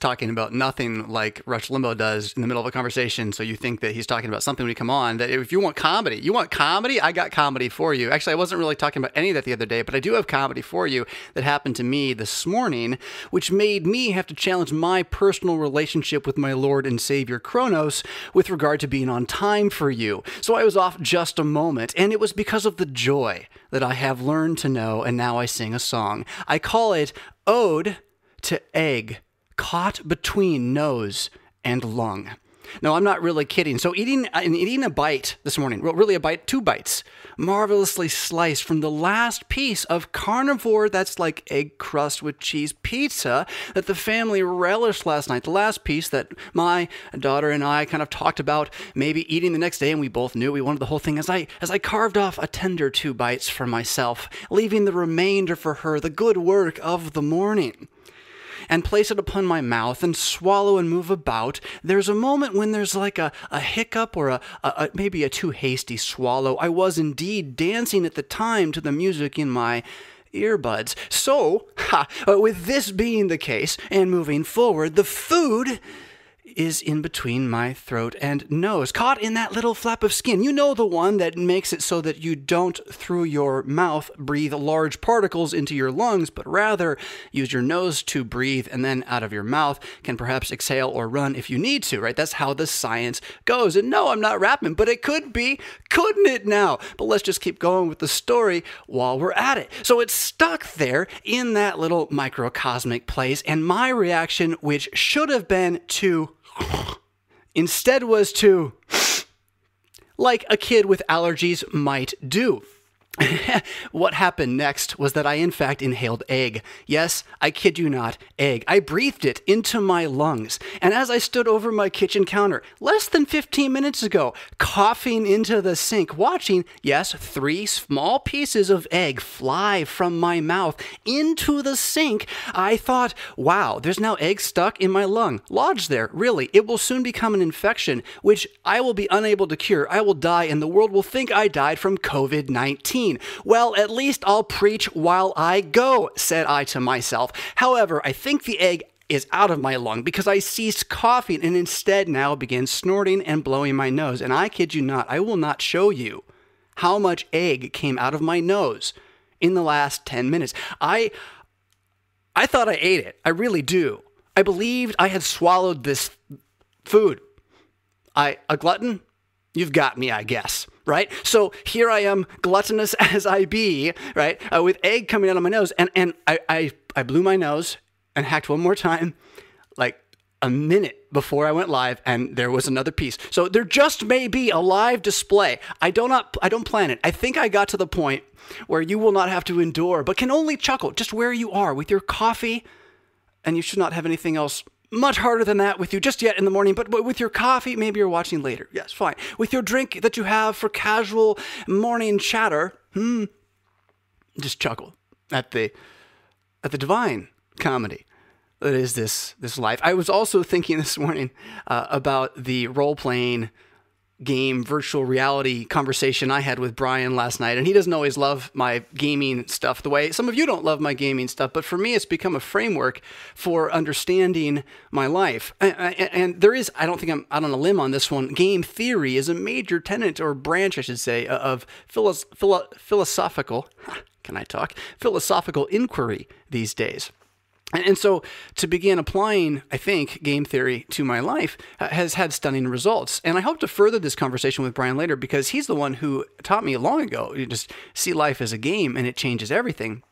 talking about nothing like Rush Limbaugh does in the middle of a conversation. So you think that he's talking about something when you come on. That if you want comedy, you want comedy, I got comedy for you. Actually, I wasn't really talking about any of that the other day, but I do have comedy for you that happened to me this morning, which made me have to challenge my personal relationship with my Lord and Savior Kronos with regard to being on time for you. So I was off just a moment, and it was because of the joy that I have learned to know, and now I sing a song. I call it Ode to Egg, caught between nose and lung. No, I'm not really kidding. So eating uh, eating a bite this morning, well, really a bite, two bites, marvelously sliced from the last piece of carnivore that's like egg crust with cheese pizza that the family relished last night. The last piece that my daughter and I kind of talked about maybe eating the next day, and we both knew we wanted the whole thing. As I as I carved off a tender two bites for myself, leaving the remainder for her, the good work of the morning and place it upon my mouth and swallow and move about, there's a moment when there's like a, a hiccup or a, a, a maybe a too hasty swallow. I was indeed dancing at the time to the music in my earbuds. So, ha, uh, with this being the case and moving forward, the food is in between my throat and nose, caught in that little flap of skin. You know the one that makes it so that you don't, through your mouth, breathe large particles into your lungs, but rather use your nose to breathe and then out of your mouth can perhaps exhale or run if you need to, right? That's how the science goes. And no, I'm not rapping, but it could be, couldn't it now? But let's just keep going with the story while we're at it. So it's stuck there in that little microcosmic place, and my reaction, which should have been to instead was to, like a kid with allergies might do. what happened next was that I, in fact, inhaled egg. Yes, I kid you not, egg. I breathed it into my lungs. And as I stood over my kitchen counter, less than 15 minutes ago, coughing into the sink, watching, yes, three small pieces of egg fly from my mouth into the sink, I thought, wow, there's now egg stuck in my lung. Lodged there, really. It will soon become an infection, which I will be unable to cure. I will die, and the world will think I died from COVID 19. Well, at least I'll preach while I go, said I to myself. However, I think the egg is out of my lung because I ceased coughing and instead now began snorting and blowing my nose. And I kid you not, I will not show you how much egg came out of my nose in the last 10 minutes. I I thought I ate it. I really do. I believed I had swallowed this food. I a glutton? You've got me, I guess right? So here I am, gluttonous as I be, right, uh, with egg coming out of my nose, and and I, I I blew my nose and hacked one more time, like a minute before I went live, and there was another piece. So there just may be a live display. I do not I don't plan it. I think I got to the point where you will not have to endure, but can only chuckle just where you are with your coffee, and you should not have anything else much harder than that with you just yet in the morning, but with your coffee, maybe you're watching later. Yes, fine. With your drink that you have for casual morning chatter, hmm, just chuckle at the at the divine comedy that is this this life. I was also thinking this morning uh, about the role playing game virtual reality conversation I had with Bryan last night. And he doesn't always love my gaming stuff the way some of you don't love my gaming stuff, but for me, it's become a framework for understanding my life. And, there is, I don't think I'm out on a limb on this one, game theory is a major tenet or branch, I should say, of philo- philo- philosophical, can I talk? Philosophical inquiry these days. And so to begin applying, I think, game theory to my life uh, has had stunning results. And I hope to further this conversation with Bryan later because he's the one who taught me long ago you just see life as a game and it changes everything.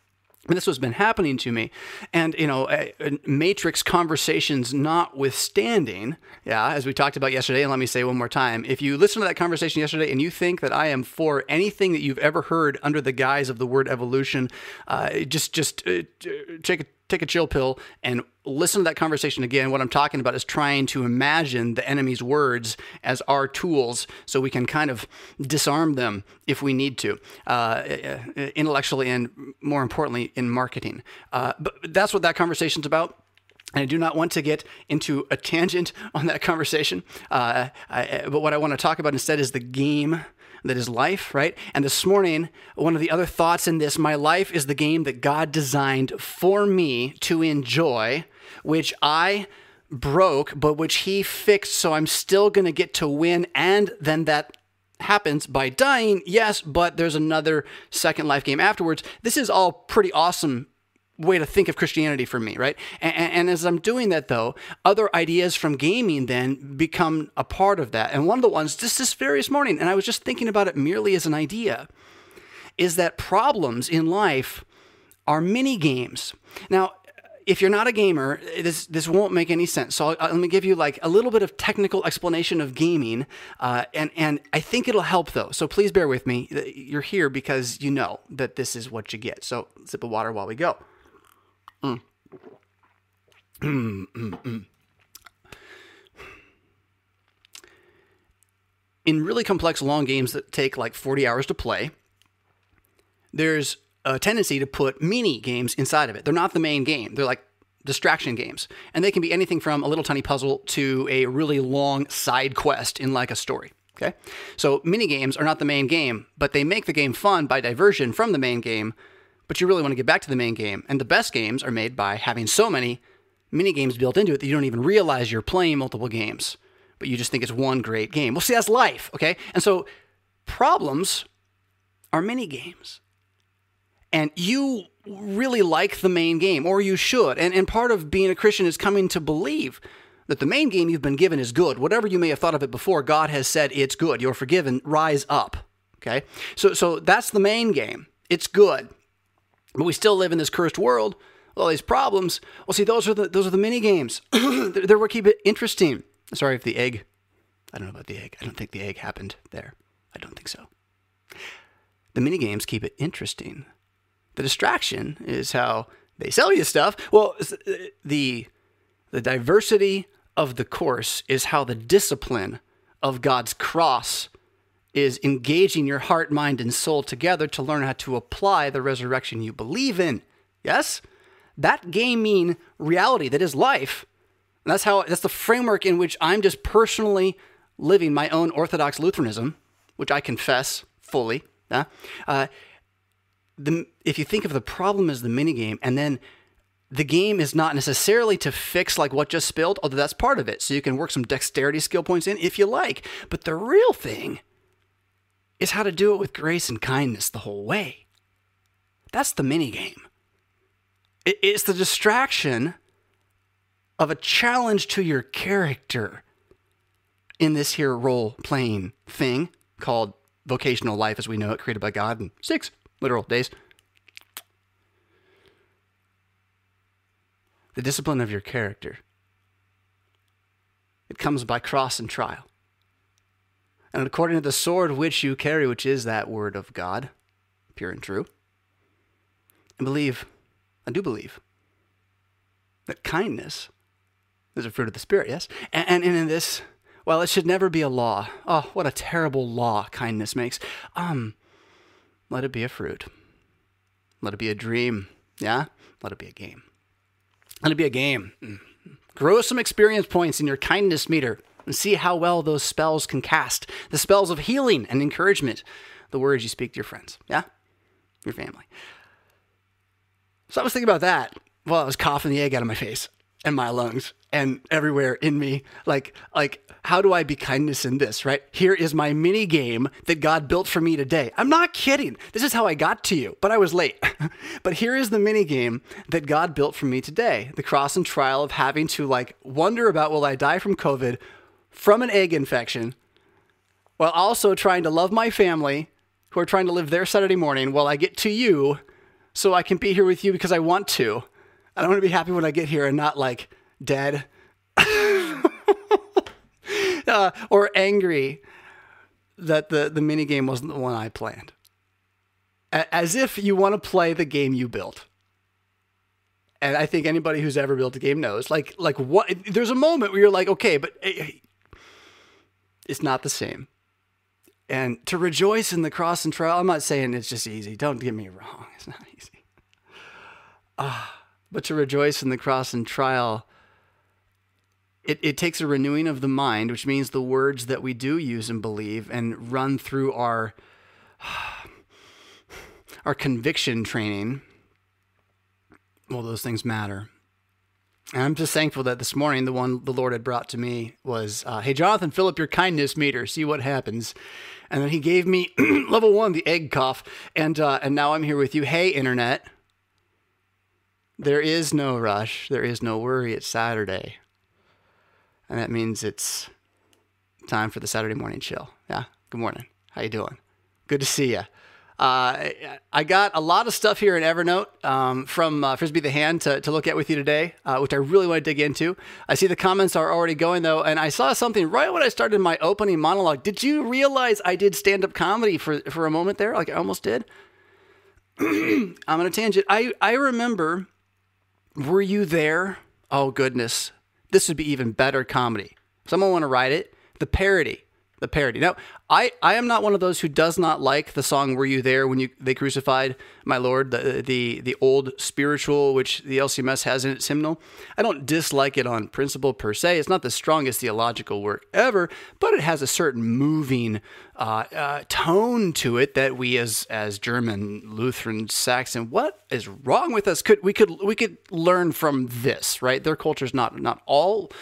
And this has been happening to me. And, you know, matrix conversations notwithstanding, yeah, as we talked about yesterday, and let me say one more time if you listen to that conversation yesterday and you think that I am for anything that you've ever heard under the guise of the word evolution, uh, just, just uh, take a take a chill pill and listen to that conversation again. What I'm talking about is trying to imagine the enemy's words as our tools so we can kind of disarm them if we need to, uh, intellectually and more importantly, in marketing. Uh, but that's what that conversation's about. And I do not want to get into a tangent on that conversation. Uh, I, but what I want to talk about instead is the game that is life, right? And this morning, one of the other thoughts in this, my life is the game that God designed for me to enjoy, which I broke, but which he fixed, so I'm still going to get to win. And then that happens by dying, yes, but there's another second life game afterwards. This is all pretty awesome way to think of Christianity for me, right? And, and, as I'm doing that, though, other ideas from gaming then become a part of that. And one of the ones, just this various morning, and I was just thinking about it merely as an idea, is that problems in life are mini games. Now, if you're not a gamer, this this won't make any sense. So I'll, let me give you like a little bit of technical explanation of gaming, uh, and and I think it'll help though. So please bear with me. You're here because you know that this is what you get. So sip of water while we go. In really complex long games that take like 40 hours to play, there's a tendency to put mini games inside of it. They're not the main game. They're like distraction games. And they can be anything from a little tiny puzzle to a really long side quest in like a story. Okay? So mini games are not the main game, but they make the game fun by diversion from the main game. But you really want to get back to the main game. And the best games are made by having so many mini games built into it that you don't even realize you're playing multiple games, but you just think it's one great game. Well, see, that's life, okay? And so problems are mini games and you really like the main game, or you should. And, and part of being a Christian is coming to believe that the main game you've been given is good. Whatever you may have thought of it before, God has said it's good. You're forgiven. Rise up. Okay? So, so that's the main game. It's good. But we still live in this cursed world with all these problems. Well, see, those are the, those are the mini games. they're what keep it interesting. Sorry if the egg, I don't know about the egg. I don't think the egg happened there. I don't think so. The mini games keep it interesting. The distraction is how they sell you stuff. Well, uh, the the diversity of the course is how the discipline of God's cross is engaging your heart, mind, and soul together to learn how to apply the resurrection you believe in. Yes? That gaming reality that is life. And that's how that's the framework in which I'm just personally living my own Orthodox Lutheranism, which I confess fully. Uh, the if you think of the problem as the mini game, and then the game is not necessarily to fix like what just spilled, although that's part of it. So you can work some dexterity skill points in if you like. But the real thing is how to do it with grace and kindness the whole way. That's the mini game. It's the distraction of a challenge to your character in this here role playing thing called vocational life as we know it, created by God in six literal days. The discipline of your character. It comes by cross and trial. And according to the sword which you carry, which is that word of God, pure and true, and believe, I do believe, that kindness is a fruit of the Spirit, yes? And, and, in this, well, it should never be a law. Oh, what a terrible law kindness makes. Um, let it be a fruit. Let it be a dream. Yeah? Let it be a game. Let it be a game. Grow some experience points in your kindness meter and see how well those spells can cast. The spells of healing and encouragement. The words you speak to your friends. Yeah? Your family. So I was thinking about that while I was coughing the egg out of my face and my lungs and everywhere in me. Like, like, how do I be kindness in this, right? Here is my mini game that God built for me today. I'm not kidding. This is how I got to you, but I was late. but here is the mini game that God built for me today. The cross and trial of having to like wonder about will I die from COVID from an egg infection while also trying to love my family who are trying to live their Saturday morning while I get to you so I can be here with you because I want to. I don't want to be happy when I get here and not like dead uh, or angry that the, the mini game wasn't the one I planned. A- as if you want to play the game you built. And I think anybody who's ever built a game knows, like, like what? There's a moment where you're like, okay, but it's not the same. And to rejoice in the cross and trial, I'm not saying it's just easy. Don't get me wrong; it's not easy. Uh, but to rejoice in the cross and trial it, it takes a renewing of the mind, which means the words that we do use and believe and run through our our conviction training. Well, those things matter. And I'm just thankful that this morning the one the Lord had brought to me was, uh, "Hey Jonathan, fill up your kindness meter, see what happens." And then He gave me level one, the egg cough, and uh, and now I'm here with you. Hey internet, there is no rush, there is no worry. It's Saturday, and that means it's time for the Saturday morning chill. Yeah. Good morning. How you doing? Good to see you. Uh, I got a lot of stuff here in Evernote um, from uh, Frisbee the Hand to, to look at with you today, uh, which I really want to dig into. I see the comments are already going though, and I saw something right when I started my opening monologue. Did you realize I did stand up comedy for, for a moment there? Like I almost did. I'm on a tangent. I, I remember, were you there? Oh, goodness. This would be even better comedy. Someone want to write it? The parody the parody. Now, I, I am not one of those who does not like the song "Were You There When You They Crucified My Lord," the the the old spiritual which the LCMS has in its hymnal. I don't dislike it on principle per se. It's not the strongest theological work ever, but it has a certain moving uh, uh, tone to it that we as as German Lutheran Saxon, what is wrong with us? Could we could we could learn from this, right? Their culture is not not all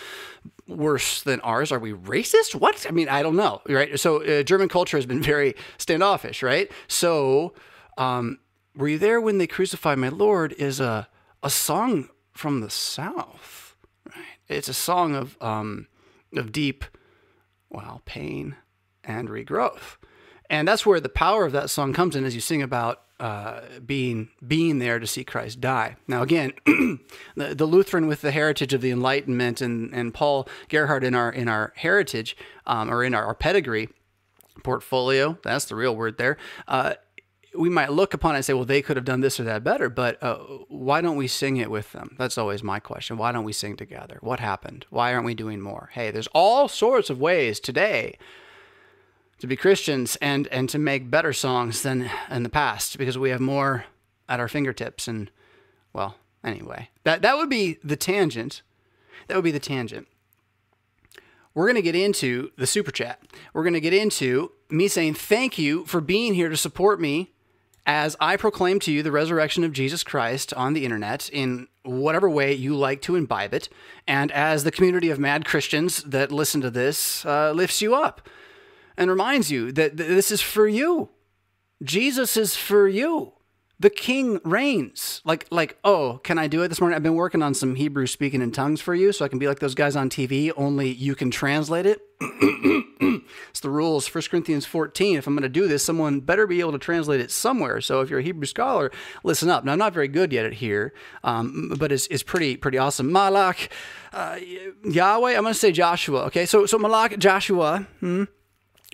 worse than ours? Are we racist? What? I mean, I don't know, right? So uh, German culture has been very standoffish, right? So, um, were you there when they crucified my Lord? Is a a song from the South, right? It's a song of um, of deep, well, pain and regrowth, and that's where the power of that song comes in as you sing about uh, being being there to see Christ die. Now, again, the, the, Lutheran with the heritage of the Enlightenment and, and Paul Gerhardt in our in our heritage um, or in our, our, pedigree portfolio. That's the real word there. Uh, we might look upon it and say, well, they could have done this or that better, but uh, why don't we sing it with them? That's always my question. Why don't we sing together? What happened? Why aren't we doing more? Hey, there's all sorts of ways today to be Christians and and to make better songs than in the past because we have more at our fingertips and well anyway. That that would be the tangent. That would be the tangent. We're going to get into the super chat. We're going to get into me saying thank you for being here to support me as I proclaim to you the resurrection of Jesus Christ on the internet in whatever way you like to imbibe it, and as the community of mad Christians that listen to this uh, lifts you up and reminds you that this is for you. Jesus is for you. The king reigns. Like, like, oh, can I do it this morning? I've been working on some Hebrew speaking in tongues for you, so I can be like those guys on TV, only you can translate it. it's the rules, 1 Corinthians 14. If I'm going to do this, someone better be able to translate it somewhere. So if you're a Hebrew scholar, listen up. Now, I'm not very good yet at here, um, but it's, it's pretty pretty awesome. Malak, uh, Yahweh, I'm going to say Joshua. Okay, so so Malak, Joshua, hmm?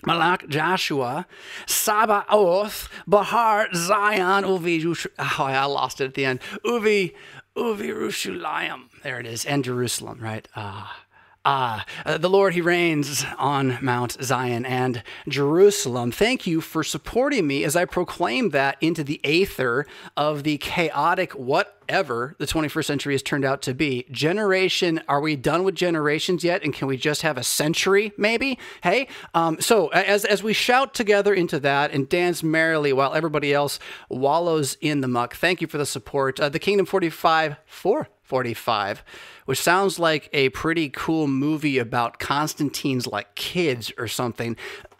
Malak Joshua, Sabaoth, Bahar, Zion, Uvi, oh, I lost it at the end. Uvi, Uvi, Rushalayim. There it is. And Jerusalem, right? Ah. Ah, uh, the Lord, He reigns on Mount Zion and Jerusalem. Thank you for supporting me as I proclaim that into the aether of the chaotic whatever the 21st century has turned out to be. Generation, are we done with generations yet? And can we just have a century, maybe? Hey, um, so as, as we shout together into that and dance merrily while everybody else wallows in the muck, thank you for the support. Uh, the Kingdom 45 4 45, which sounds like a pretty cool movie about Constantine's like kids or something.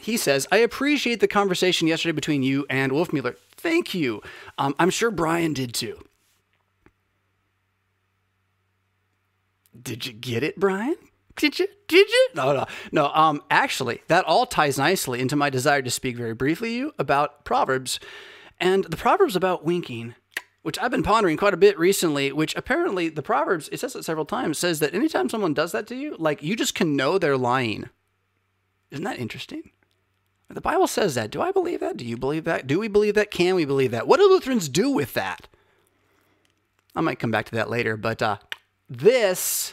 he says, I appreciate the conversation yesterday between you and Wolfmueller. Thank you. Um, I'm sure Bryan did too. Did you get it, Bryan? Did you? Did you? No, no, no. Um, actually, that all ties nicely into my desire to speak very briefly to you about Proverbs, and the Proverbs about winking which I've been pondering quite a bit recently, which apparently the Proverbs, it says it several times, says that anytime someone does that to you, like you just can know they're lying. Isn't that interesting? The Bible says that. Do I believe that? Do you believe that? Do we believe that? Can we believe that? What do Lutherans do with that? I might come back to that later, but uh, this,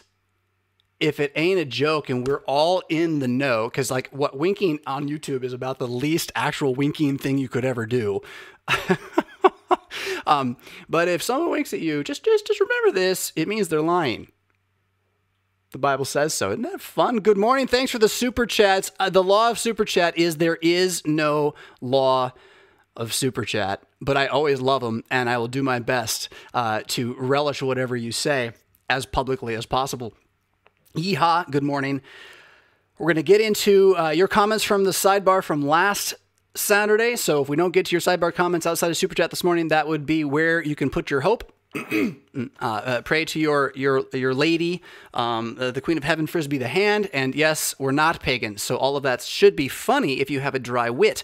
if it ain't a joke and we're all in the know, because like what winking on YouTube is about the least actual winking thing you could ever do. um, but if someone winks at you, just just just remember this: it means they're lying. The Bible says so. Isn't that fun? Good morning. Thanks for the super chats. Uh, the law of super chat is there is no law of super chat, but I always love them, and I will do my best uh, to relish whatever you say. as publicly as possible. Yeehaw, good morning. We're going to get into uh, your comments from the sidebar from last Saturday. So if we don't get to your sidebar comments outside of Super Chat this morning, that would be where you can put your hope. uh, uh, pray to your your your lady, um, uh, the Queen of Heaven, Frisbee the hand, and yes, we're not pagans, so all of that should be funny if you have a dry wit.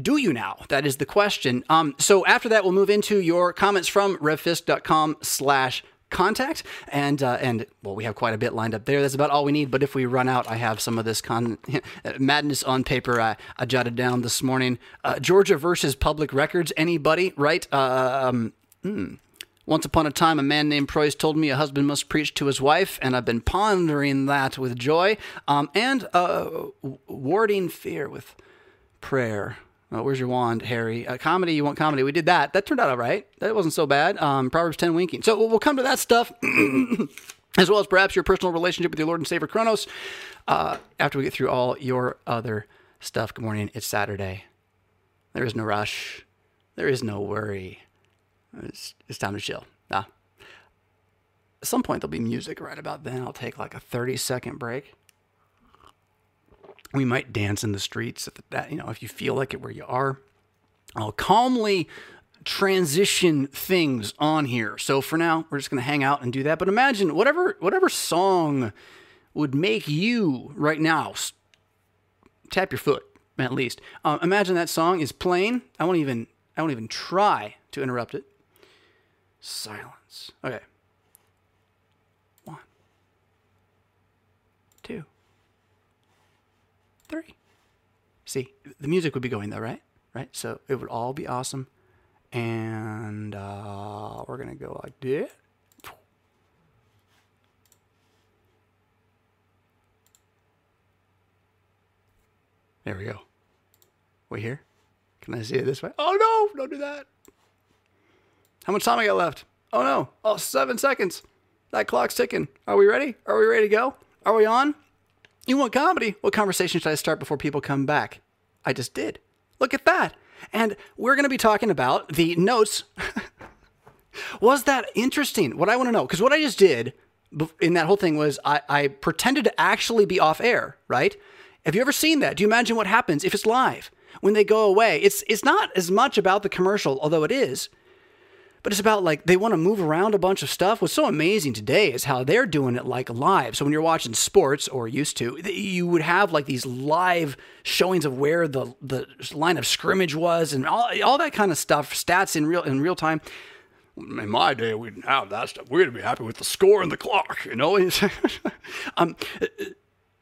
Do you now? That is the question. Um, so after that, we'll move into your comments from revfisk.com slash contact and uh, and well we have quite a bit lined up there. That's about all we need but if we run out i have some of this con madness on paper I, I jotted down this morning. Uh, georgia versus public records. Anybody? Right? Uh, um, hmm. once upon a time a man named Preuss told me a husband must preach to his wife and i've been pondering that with joy um, and uh, warding fear with prayer uh, where's your wand, Harry? Uh, comedy, you want comedy? We did that. That turned out all right. That wasn't so bad. Um, Proverbs 10 winking. So we'll, we'll come to that stuff, as well as perhaps your personal relationship with your Lord and Savior Kronos, uh, after we get through all your other stuff. Good morning. It's Saturday. There is no rush. There is no worry. It's, it's time to chill. Ah. At some point, there'll be music right about then. I'll take like a 30 second break we might dance in the streets, if that, you know, if you feel like it where you are. I'll calmly transition things on here. So for now, we're just going to hang out and do that. But imagine whatever whatever song would make you right now tap your foot at least. Um, imagine that song is playing. I won't even I won't even try to interrupt it. Silence. Okay. One. Two three. See, the music would be going though, right? Right? So it would all be awesome. And uh, we're going to go like this. There we go. We here? Can I see it this way? Oh no, don't do that. How much time I got left? Oh no. Oh, seven seconds. That clock's ticking. Are we ready? Are we ready to go? Are we on? You want comedy? What conversation should I start before people come back? I just did. Look at that. And we're going to be talking about the notes. was that interesting? What I want to know, because what I just did in that whole thing was I, I pretended to actually be off air, right? Have you ever seen that? Do you imagine what happens if it's live? When they go away, it's it's not as much about the commercial, although it is but it's about like they want to move around a bunch of stuff. What's so amazing today is how they're doing it like live. So when you're watching sports or used to, you would have like these live showings of where the the line of scrimmage was and all, all that kind of stuff, stats in real in real time. In my day, we didn't have that stuff. We'd be happy with the score and the clock, you know. um,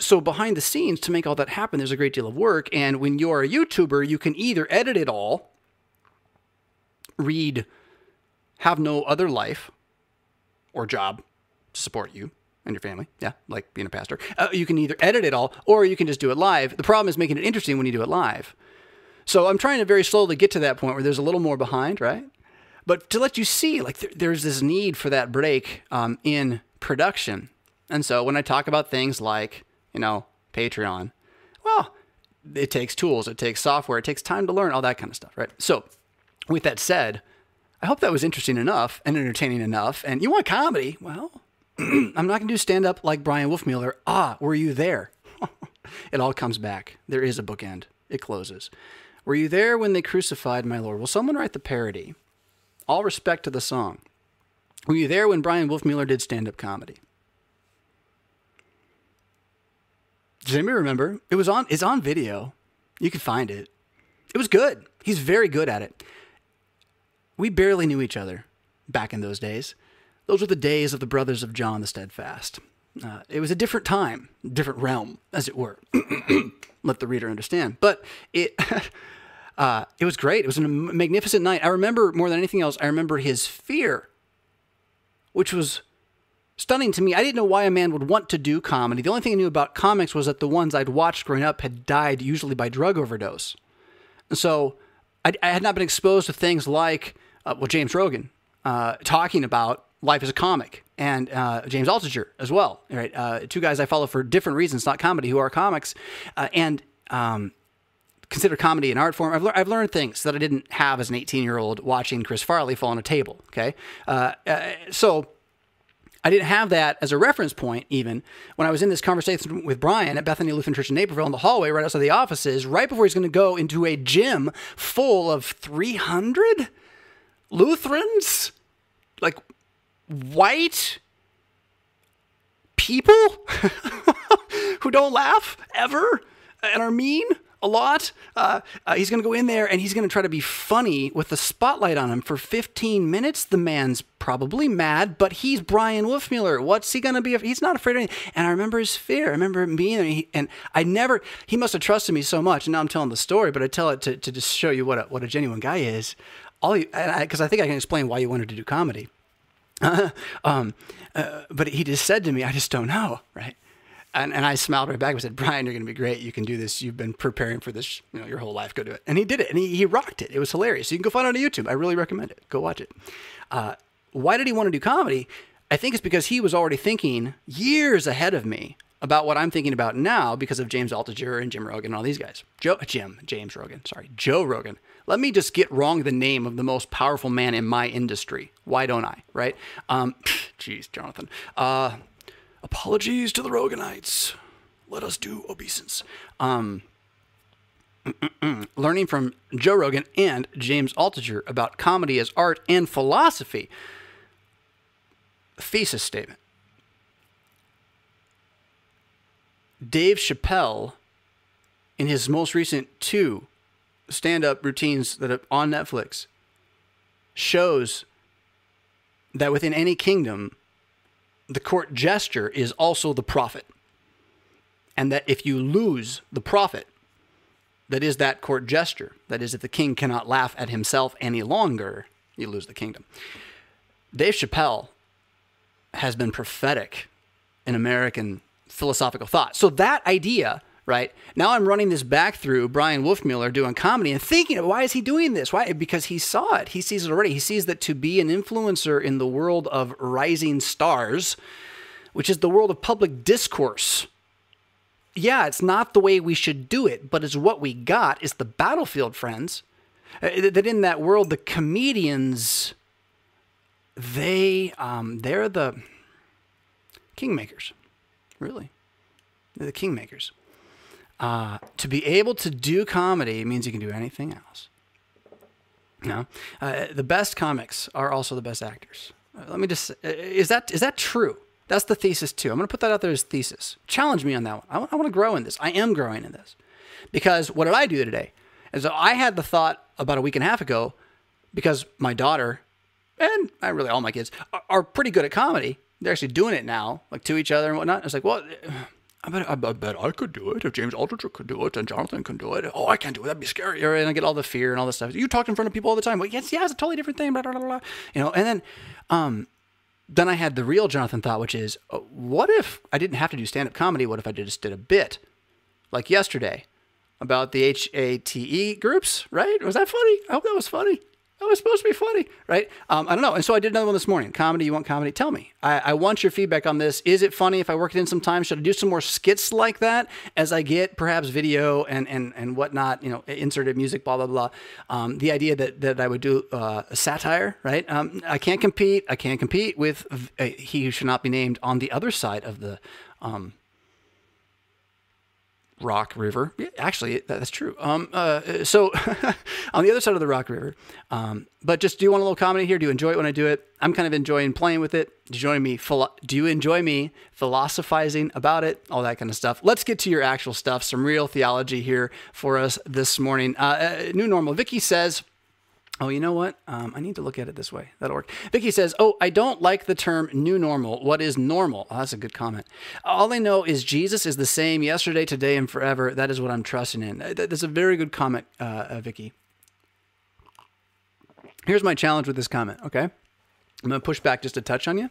so behind the scenes to make all that happen, there's a great deal of work. And when you're a YouTuber, you can either edit it all, read have no other life or job to support you and your family. Yeah, like being a pastor. Uh, you can either edit it all or you can just do it live. The problem is making it interesting when you do it live. So I'm trying to very slowly get to that point where there's a little more behind, right? But to let you see, like there, there's this need for that break um, in production. And so when I talk about things like, you know, Patreon, well, it takes tools, it takes software, it takes time to learn, all that kind of stuff, right? So with that said, I hope that was interesting enough and entertaining enough. And you want comedy? Well, I'm not going to do stand up like Bryan Wolfmueller. Ah, were you there? it all comes back. There is a bookend. It closes. Were you there when they crucified my Lord? Will someone write the parody? All respect to the song. Were you there when Bryan Wolfmueller did stand up comedy? Does anybody remember? It was on. It's on video. You can find it. It was good. He's very good at it we barely knew each other back in those days. Those were the days of the brothers of John the Steadfast. Uh, it was a different time, different realm, as it were. Let the reader understand. But it, uh, it was great. It was a magnificent night. I remember more than anything else. I remember his fear, which was stunning to me. I didn't know why a man would want to do comedy. The only thing I knew about comics was that the ones I'd watched growing up had died usually by drug overdose. And so I, I had not been exposed to things like uh, well, James Rogan uh, talking about life as a comic, and uh, James Altucher as well. Right, uh, two guys I follow for different reasons, not comedy, who are comics, uh, and um, consider comedy an art form. I've, le- I've learned things that I didn't have as an 18 year old watching Chris Farley fall on a table. Okay, uh, so I didn't have that as a reference point even when I was in this conversation with Bryan at Bethany Lutheran Church in Naperville in the hallway right outside the offices, right before he's going to go into a gym full of 300 Lutherans, like white people who don't laugh ever and are mean a lot. Uh, uh, he's going to go in there and he's going to try to be funny with the spotlight on him for 15 minutes. The man's probably mad, but he's Bryan Wolfmueller. What's he going to be? He's not afraid of anything. And I remember his fear. I remember him being there. And, he, and I never, he must have trusted me so much. And now I'm telling the story, but I tell it to, to just show you what a, what a genuine guy is. All you, because I, I think I can explain why you wanted to do comedy. um, uh, but he just said to me, I just don't know, right? And, and I smiled right back and said, Bryan, you're going to be great. You can do this. You've been preparing for this you know, your whole life. Go do it. And he did it. And he, he rocked it. It was hilarious. You can go find it on YouTube. I really recommend it. Go watch it. Uh, why did he want to do comedy? I think it's because he was already thinking years ahead of me about what I'm thinking about now because of James Altucher and Jim Rogan and all these guys. Joe, Jim, James Rogan, sorry, Joe Rogan. Let me just get wrong the name of the most powerful man in my industry. Why don't I? Right? Um, jeez, Jonathan. Uh, apologies to the Roganites. Let us do obeisance. Um, learning from Joe Rogan and James Altucher about comedy as art and philosophy. Thesis statement. Dave Chappelle, in his most recent two stand up routines that are on Netflix, shows that within any kingdom, the court jester is also the prophet. And that if you lose the prophet, that is that court jester, that is, if the king cannot laugh at himself any longer, you lose the kingdom. Dave Chappelle has been prophetic in American philosophical thought. So that idea, right? Now I'm running this back through Bryan Wolfmueller doing comedy and thinking, why is he doing this? Why? Because he saw it. He sees it already. He sees that to be an influencer in the world of rising stars, which is the world of public discourse. Yeah, it's not the way we should do it, but it's what we got. Is the battlefield, friends. Uh, that in that world, the comedians, they, um, they're the kingmakers really. They're the kingmakers. Uh, to be able to do comedy means you can do anything else. No, uh, the best comics are also the best actors. Uh, let me just uh, is that is that true? That's the thesis too. I'm going to put that out there as thesis. Challenge me on that one. I, I want to grow in this. I am growing in this because what did I do today? And so I had the thought about a week and a half ago because my daughter and I really all my kids are, are pretty good at comedy they're actually doing it now, like to each other and whatnot. It's like, well, I bet, I bet I could do it if James Altucher could do it and Jonathan can do it. Oh, I can't do it. That'd be scary. And I get all the fear and all this stuff. You talk in front of people all the time. Well, yes, yeah, it's a totally different thing. Blah, blah, blah, blah. You know, and then, um, then I had the real Jonathan thought, which is, uh, what if I didn't have to do stand up comedy? What if I just did a bit like yesterday about the HATE groups, right? Was that funny? I hope that was funny that was supposed to be funny, right? Um, I don't know. And so I did another one this morning. Comedy, you want comedy? Tell me. I, I, want your feedback on this. Is it funny if I work it in some time? Should I do some more skits like that as I get perhaps video and and and whatnot? You know, inserted music, blah blah blah. Um, the idea that that I would do uh, a satire, right? Um, I can't compete. I can't compete with uh, he who should not be named on the other side of the um, Rock River. Yeah, actually, that's true. Um, uh, so on the other side of the Rock River. Um, but just do you want a little comedy here? Do you enjoy it when I do it? I'm kind of enjoying playing with it. Do you enjoy me? Philo- do you enjoy me philosophizing about it? All that kind of stuff. Let's get to your actual stuff. Some real theology here for us this morning. Uh, uh new normal. Vicky says. Oh, you know what? Um, I need to look at it this way. That'll work. Vicky says, "Oh, I don't like the term new normal. What is normal?" Oh, that's a good comment. All I know is Jesus is the same yesterday, today, and forever. That is what I'm trusting in. That's a very good comment, uh, uh, Vicky. Here's my challenge with this comment. Okay, I'm gonna push back just a touch on you.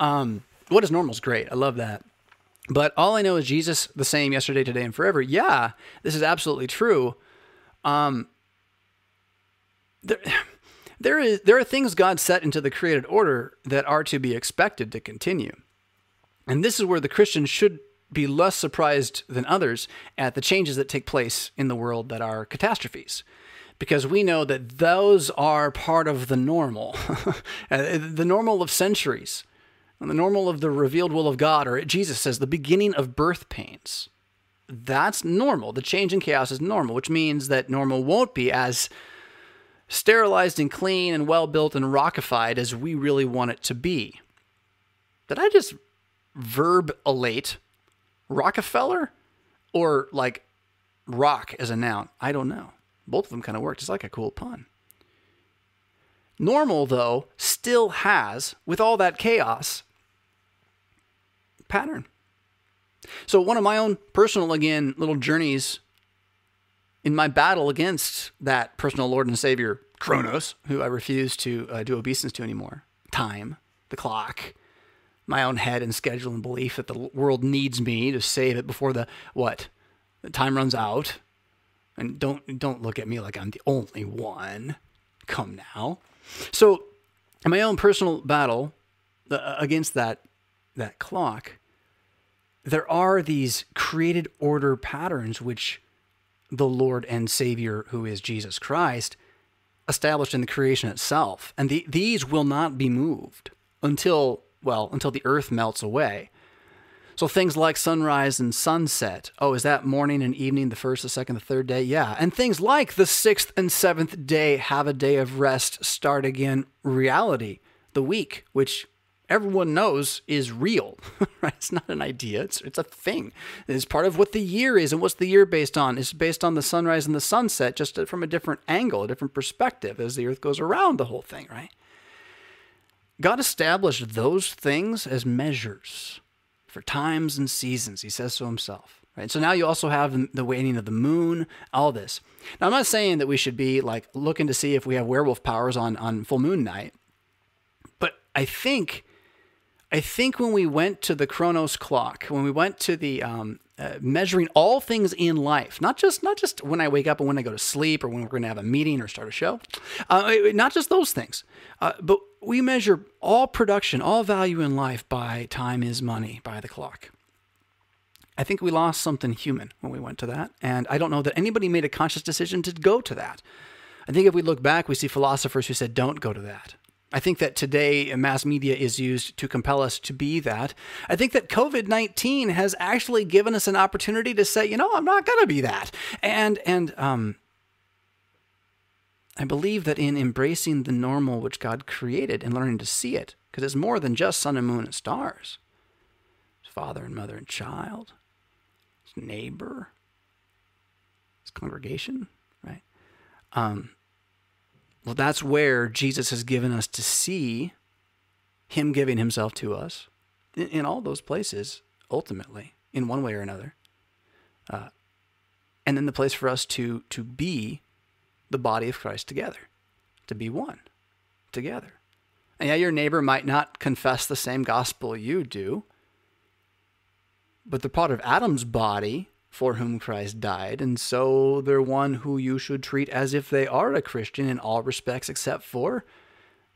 Um, what is normal is great. I love that. But all I know is Jesus the same yesterday, today, and forever. Yeah, this is absolutely true. Um, there, there is there are things God set into the created order that are to be expected to continue. And this is where the Christian should be less surprised than others at the changes that take place in the world that are catastrophes. Because we know that those are part of the normal, uh, the normal of centuries. the normal of the revealed will of God, or Jesus says the beginning of birth pains. That's normal. The change in chaos is normal, which means that normal won't be as sterilized and clean and well built and rockified as we really want it to be. Did I just verb elate Rockefeller or like rock as a noun? I don't know. Both of them kind of worked. It's like a cool pun. Normal, though, still has, with all that chaos, pattern. So, one of my own personal, again, little journeys in my battle against that personal Lord and Savior, Kronos, who I refuse to uh, do obeisance to anymore, time, the clock, my own head and schedule and belief that the world needs me to save it before the what? The time runs out. And don't don't look at me like I'm the only one. Come now. So, in my own personal battle uh, against that that clock, there are these created order patterns which the Lord and Savior, who is Jesus Christ, established in the creation itself, and the, these will not be moved until well until the earth melts away. So things like sunrise and sunset. Oh, is that morning and evening, the first, the second, the third day? Yeah. And things like the sixth and seventh day, have a day of rest, start again, reality, the week, which everyone knows is real, right? It's not an idea, it's, it's a thing. It's part of what the year is. And what's the year based on? It's based on the sunrise and the sunset, just uh, from a different angle, a different perspective as the earth goes around the whole thing, right? God established those things as measures for times and seasons. He says so himself. Right? So now you also have the waning of the moon, all this. Now I'm not saying that we should be like looking to see if we have werewolf powers on on full moon night, but I think I think when we went to the Chronos clock, when we went to the um, uh, measuring all things in life, not just not just when I wake up and when I go to sleep or when we're going to have a meeting or start a show, uh, not just those things, uh, but we measure all production, all value in life by time is money, by the clock. I think we lost something human when we went to that, and I don't know that anybody made a conscious decision to go to that. I think if we look back, we see philosophers who said, don't go to that. I think that today mass media is used to compel us to be that. I think that COVID 19 has actually given us an opportunity to say, you know, I'm not going to be that. And, and, um, I believe that in embracing the normal which God created and learning to see it, because it's more than just sun and moon and stars. It's father and mother and child, it's neighbor, it's congregation, right? Um, well, that's where Jesus has given us to see Him giving Himself to us in, in all those places, ultimately, in one way or another. Uh, and then the place for us to to be the body of Christ together, to be one together. And yeah, your neighbor might not confess the same gospel you do, but they're part of Adam's body for whom Christ died, and so they're one who you should treat as if they are a Christian in all respects except for,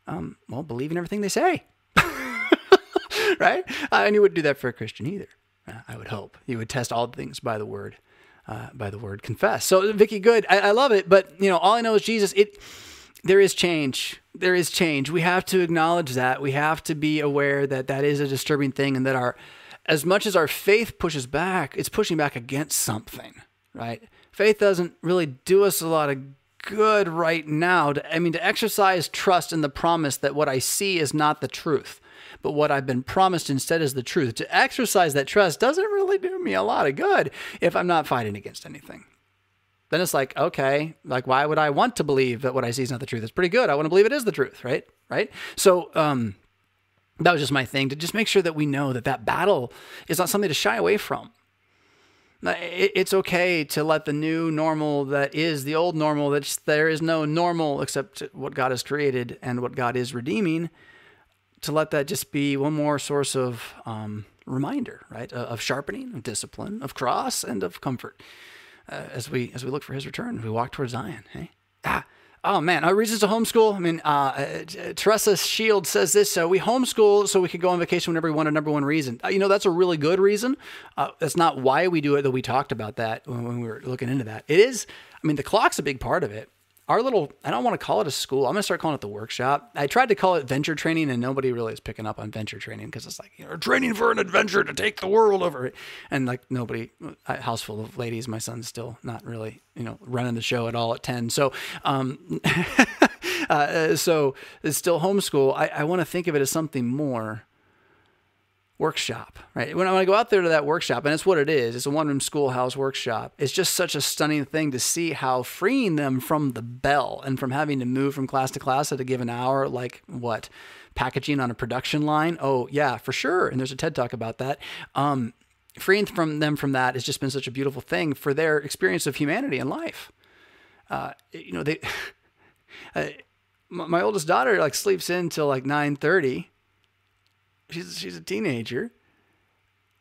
um, well, believing everything they say. right? Uh, and you wouldn't do that for a Christian either. Uh, I would hope. You would test all things by the word uh, by the word confess. So Vicky, good. I, I love it. But you know, all I know is Jesus. It there is change. There is change. We have to acknowledge that. We have to be aware that that is a disturbing thing, and that our as much as our faith pushes back, it's pushing back against something, right? Faith doesn't really do us a lot of good right now. To, I mean, to exercise trust in the promise that what I see is not the truth but what I've been promised instead is the truth. To exercise that trust doesn't really do me a lot of good if I'm not fighting against anything. Then it's like, okay, like why would I want to believe that what I see is not the truth? It's pretty good. I want to believe it is the truth, right? Right? So, um, that was just my thing to just make sure that we know that that battle is not something to shy away from. It's okay to let the new normal that is the old normal, that there is no normal except what God has created and what God is redeeming to let that just be one more source of um, reminder, right, of sharpening, of discipline, of cross, and of comfort uh, as we as we look for His return. We walk towards Zion. Hey, ah. Oh man, our reasons to homeschool. I mean, uh, uh, Teresa Shield says this: so we homeschool so we could go on vacation whenever we want. A number one reason, uh, you know, that's a really good reason. Uh, that's not why we do it. Though we talked about that when, when we were looking into that. It is. I mean, the clock's a big part of it. Our little, I don't want to call it a school. I'm going to start calling it the workshop. I tried to call it venture training and nobody really is picking up on venture training because it's like, you know, training for an adventure to take the world over. And like nobody, a house full of ladies, my son's still not really, you know, running the show at all at 10. So, um, uh, so it's still homeschool. I, I want to think of it as something more workshop, right? When I go out there to that workshop, and it's what it is, it's a one room schoolhouse workshop. It's just such a stunning thing to see how freeing them from the bell and from having to move from class to class at a given hour, like what? Packaging on a production line. Oh, yeah, for sure. And there's a TED talk about that. Um, freeing from them from that has just been such a beautiful thing for their experience of humanity and life. Uh, you know, they, uh, my oldest daughter like sleeps in till like 9 30 she's she's a teenager.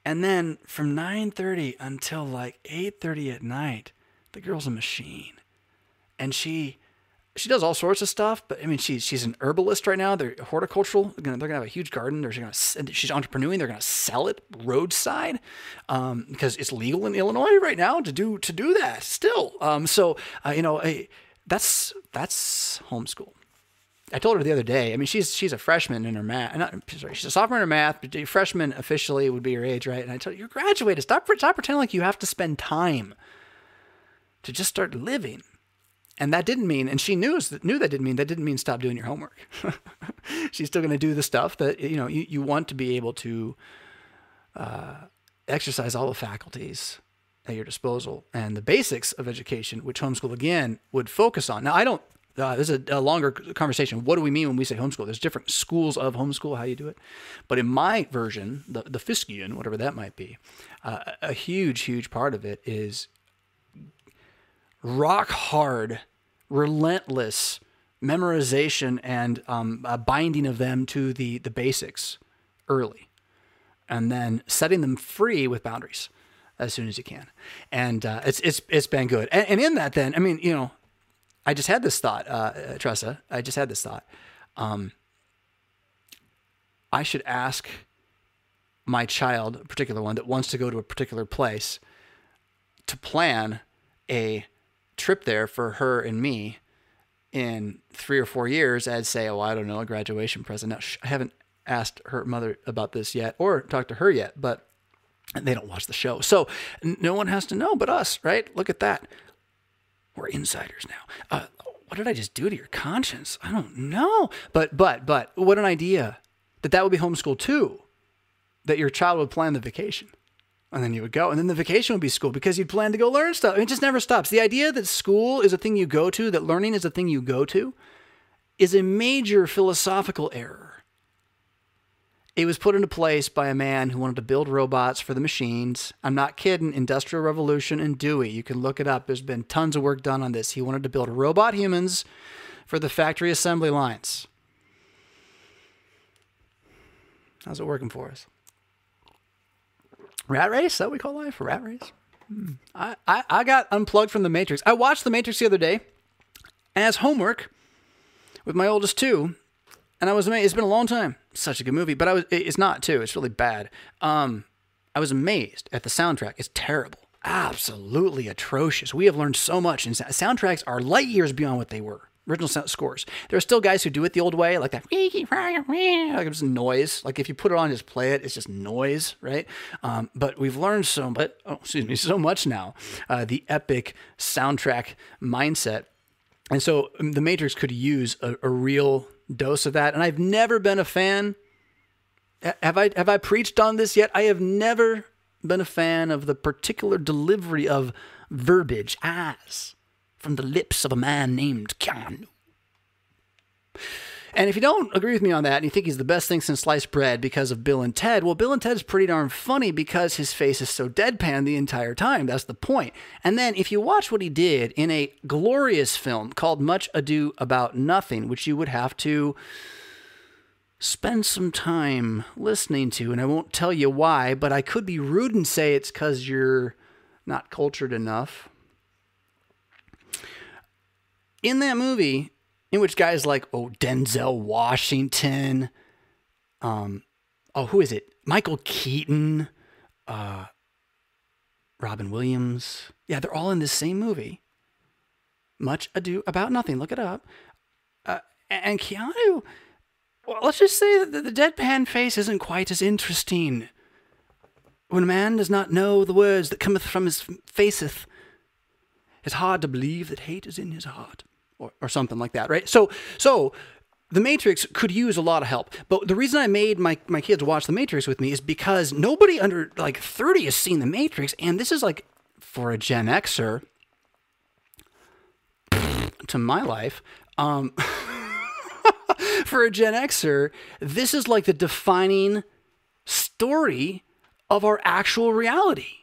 And then from 9:30 until like 8:30 at night, the girl's a machine. And she she does all sorts of stuff, but I mean, she's she's an herbalist right now. They're horticultural. They're gonna, have a huge garden. They're gonna she's entrepreneuring. They're gonna sell it roadside um, because it's legal in Illinois right now to do to do that still. Um, so uh, you know, that's that's homeschool. I told her the other day. I mean, she's she's a freshman in her math. Not sorry, she's a sophomore in her math. But freshman officially would be her age, right? And I told her, you're graduated. Stop stop pretending like you have to spend time to just start living. And that didn't mean, and she knew knew that didn't mean that didn't mean stop doing your homework. she's still going to do the stuff that you know you, you want to be able to uh, exercise all the faculties at your disposal and the basics of education, which homeschool again would focus on. Now, I don't uh, this is a, a, longer conversation. What do we mean when we say homeschool? There's different schools of homeschool, how you do it. But in my version, the, the Fiskian, whatever that might be, uh, a huge, huge part of it is rock hard, relentless memorization and um, binding of them to the, the basics early, and then setting them free with boundaries as soon as you can. And uh, it's, it's, it's been good. And, and in that, then, I mean, you know, I just had this thought, uh, Tressa. I just had this thought. Um, I should ask my child, a particular one that wants to go to a particular place, to plan a trip there for her and me in three or four years as say, oh, I don't know, a graduation present. Now, I haven't asked her mother about this yet or talked to her yet, but they don't watch the show. So no one has to know but us, right? Look at that. We're insiders now. Uh, what did I just do to your conscience? I don't know. But, but, but, what an idea that that would be homeschool too. That your child would plan the vacation and then you would go and then the vacation would be school because you'd plan to go learn stuff it just never stops the idea that school is a thing you go to that learning is a thing you go to is a major philosophical error it was put into place by a man who wanted to build robots for the machines. I'm not kidding. Industrial Revolution and Dewey. You can look it up. There's been tons of work done on this. He wanted to build robot humans for the factory assembly lines. How's it working for us? Rat race? That we call life? Rat race? Hmm. I, I, I got unplugged from the Matrix. I watched the Matrix the other day as homework with my oldest two, and I was amazed. It's been a long time. Such a good movie, but I was. It's not too. It's really bad. Um, I was amazed at the soundtrack. It's terrible, absolutely atrocious. We have learned so much, and soundtracks are light years beyond what they were. Original sound scores. There are still guys who do it the old way, like that, like it's noise. Like if you put it on, just play it. It's just noise, right? Um, but we've learned so much. Oh, excuse me, so much now. Uh, the epic soundtrack mindset, and so um, the Matrix could use a, a real dose of that. And I've never been a fan. Have I have I preached on this yet? I have never been a fan of the particular delivery of verbiage as from the lips of a man named Keanu. And if you don't agree with me on that and you think he's the best thing since sliced bread because of Bill and Ted, well, Bill and Ted is pretty darn funny because his face is so deadpan the entire time. That's the point. And then if you watch what he did in a glorious film called Much Ado About Nothing, which you would have to spend some time listening to, and I won't tell you why, but I could be rude and say it's because you're not cultured enough. In that movie, in which guys like oh Denzel Washington, um, oh who is it? Michael Keaton, uh, Robin Williams. Yeah, they're all in this same movie. Much Ado About Nothing. Look it up. Uh, and Keanu, well, let's just say that the deadpan face isn't quite as interesting. When a man does not know the words that cometh from his faceth, it's hard to believe that hate is in his heart, or, or something like that, right? So, so the Matrix could use a lot of help. But the reason I made my, my kids watch The Matrix with me is because nobody under like 30 has seen The Matrix. And this is like for a Gen Xer, to my life, um, for a Gen Xer, this is like the defining story of our actual reality.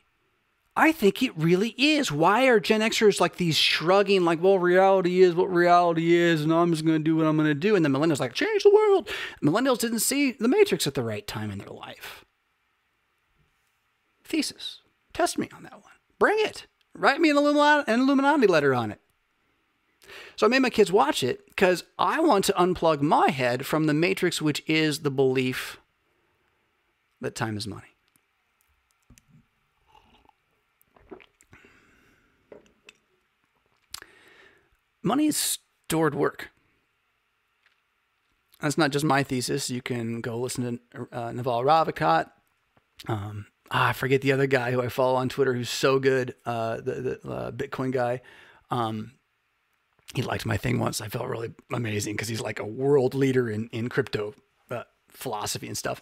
I think it really is. Why are Gen Xers like these shrugging, like, well, reality is what reality is, and I'm just going to do what I'm going to do? And the millennials like, change the world. Millennials didn't see the Matrix at the right time in their life. Thesis. Test me on that one. Bring it. Write me an Illuminati, an Illuminati letter on it. So I made my kids watch it because I want to unplug my head from the Matrix, which is the belief that time is money. Money is stored work. That's not just my thesis. You can go listen to uh, Naval Ravikant. Um, ah, I forget the other guy who I follow on Twitter who's so good, uh, the, the uh, Bitcoin guy. Um, he liked my thing once. I felt really amazing because he's like a world leader in, in crypto uh, philosophy and stuff.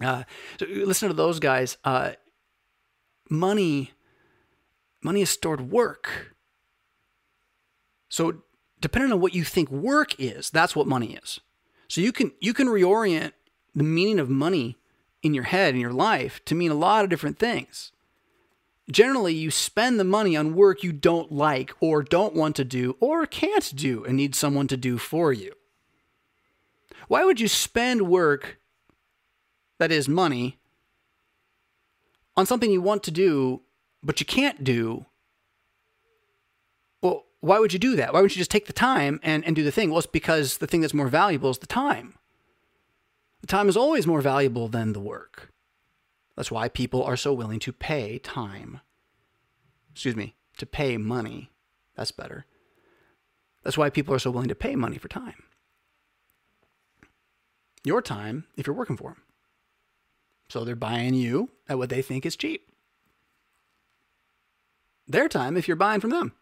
Uh, so listen to those guys. Uh, money, money is stored work. So depending on what you think work is, that's what money is. So you can you can reorient the meaning of money in your head in your life to mean a lot of different things. Generally, you spend the money on work you don't like or don't want to do or can't do and need someone to do for you. Why would you spend work that is money on something you want to do but you can't do? Why would you do that? Why wouldn't you just take the time and, and do the thing? Well, it's because the thing that's more valuable is the time. The time is always more valuable than the work. That's why people are so willing to pay time. Excuse me, to pay money. That's better. That's why people are so willing to pay money for time. Your time, if you're working for them. So they're buying you at what they think is cheap. Their time, if you're buying from them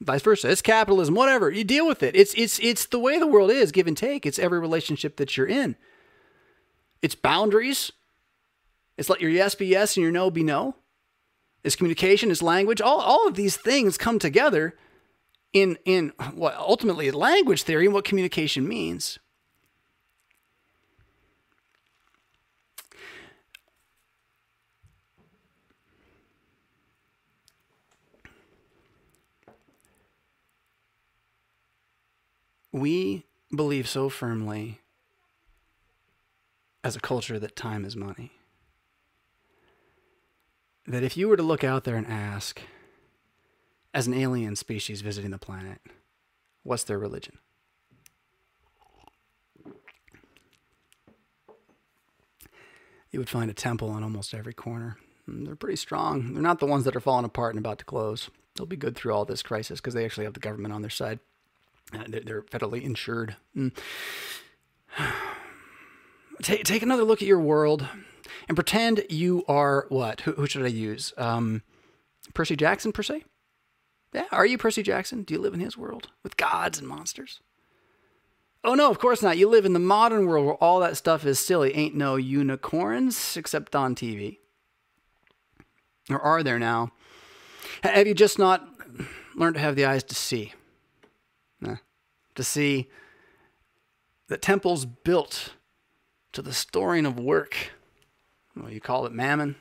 vice versa. It's capitalism, whatever. You deal with it. It's it's it's the way the world is, give and take. It's every relationship that you're in. It's boundaries. It's let your yes be yes and your no be no. It's communication, it's language. All, all of these things come together in in what ultimately language theory and what communication means. We believe so firmly as a culture that time is money that if you were to look out there and ask, as an alien species visiting the planet, what's their religion? You would find a temple on almost every corner. And they're pretty strong. They're not the ones that are falling apart and about to close. They'll be good through all this crisis because they actually have the government on their side. Uh, they're federally insured. Mm. Take, take another look at your world and pretend you are what? Who, who should I use? Um, Percy Jackson, per se? Yeah, are you Percy Jackson? Do you live in his world with gods and monsters? Oh, no, of course not. You live in the modern world where all that stuff is silly. Ain't no unicorns except on TV. Or are there now? Have you just not learned to have the eyes to see? To see that temples built to the storing of work, well, you call it mammon,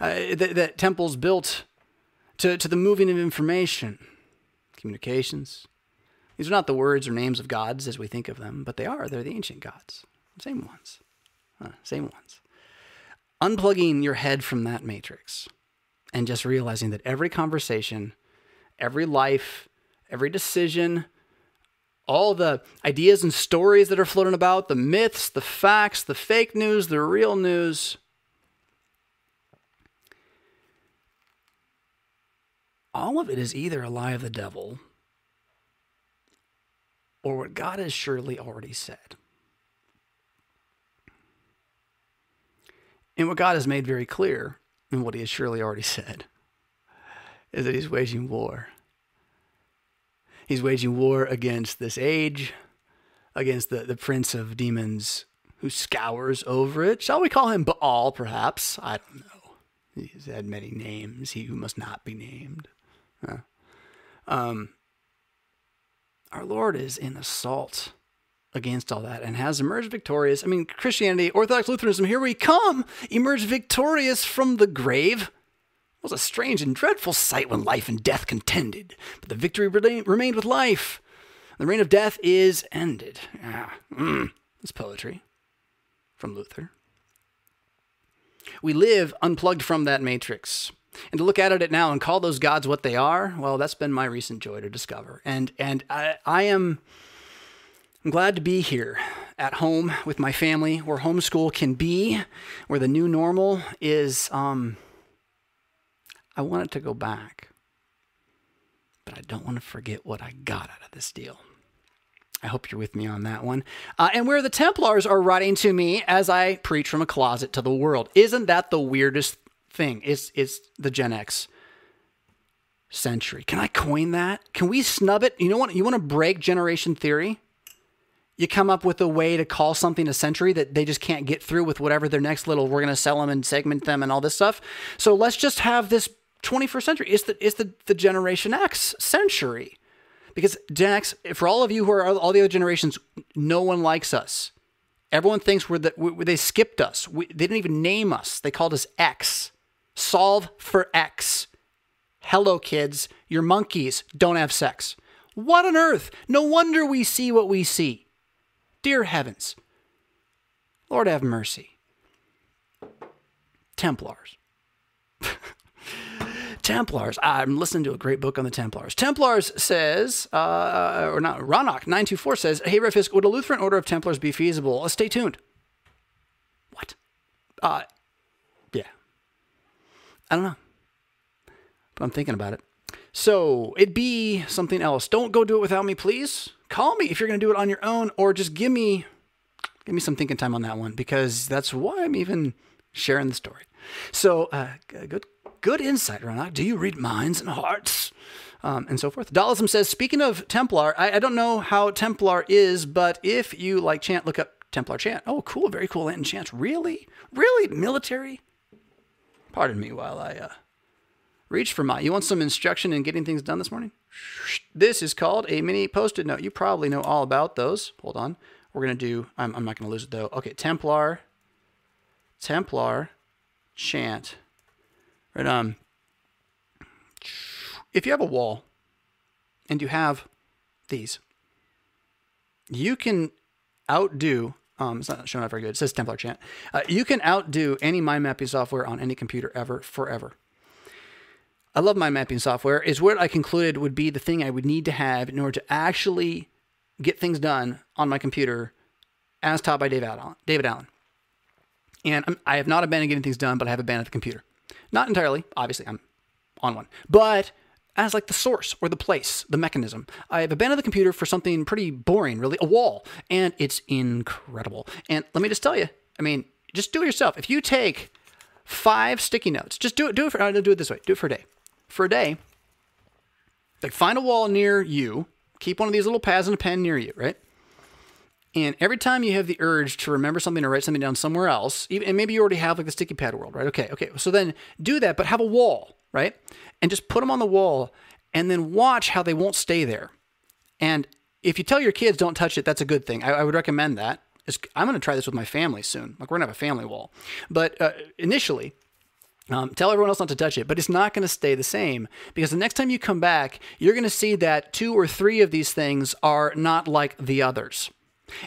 uh, that, that temples built to, to the moving of information, communications. These are not the words or names of gods as we think of them, but they are. They're the ancient gods. Same ones. Same ones. Unplugging your head from that matrix and just realizing that every conversation, every life, every decision, all the ideas and stories that are floating about, the myths, the facts, the fake news, the real news. All of it is either a lie of the devil or what God has surely already said. And what God has made very clear, and what He has surely already said, is that He's waging war. He's waging war against this age, against the, the prince of demons who scours over it. Shall we call him Baal, perhaps? I don't know. He's had many names, he who must not be named. Uh, um, our Lord is in assault against all that and has emerged victorious. I mean, Christianity, Orthodox Lutheranism, here we come, emerged victorious from the grave. It was a strange and dreadful sight when life and death contended, but the victory remained with life. The reign of death is ended. Ah, mm, it's poetry from Luther. We live unplugged from that matrix. And to look at it now and call those gods what they are, well, that's been my recent joy to discover. And and I, I am I'm glad to be here at home with my family, where homeschool can be, where the new normal is. Um, I want it to go back, but I don't want to forget what I got out of this deal. I hope you're with me on that one. Uh, and where the Templars are writing to me as I preach from a closet to the world. Isn't that the weirdest thing? It's, it's the Gen X century. Can I coin that? Can we snub it? You know what? You want to break generation theory? You come up with a way to call something a century that they just can't get through with whatever their next little, we're going to sell them and segment them and all this stuff. So let's just have this 21st century. It's the, it's the, the Generation X century. Because Gen X, for all of you who are all the other generations, no one likes us. Everyone thinks we're the, we, they skipped us. We, they didn't even name us. They called us X. Solve for X. Hello, kids. Your monkeys don't have sex. What on earth? No wonder we see what we see. Dear heavens. Lord have mercy. Templars. Templars. I'm listening to a great book on the Templars. Templars says, uh, or not, Ronach 924 says, Hey, Rev Fisk, would a Lutheran order of Templars be feasible? Uh, stay tuned. What? Uh, yeah. I don't know. But I'm thinking about it. So it'd be something else. Don't go do it without me, please. Call me if you're going to do it on your own, or just give me give me some thinking time on that one because that's why I'm even sharing the story. So uh, good good insight, Ronach. Do you read minds and hearts? Um, and so forth. Dalism says, speaking of Templar, I, I, don't know how Templar is, but if you like chant, look up Templar chant. Oh, cool. Very cool Latin chants. Really? Really? Military? Pardon me while I uh, reach for my. You want some instruction in getting things done this morning? This is called a mini post-it note. You probably know all about those. Hold on. We're going to do, I'm, I'm not going to lose it though. Okay, Templar, Templar chant Right. Um, if you have a wall and you have these, you can outdo. Um, it's not showing up very good. It says Templar chant. Uh, you can outdo any mind mapping software on any computer ever, forever. I love mind mapping software. Is what I concluded would be the thing I would need to have in order to actually get things done on my computer, as taught by David Allen. David Allen. And I'm, I have not abandoned getting things done, but I have abandoned the computer. Not entirely, obviously, I'm on one, but as like the source or the place, the mechanism. I've abandoned the computer for something pretty boring, really, a wall, and it's incredible. And let me just tell you, I mean, just do it yourself. If you take five sticky notes, just do it. Do it for. I'll do it this way. Do it for a day. For a day, like find a wall near you. Keep one of these little pads and a pen near you, right? And every time you have the urge to remember something or write something down somewhere else, even, and maybe you already have like the sticky pad world, right? Okay, okay. So then do that, but have a wall, right? And just put them on the wall and then watch how they won't stay there. And if you tell your kids don't touch it, that's a good thing. I, I would recommend that. It's, I'm going to try this with my family soon. Like we're going to have a family wall. But uh, initially, um, tell everyone else not to touch it, but it's not going to stay the same because the next time you come back, you're going to see that two or three of these things are not like the others.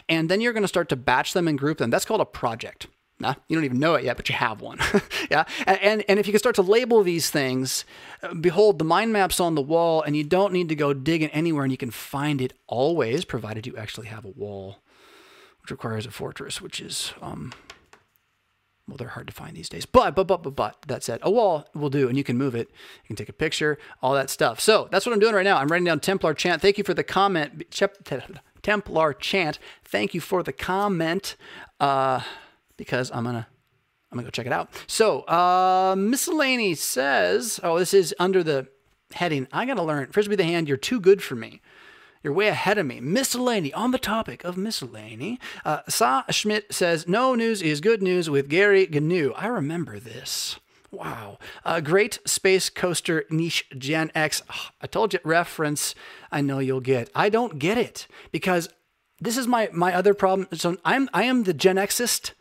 And then you're going to start to batch them and group them. That's called a project. Nah, you don't even know it yet, but you have one. yeah. And, and if you can start to label these things, uh, behold, the mind map's on the wall, and you don't need to go digging anywhere, and you can find it always, provided you actually have a wall, which requires a fortress, which is, um, well, they're hard to find these days. But, but, but, but, but, that said, a wall will do, and you can move it. You can take a picture, all that stuff. So that's what I'm doing right now. I'm writing down Templar chant. Thank you for the comment. Templar chant. Thank you for the comment. Uh, because I'm gonna I'm gonna go check it out. So uh, miscellany says, oh, this is under the heading. I gotta learn. Frisbee the hand. You're too good for me. You're way ahead of me. Miscellany, on the topic of miscellany. Uh, Sa Schmidt says, No news is good news with Gary Gnu. I remember this. Wow. Uh, great space coaster niche Gen X. I told you, reference I know you'll get. I don't get it because this is my, my other problem. So I'm, I am the Gen Xist,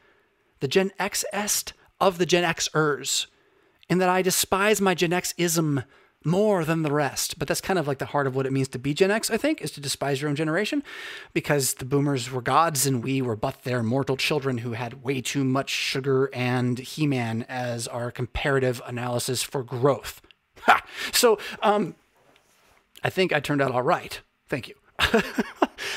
the Gen Xest of the Gen Xers, in that I despise my Gen Xism more than the rest. But that's kind of like the heart of what it means to be Gen X, I think, is to despise your own generation because the boomers were gods and we were but their mortal children who had way too much sugar and He Man as our comparative analysis for growth. Ha! So, um, I think I turned out all right. Thank you.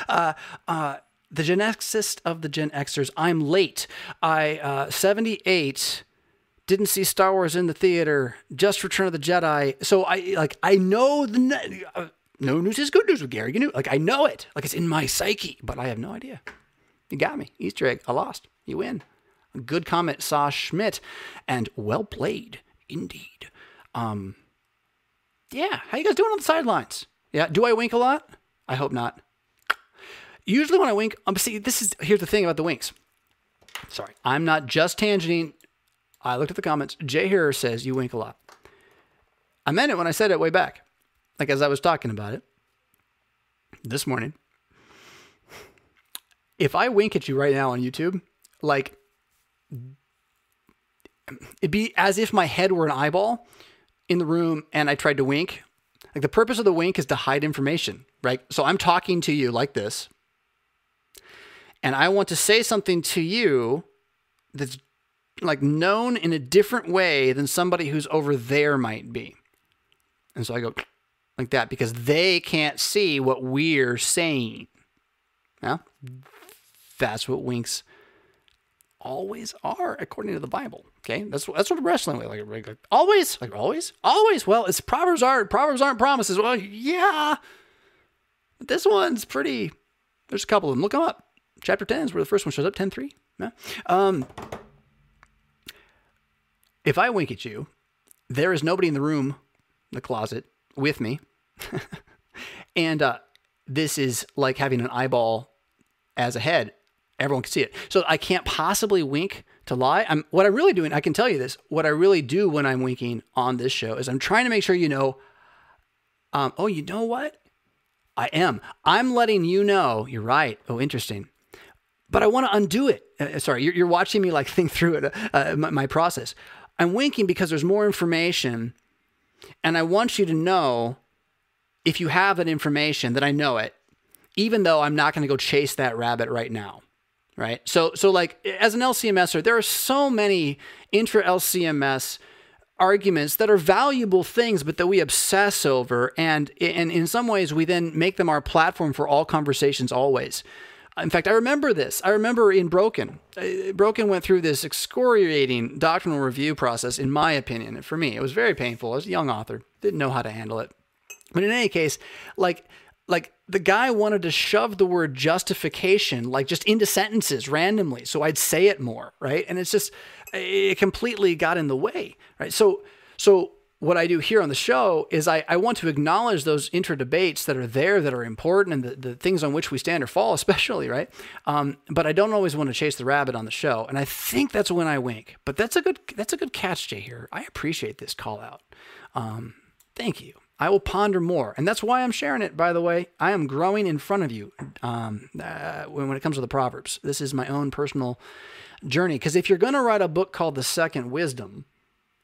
uh, uh, the Gen Xist of the Gen Xers. I'm late. I, uh, 78 didn't see Star Wars in the theater, just Return of the Jedi. So I like I know the uh, no news is good news with Gary. You know, like I know it, like it's in my psyche, but I have no idea. You got me, Easter egg. I lost. You win. Good comment, Saw Schmidt, and well played indeed. Um, yeah, how you guys doing on the sidelines? Yeah, do I wink a lot? I hope not. Usually when I wink, um, see, this is here's the thing about the winks. Sorry, I'm not just tangenting I looked at the comments. Jay Hearer says you wink a lot. I meant it when I said it way back, like as I was talking about it this morning. If I wink at you right now on YouTube, like it'd be as if my head were an eyeball in the room and I tried to wink. Like the purpose of the wink is to hide information, right? So I'm talking to you like this, and I want to say something to you that's like known in a different way than somebody who's over there might be. And so I go like that because they can't see what we're saying. Yeah, that's what winks always are according to the Bible. Okay, that's that's what wrestling like, like, like always, like always, always. Well, it's Proverbs aren't Proverbs aren't promises. Well, yeah, but this one's pretty. There's a couple of them. Look them up. Chapter 10 is where the first one shows up. 10 3. Yeah. Um, if I wink at you, there is nobody in the room, the closet, with me. and uh, this is like having an eyeball as a head. Everyone can see it. So I can't possibly wink to lie. I'm what I'm really doing, I can tell you this. What I really do when I'm winking on this show is I'm trying to make sure you know, um, oh, you know what? I am. I'm letting you know. You're right. Oh, interesting. But I want to undo it. Uh, sorry, you're, you're, watching me like think through it, uh, my, my process. I'm winking because there's more information. And I want you to know if you have that information that I know it, even though I'm not going to go chase that rabbit right now. Right. So, so like as an LCMSer, there are so many intra LCMS arguments that are valuable things, but that we obsess over. And, and in some ways, we then make them our platform for all conversations always. In fact, I remember this. I remember in Broken, uh, Broken went through this excoriating doctrinal review process, in my opinion. And for me, it was very painful. I was a young author, didn't know how to handle it. But in any case, like, like the guy wanted to shove the word justification like just into sentences randomly so i'd say it more right and it's just it completely got in the way right so so what I do here on the show is I, I want to acknowledge those inter debates that are there that are important and the, the things on which we stand or fall, especially, right? Um, but I don't always want to chase the rabbit on the show. And I think that's when I wink. But that's a good that's a good catch, Jay here. I appreciate this call out. Um, thank you. I will ponder more. And that's why I'm sharing it, by the way. I am growing in front of you um, uh, when, when it comes to the Proverbs. This is my own personal journey. Because if you're going to write a book called The Second Wisdom,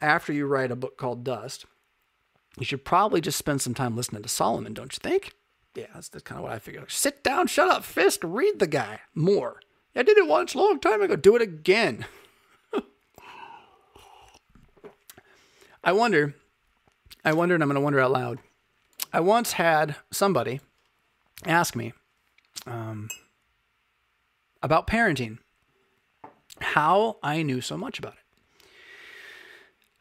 after you write a book called Dust, you should probably just spend some time listening to Solomon, don't you think? Yeah, that's, that's kind of what I figured. Sit down, shut up, Fisk, read the guy more. I did it once, long time ago. Do it again. I wonder, I wonder, and I'm going to wonder out loud. I once had somebody ask me um, about parenting, how I knew so much about it.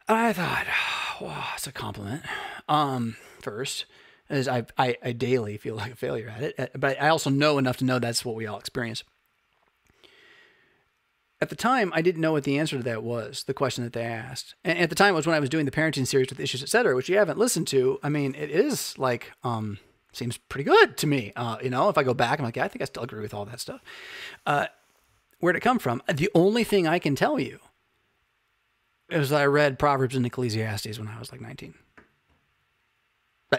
I thought, wow, it's a compliment. Um, first, as I, I, I daily feel like a failure at it. But I also know enough to know that's what we all experience. At the time, I didn't know what the answer to that was, the question that they asked. And at the time, it was when I was doing the parenting series with issues, etc., which you haven't listened to. I mean, it is like, um, seems pretty good to me. Uh, you know, if I go back, I'm like, yeah, I think I still agree with all that stuff. Uh, where'd it come from? The only thing I can tell you is I read Proverbs and Ecclesiastes when I was like 19.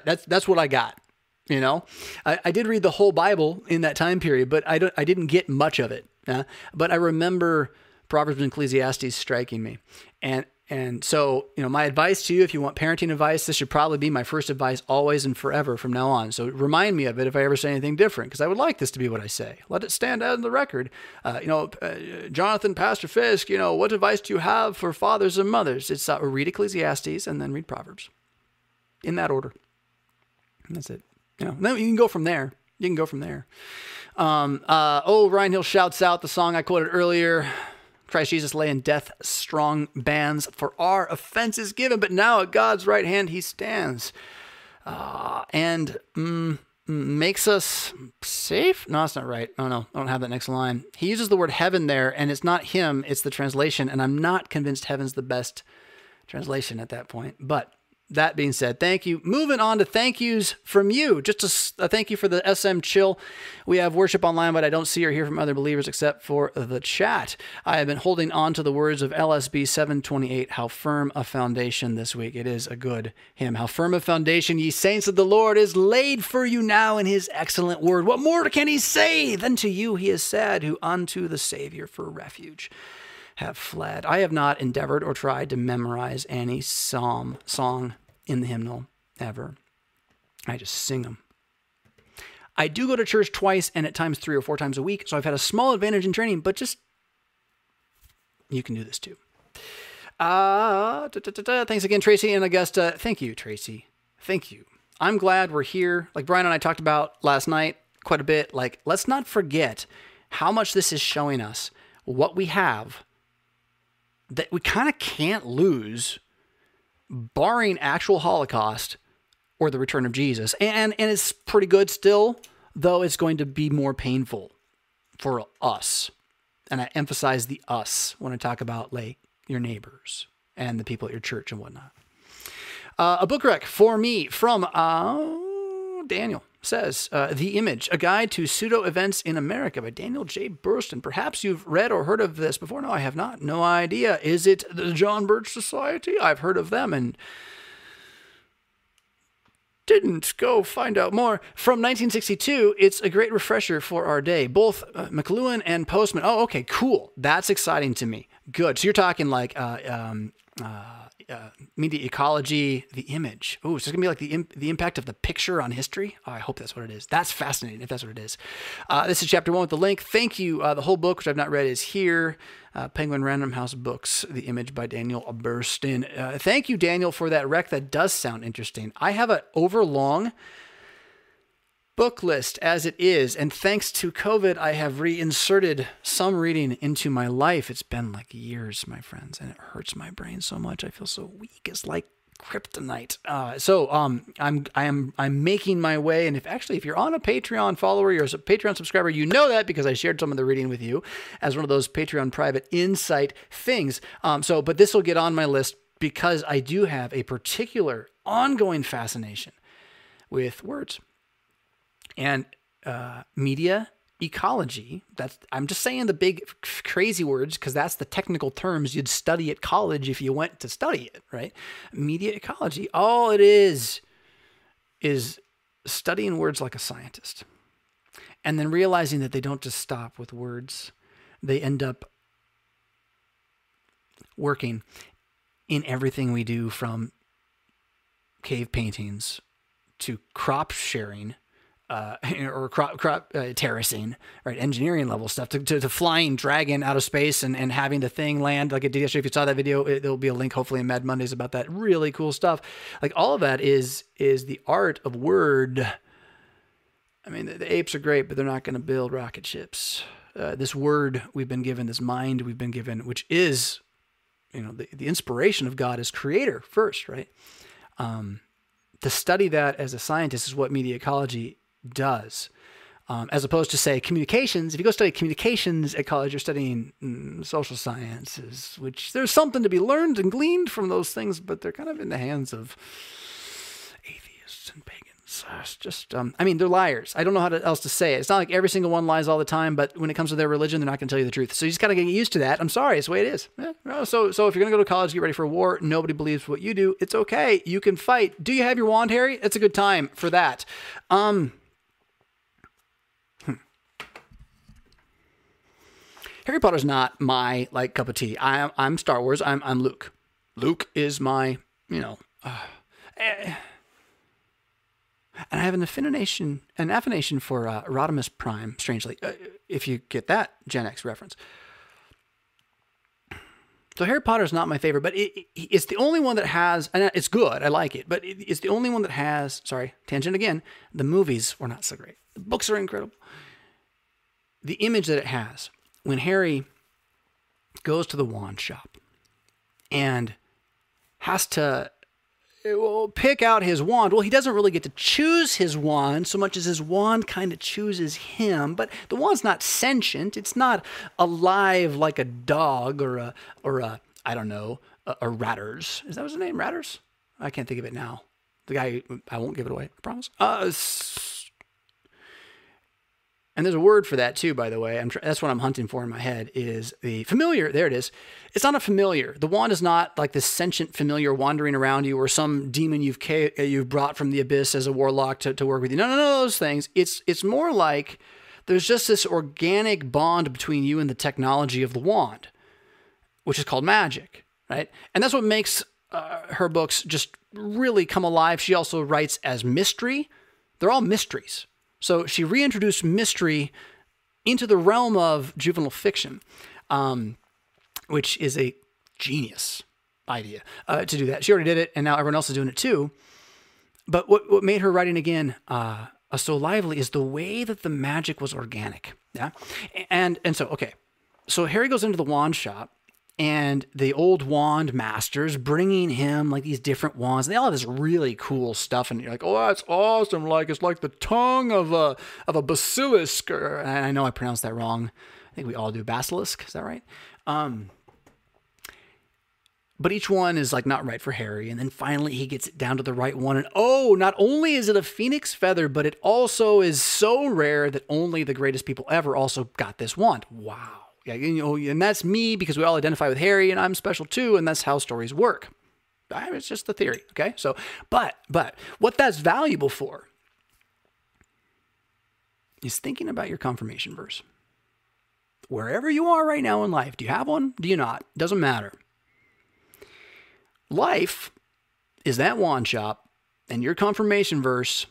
That's that's what I got. You know, I, I did read the whole Bible in that time period, but I don't I didn't get much of it. Uh, but I remember Proverbs and Ecclesiastes striking me, and and so you know my advice to you, if you want parenting advice, this should probably be my first advice always and forever from now on. So remind me of it if I ever say anything different, because I would like this to be what I say. Let it stand out in the record. Uh, you know, uh, Jonathan Pastor Fisk. You know, what advice do you have for fathers and mothers? It's uh, read Ecclesiastes and then read Proverbs, in that order. And that's it. You know, then you can go from there. You can go from there. Um, uh, oh, Ryan Hill shouts out the song I quoted earlier. Christ Jesus lay in death strong bands for our offenses given, but now at God's right hand he stands. Uh, and mm, makes us safe? No, that's not right. Oh, no, I don't have that next line. He uses the word heaven there, and it's not him, it's the translation, and I'm not convinced heaven's the best translation at that point. But that being said, thank you. Moving on to thank yous from you. Just a, a, thank you for the SM chill. We have worship online, but I don't see or hear from other believers except for the chat. I have been holding on to the words of LSB 728. How firm a foundation this week. It is a good hymn. How firm a foundation, ye saints of the Lord, is laid for you now in his excellent word. What more can he say than to you he is said, who unto the Savior for refuge have fled. I have not endeavored or tried to memorize any psalm song in the hymnal ever. I just sing them. I do go to church twice and at times three or four times a week, so I've had a small advantage in training, but just you can do this too. Uh, thanks again, Tracy and Augusta. Thank you, Tracy. Thank you. I'm glad we're here. Like Bryan and I talked about last night quite a bit. Like, let's not forget how much this is showing us what we have that we kind of can't lose, barring actual Holocaust or the return of Jesus. And, and it's pretty good still, though it's going to be more painful for us. And I emphasize the us when I talk about like your neighbors and the people at your church and whatnot. Uh, a book rec for me from uh, Daniel says uh, The Image, a guide to pseudo events in America by Daniel J. Boorstin. Perhaps you've read or heard of this before. No, I have not. No idea. Is it the John Birch Society? I've heard of them and didn't go find out more. From 1962, it's a great refresher for our day. Both uh, McLuhan and Postman. Oh, okay, cool. That's exciting to me. Good. So you're talking like uh, um, uh, uh, media ecology, the image. Oh, it's going to be like the imp- the impact of the picture on history. Oh, I hope that's what it is. That's fascinating if that's what it is. Uh, this is chapter one with the link. Thank you. Uh, the whole book, which I've not read, is here. Uh, Penguin Random House Books, The Image by Daniel Boorstin. Uh, thank you, Daniel, for that rec. That does sound interesting. I have an overlong book list as it is. And thanks to COVID, I have reinserted some reading into my life. It's been like years, my friends, and it hurts my brain so much. I feel so weak. It's like kryptonite. Uh, so um, I'm I am I'm making my way. And if actually if you're on a Patreon follower, you're a Patreon subscriber, you know that because I shared some of the reading with you as one of those Patreon private insight things. Um, so, but this will get on my list because I do have a particular ongoing fascination with words and uh, media ecology. That's i'm just saying the big crazy words because that's the technical terms you'd study at college if you went to study it right? Media ecology all it is is studying words like a scientist and then realizing that they don't just stop with words. They end up working in everything we do from cave paintings to crop sharing uh, or crop, crop uh, terracing, right? Engineering level stuff to, to, to, flying dragon out of space and, and having the thing land like it did. If you saw that video, it, there'll be a link hopefully in Mad Mondays about that really cool stuff. Like all of that is is the art of word. I mean, the, the apes are great, but they're not going to build rocket ships. Uh, this word we've been given, this mind we've been given, which is, you know, the, the inspiration of God as creator first, right? Um, to study that as a scientist is what media ecology does. Um, as opposed to say communications. If you go study communications at college, you're studying mm, social sciences, which there's something to be learned and gleaned from those things, but they're kind of in the hands of atheists and pagans. It's just, um, I mean, they're liars. I don't know how to, else to say it. It's not like every single one lies all the time, but when it comes to their religion, they're not going to tell you the truth. So you just got to get used to that. I'm sorry, it's the way it is. Yeah. So, so if you're going to go to college, get ready for war. Nobody believes what you do. It's okay. You can fight. Do you have your wand, Harry? It's a good time for that. Um, Harry Potter's not my like cup of tea. I, I'm Star Wars. I'm I'm Luke. Luke is my you know. Uh, eh and I have an affination, an affination for uh, Rodimus Prime. Strangely, uh, if you get that Gen X reference. So Harry Potter is not my favorite, but it, it, it's the only one that has, and it's good. I like it, but it, it's the only one that has. Sorry, tangent again. The movies were not so great. The books are incredible. The image that it has when Harry goes to the wand shop and has to pick out his wand. Well, he doesn't really get to choose his wand so much as his wand kind of chooses him. But the wand's not sentient. It's not alive like a dog or a or a I don't know a, a Ratters. Is that his name? Ratters? I can't think of it now. The guy I won't give it away. I promise. Uh, and there's a word for that too, by the way. Tr- that's what I'm hunting for in my head is the familiar. There it is. It's not a familiar. The wand is not like this sentient familiar wandering around you or some demon you've ca- you've brought from the abyss as a warlock to, to work with you. No, no, no, those things. It's it's more like there's just this organic bond between you and the technology of the wand, which is called magic, right? And that's what makes uh, her books just really come alive. She also writes as mystery. They're all mysteries so she reintroduced mystery into the realm of juvenile fiction, um, which is a genius idea uh, to do that. She already did it, and now everyone else is doing it too. But what, what made her writing again uh, so lively is the way that the magic was organic. Yeah, and and so okay, so Harry goes into the wand shop and the old wand masters bringing him like these different wands. And they all have this really cool stuff, and you're like, "Oh, that's awesome! Like it's like the tongue of a of a basilisk." and I know I pronounced that wrong. I think we all do basilisk. Is that right? Um, but each one is like not right for Harry, and then finally he gets it down to the right one, and oh, not only is it a phoenix feather, but it also is so rare that only the greatest people ever also got this wand. Wow. Yeah, you know, and that's me because we all identify with Harry, and I'm special too, and that's how stories work. It's just the theory, okay? So, but but what that's valuable for is thinking about your confirmation verse. Wherever you are right now in life, do you have one? Do you not? Doesn't matter. Life is that wand shop, and your confirmation verse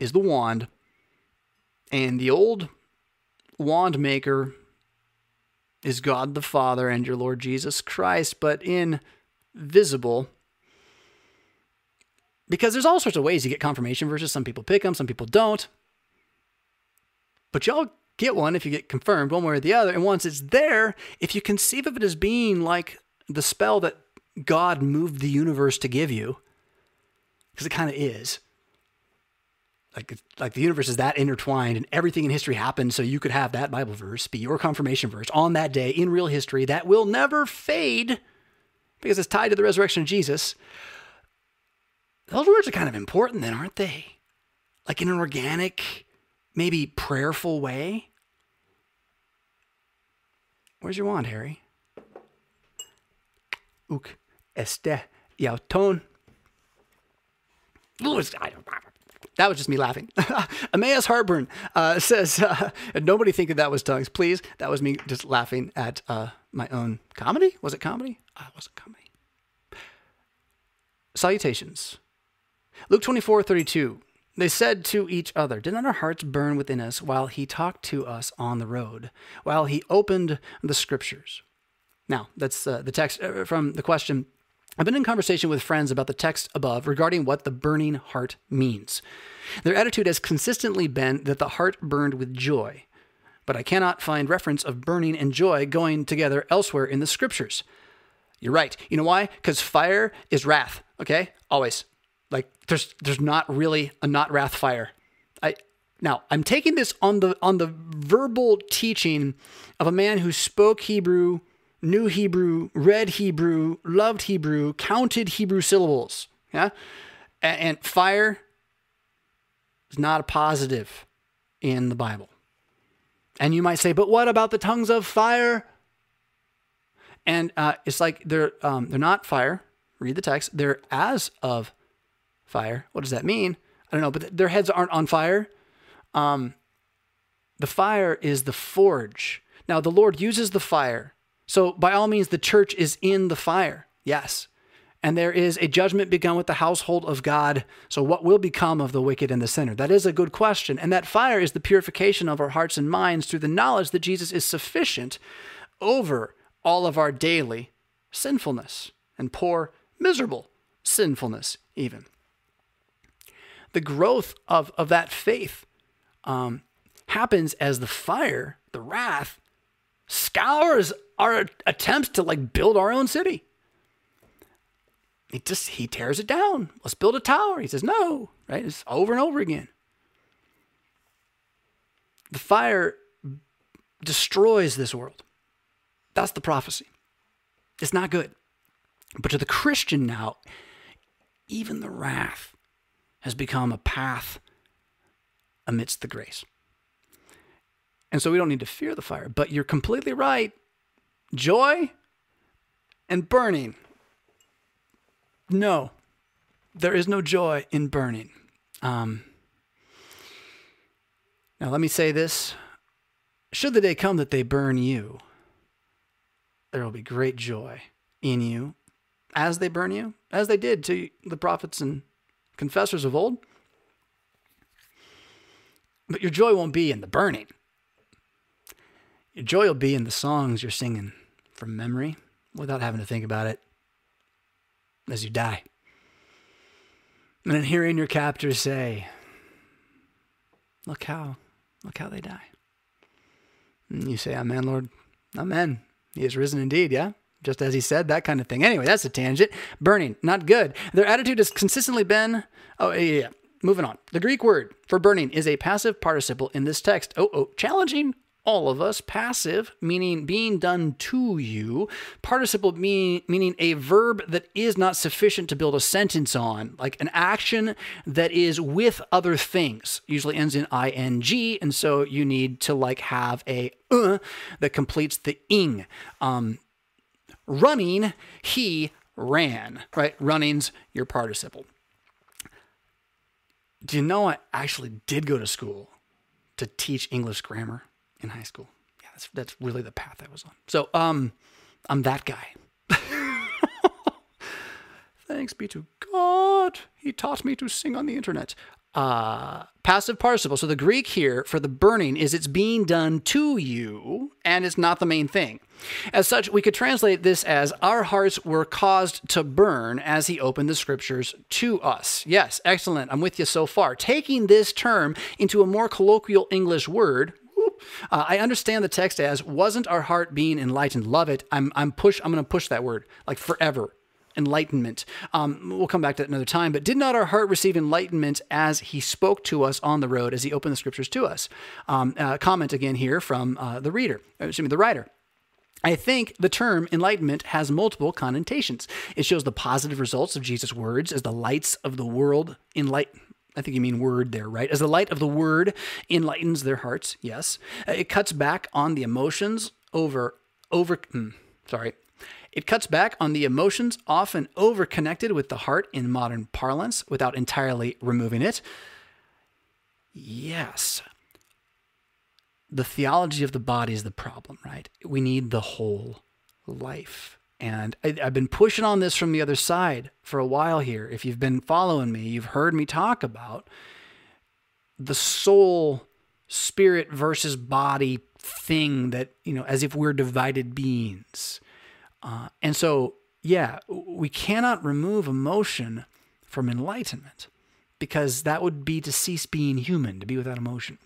is the wand, and the old wand maker is God the Father and your Lord Jesus Christ, but invisible. Because there's all sorts of ways you get confirmation verses. Some people pick them, some people don't. But y'all get one if you get confirmed one way or the other. And once it's there, if you conceive of it as being like the spell that God moved the universe to give you, because it kind of is, like like the universe is that intertwined and everything in history happened so you could have that bible verse be your confirmation verse on that day in real history that will never fade because it's tied to the resurrection of jesus. Those words are kind of important then aren't they? Like in an organic maybe prayerful way? Where's your wand harry? Uk este yauton that was just me laughing. Emmaus Heartburn uh, says, uh, nobody think that that was tongues. Please, that was me just laughing at uh, my own comedy. Was it comedy? Uh, it wasn't comedy. Salutations. Luke 24, 32. They said to each other, Did not our hearts burn within us while he talked to us on the road, while he opened the scriptures? Now, that's uh, the text uh, from the question I've been in conversation with friends about the text above regarding what the burning heart means. Their attitude has consistently been that the heart burned with joy, but I cannot find reference of burning and joy going together elsewhere in the scriptures. You're right. You know why? Because fire is wrath, okay? Always. Like there's there's not really a not wrath fire. I now I'm taking this on the on the verbal teaching of a man who spoke Hebrew, knew Hebrew, read Hebrew, loved Hebrew, counted Hebrew syllables. Yeah, and, fire is not a positive in the Bible. And you might say, but what about the tongues of fire? And uh, it's like they're um, they're not fire. Read the text. They're as of fire. What does that mean? I don't know, but their heads aren't on fire. Um, the fire is the forge. Now the Lord uses the fire. So by all means, the church is in the fire. Yes. And there is a judgment begun with the household of God. So, what will become of the wicked and the sinner? That is a good question. And that fire is the purification of our hearts and minds through the knowledge that Jesus is sufficient over all of our daily sinfulness and poor, miserable sinfulness, even. The growth of, of that faith um, happens as the fire, the wrath, scours our attempts to like build our own city he just he tears it down. Let's build a tower. He says no, right? It's over and over again. The fire destroys this world. That's the prophecy. It's not good. But to the Christian now, even the wrath has become a path amidst the grace. And so we don't need to fear the fire. But you're completely right. Joy and burning no, there is no joy in burning. Um, now, let me say this. Should the day come that they burn you, there will be great joy in you as they burn you, as they did to the prophets and confessors of old. But your joy won't be in the burning. Your joy will be in the songs you're singing from memory without having to think about it as you die. And then hearing your captors say, Look how, look how they die. And you say, Amen, Lord. Amen. He is risen indeed, yeah? Just as he said, that kind of thing. Anyway, that's a tangent. Burning, not good. Their attitude has consistently been, oh, yeah, yeah. Moving on. The Greek word for burning is a passive participle in this text. Oh, oh, challenging all of us. Passive, meaning being done to you. Participle, mean, meaning a verb that is not sufficient to build a sentence on, like an action that is with other things. Usually ends in ing, and so you need to like have a uh that completes the ing. Um, running, he ran, right? Running's your participle. Do you know I actually did go to school to teach English grammar? In high school. Yeah, that's that's really the path I was on. So um, I'm that guy. Thanks be to God, He taught me to sing on the internet. Uh, passive participle. So the Greek here for the burning is it's being done to you, and it's not the main thing. As such, we could translate this as our hearts were caused to burn as he opened the scriptures to us. Yes, excellent. I'm with you so far. Taking this term into a more colloquial English word, uh, I understand the text as wasn't our heart being enlightened. Love it. I'm I'm push. I'm going to push that word like forever. Enlightenment. Um, we'll come back to that another time. But did not our heart receive enlightenment as He spoke to us on the road, as He opened the Scriptures to us? Um, uh, comment again here from uh, the reader. Uh, excuse me, the writer. I think the term enlightenment has multiple connotations. It shows the positive results of Jesus' words as the lights of the world enlighten. I think you mean word there, right? As the light of the word enlightens their hearts, yes. Uh, it cuts back on the emotions over, over, mm, sorry. It cuts back on the emotions often over connected with the heart in modern parlance without entirely removing it. Yes. The theology of the body is the problem, right? We need the whole life. And I, have been pushing on this from the other side for a while here. If you've been following me, you've heard me talk about the soul, spirit versus body thing that, you know, as if we're divided beings. Uh, and so, yeah, we cannot remove emotion from enlightenment because that would be to cease being human, to be without emotion.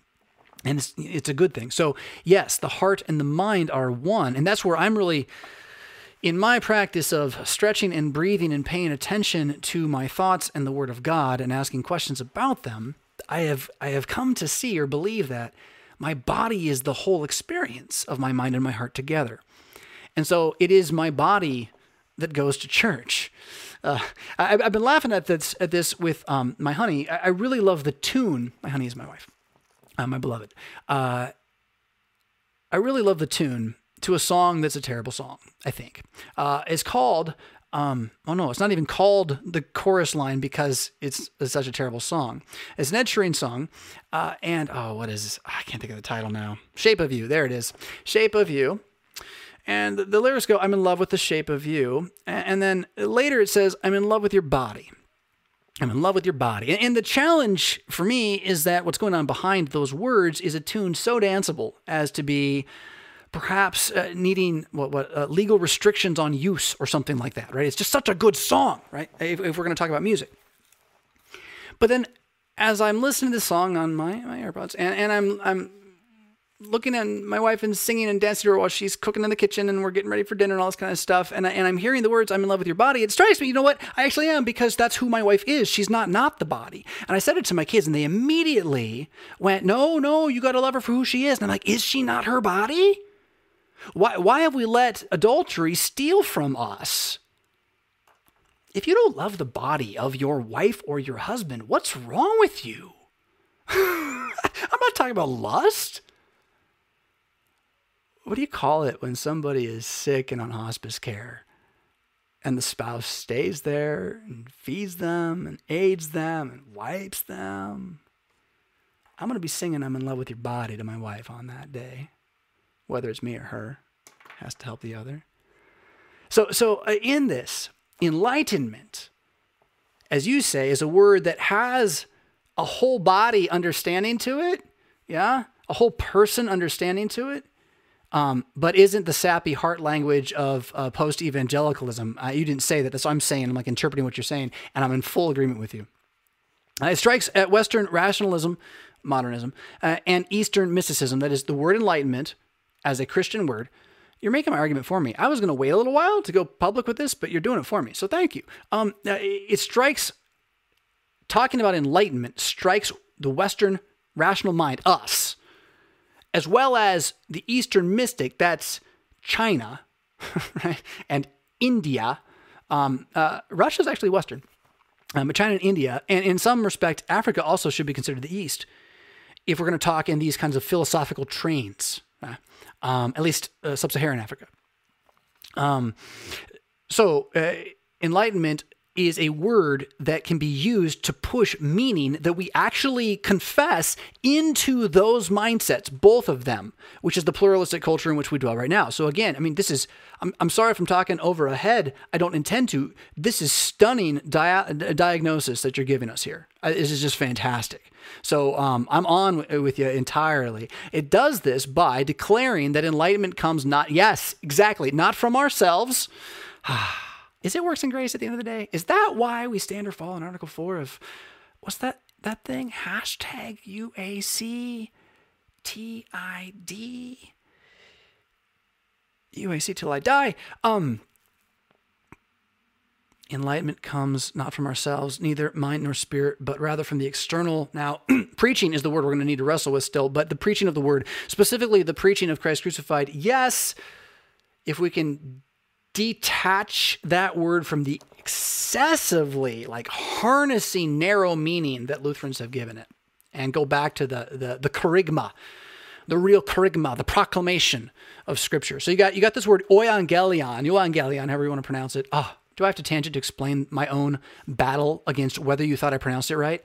And it's, it's a good thing. So, yes, the heart and the mind are one. And that's where I'm really in my practice of stretching and breathing and paying attention to my thoughts and the Word of God and asking questions about them, I have I have come to see or believe that my body is the whole experience of my mind and my heart together. And so it is my body that goes to church. Uh, I, have been laughing at this at this with um, my honey. I, I, really love the tune. My honey is my wife, uh, my beloved. Uh, I really love the tune to a song that's a terrible song. I think uh, it's called. Um, oh no, it's not even called the chorus line because it's, it's such a terrible song. It's an Ed Sheeran song, uh, and oh, what is this? I can't think of the title now. Shape of You. There it is. Shape of You. And the, the lyrics go, I'm in love with the shape of you. And then later it says, I'm in love with your body. I'm in love with your body. And the challenge for me is that what's going on behind those words is a tune so danceable as to be perhaps uh, needing what, what uh, legal restrictions on use or something like that, right? It's just such a good song, right? If, if we're going to talk about music. But then as I'm listening to the song on my, my AirPods and, and I'm, I'm looking at my wife and singing and dancing to her while she's cooking in the kitchen and we're getting ready for dinner and all this kind of stuff. And, I, and I'm hearing the words, I'm in love with your body. It strikes me, you know what? I actually am because that's who my wife is. She's not not the body. And I said it to my kids and they immediately went, no, no, you got to love her for who she is. And I'm like, is she not her body? Why, why have we let adultery steal from us? If you don't love the body of your wife or your husband, what's wrong with you? I'm not talking about lust what do you call it when somebody is sick and on hospice care and the spouse stays there and feeds them and aids them and wipes them? I'm going to be singing I'm in love with your body to my wife on that day, whether it's me or her. Has to help the other. So, so uh, in this, enlightenment, as you say, is a word that has a whole body understanding to it. Yeah. A whole person understanding to it um, but isn't the sappy heart language of uh, post evangelicalism? Uh, you didn't say that. That's what I'm saying. I'm like interpreting what you're saying, and I'm in full agreement with you. Uh, it strikes at Western rationalism, modernism, uh, and Eastern mysticism. That is the word enlightenment as a Christian word. You're making my argument for me. I was going to wait a little while to go public with this, but you're doing it for me. So thank you. Um, it strikes, talking about enlightenment strikes the Western rational mind, us, as well as the Eastern mystic, that's China, right? And India. Um, uh, Russia is actually Western, um, but China and India, and in some respect, Africa also should be considered the East if we're going to talk in these kinds of philosophical trains, um, at least uh, sub Saharan Africa. Um, so, uh, enlightenment is a word that can be used to push meaning that we actually confess into those mindsets, both of them, which is the pluralistic culture in which we dwell right now. So, again, I mean, this is, I'm, I'm sorry if I'm talking over a head. I don't intend to. This is stunning dia- diagnosis that you're giving us here. This is just fantastic. So, um, I'm on with you entirely. It does this by declaring that enlightenment comes not, yes, exactly, not from ourselves. Is it works and grace at the end of the day? Is that why we stand or fall in Article 4 of what's that that thing? Hashtag UAC TID. UAC till I die. Um enlightenment comes not from ourselves, neither mind nor spirit, but rather from the external. Now, preaching is the word we're going to need to wrestle with still, but the preaching of the word, specifically the preaching of Christ crucified, yes, if we can detach that word from the excessively like harnessing narrow meaning that Lutherans have given it and go back to the the, the kerygma, the real kerygma, the proclamation of scripture. So you got you got this word euangelion, euangelion, however you want to pronounce it. Ah, oh, do I have to tangent to explain my own battle against whether you thought I pronounced it right?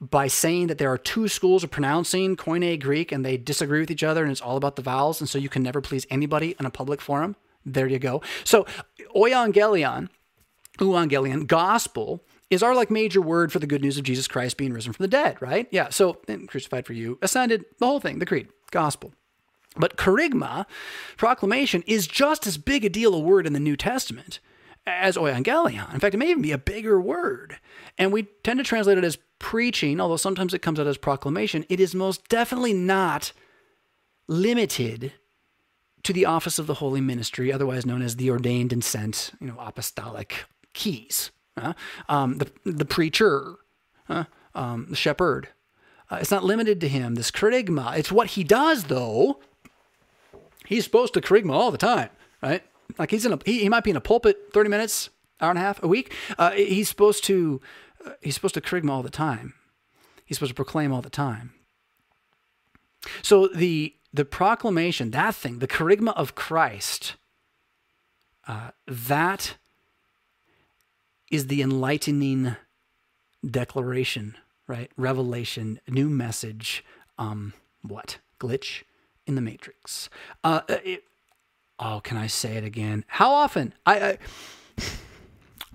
By saying that there are two schools of pronouncing Koine Greek and they disagree with each other and it's all about the vowels, and so you can never please anybody in a public forum. There you go. So, euangelion, euangelion, gospel is our like major word for the good news of Jesus Christ being risen from the dead, right? Yeah. So, crucified for you, ascended, the whole thing, the creed, gospel. But kerygma, proclamation, is just as big a deal a word in the New Testament as euangelion. In fact, it may even be a bigger word. And we tend to translate it as preaching, although sometimes it comes out as proclamation. It is most definitely not limited to the office of the holy ministry, otherwise known as the ordained and sent, you know, apostolic keys. Uh, um, the the preacher, uh, um, the shepherd. Uh, it's not limited to him. This kerygma. It's what he does, though. He's supposed to kerygma all the time, right? Like he's in a he, he might be in a pulpit thirty minutes, hour and a half a week. Uh, he's supposed to uh, he's supposed to kerygma all the time. He's supposed to proclaim all the time. So the the proclamation, that thing, the kerygma of Christ, uh, that is the enlightening declaration, right? Revelation, new message. Um, what glitch in the matrix? Uh, it, oh, can I say it again? How often? I, I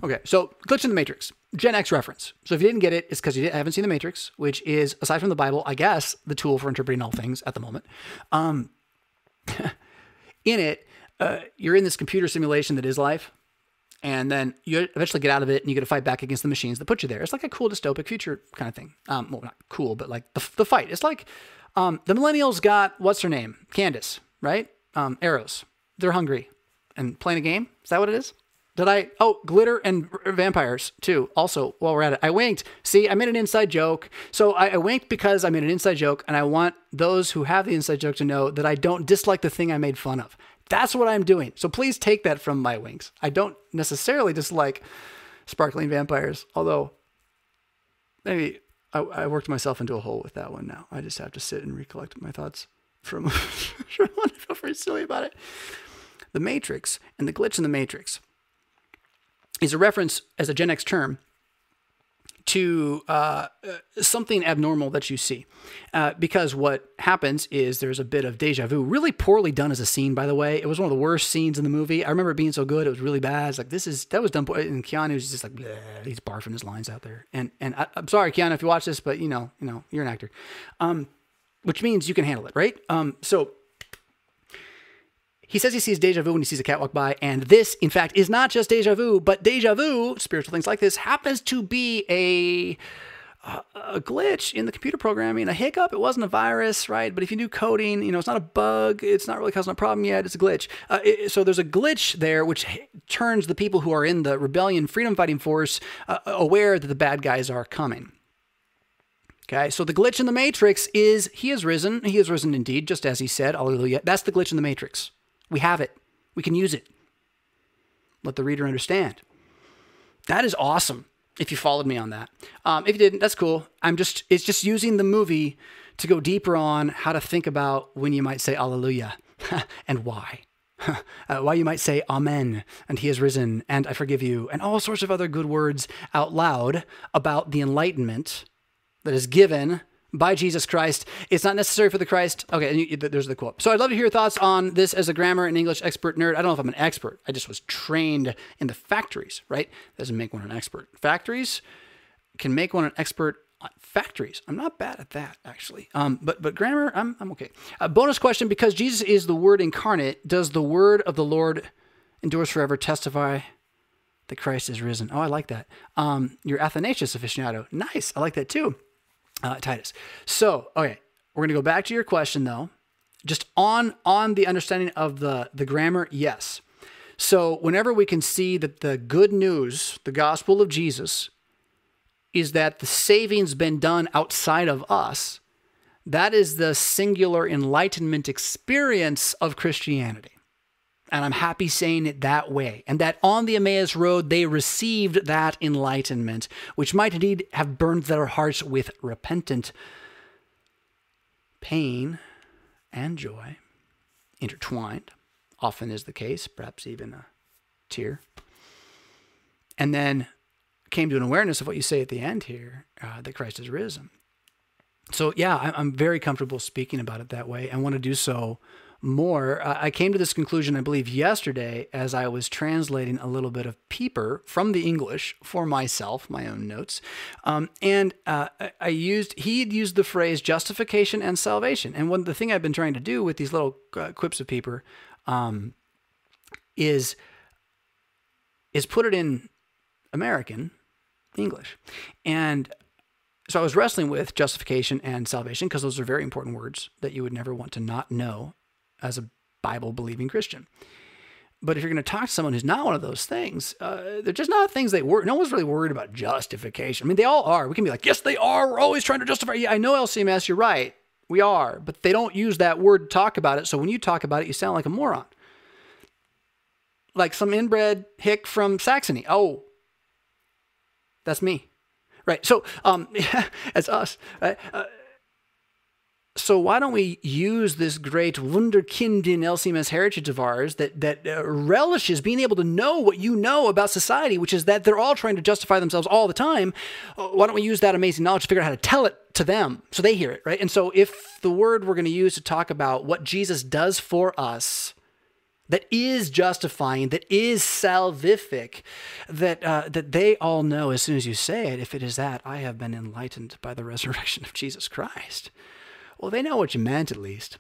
okay. So glitch in the matrix. Gen X reference. So if you didn't get it, it's because you haven't seen The Matrix, which is, aside from the Bible, I guess, the tool for interpreting all things at the moment. Um, in it, uh, you're in this computer simulation that is life, and then you eventually get out of it and you get to fight back against the machines that put you there. It's like a cool dystopic future kind of thing. Um, well, not cool, but like the, the fight. It's like um, the millennials got, what's her name? Katniss, right? Um, arrows. They're hungry and playing a game. Is that what it is? Did I? Oh, glitter and vampires too. Also, while we're at it, I winked. See, I made an inside joke. So I, I, winked because I made an inside joke, and I want those who have the inside joke to know that I don't dislike the thing I made fun of. That's what I'm doing. So please take that from my winks. I don't necessarily dislike sparkling vampires, although maybe I, I worked myself into a hole with that one. Now I just have to sit and recollect my thoughts from. I feel very silly about it. The Matrix and the glitch in the Matrix is a reference as a Gen X term to uh, something abnormal that you see. Uh, because what happens is there's a bit of deja vu, really poorly done as a scene, by the way. It was one of the worst scenes in the movie. I remember it being so good. It was really bad. It's like, this is, that was done. And Keanu's just like, he's barfing his lines out there. And, and I, am sorry, Keanu, if you watch this, but you know, you know, you're an actor. Um, which means you can handle it, right? Um, so he says he sees deja vu when he sees a cat walk by, and this, in fact, is not just deja vu, but deja vu, spiritual things like this, happens to be a a glitch in the computer programming, a hiccup. It wasn't a virus, right? But if you do coding, you know, it's not a bug. It's not really causing a problem yet. It's a glitch. Uh, it, so there's a glitch there which turns the people who are in the rebellion freedom fighting force uh, aware that the bad guys are coming. Okay, so the glitch in the matrix is he is risen. He is risen indeed, just as he said. Hallelujah. That's the glitch in the matrix. We have it. We can use it. Let the reader understand. That is awesome. If you followed me on that, um, if you didn't, that's cool. I'm just it's just using the movie to go deeper on how to think about when you might say Alleluia and why. uh, why you might say Amen and He has risen and I forgive you and all sorts of other good words out loud about the enlightenment that is given by Jesus Christ. It's not necessary for the Christ. Okay, you, there's the quote. So I'd love to hear your thoughts on this as a grammar and English expert nerd. I don't know if I'm an expert. I just was trained in the factories, right? Doesn't make one an expert. Factories can make one an expert factories. I'm not bad at that actually. Um, but but grammar, I'm I'm okay. A bonus question: Because Jesus is the Word incarnate, does the Word of the Lord endures forever testify that Christ is risen? Oh, I like that. Um, you're Athanasius aficionado. Nice. I like that too uh, Titus. So, okay, we're going to go back to your question though. Just on on the understanding of the the grammar, yes. So, whenever we can see that the good news, the gospel of Jesus, is that the saving's been done outside of us, that is the singular enlightenment experience of Christianity. And I'm happy saying it that way. And that on the Emmaus Road, they received that enlightenment, which might indeed have burned their hearts with repentant pain and joy, intertwined, often is the case, perhaps even a tear. And then came to an awareness of what you say at the end here uh, that Christ has risen. So, yeah, I'm very comfortable speaking about it that way and want to do so more. I came to this conclusion, I believe, yesterday as I was translating a little bit of Pieper from the English for myself, my own notes. Um, and uh, I used, he had used the phrase justification and salvation. And one the thing I've been trying to do with these little uh, quips of Pieper um, is, is put it in American English. And so I was wrestling with justification and salvation because those are very important words that you would never want to not know as a Bible believing Christian. But if you're going to talk to someone who's not one of those things, uh, they're just not things they worry. No one's really worried about justification. I mean, they all are. We can be like, yes, they are. We're always trying to justify. Yeah, I know LCMS. You're right. We are, but they don't use that word to talk about it. So when you talk about it, you sound like a moron, like some inbred hick from Saxony. Oh, that's me, right? So, um, as us. Right? Uh, so why don't we use this great wunderkind in LCMS heritage of ours that that uh, relishes being able to know what you know about society, which is that they're all trying to justify themselves all the time. Uh, why don't we use that amazing knowledge to figure out how to tell it to them so they hear it, right? And so if the word we're going to use to talk about what Jesus does for us that is justifying, that is salvific, that uh, that they all know as soon as you say it, if it is that I have been enlightened by the resurrection of Jesus Christ well, they know what you meant at least.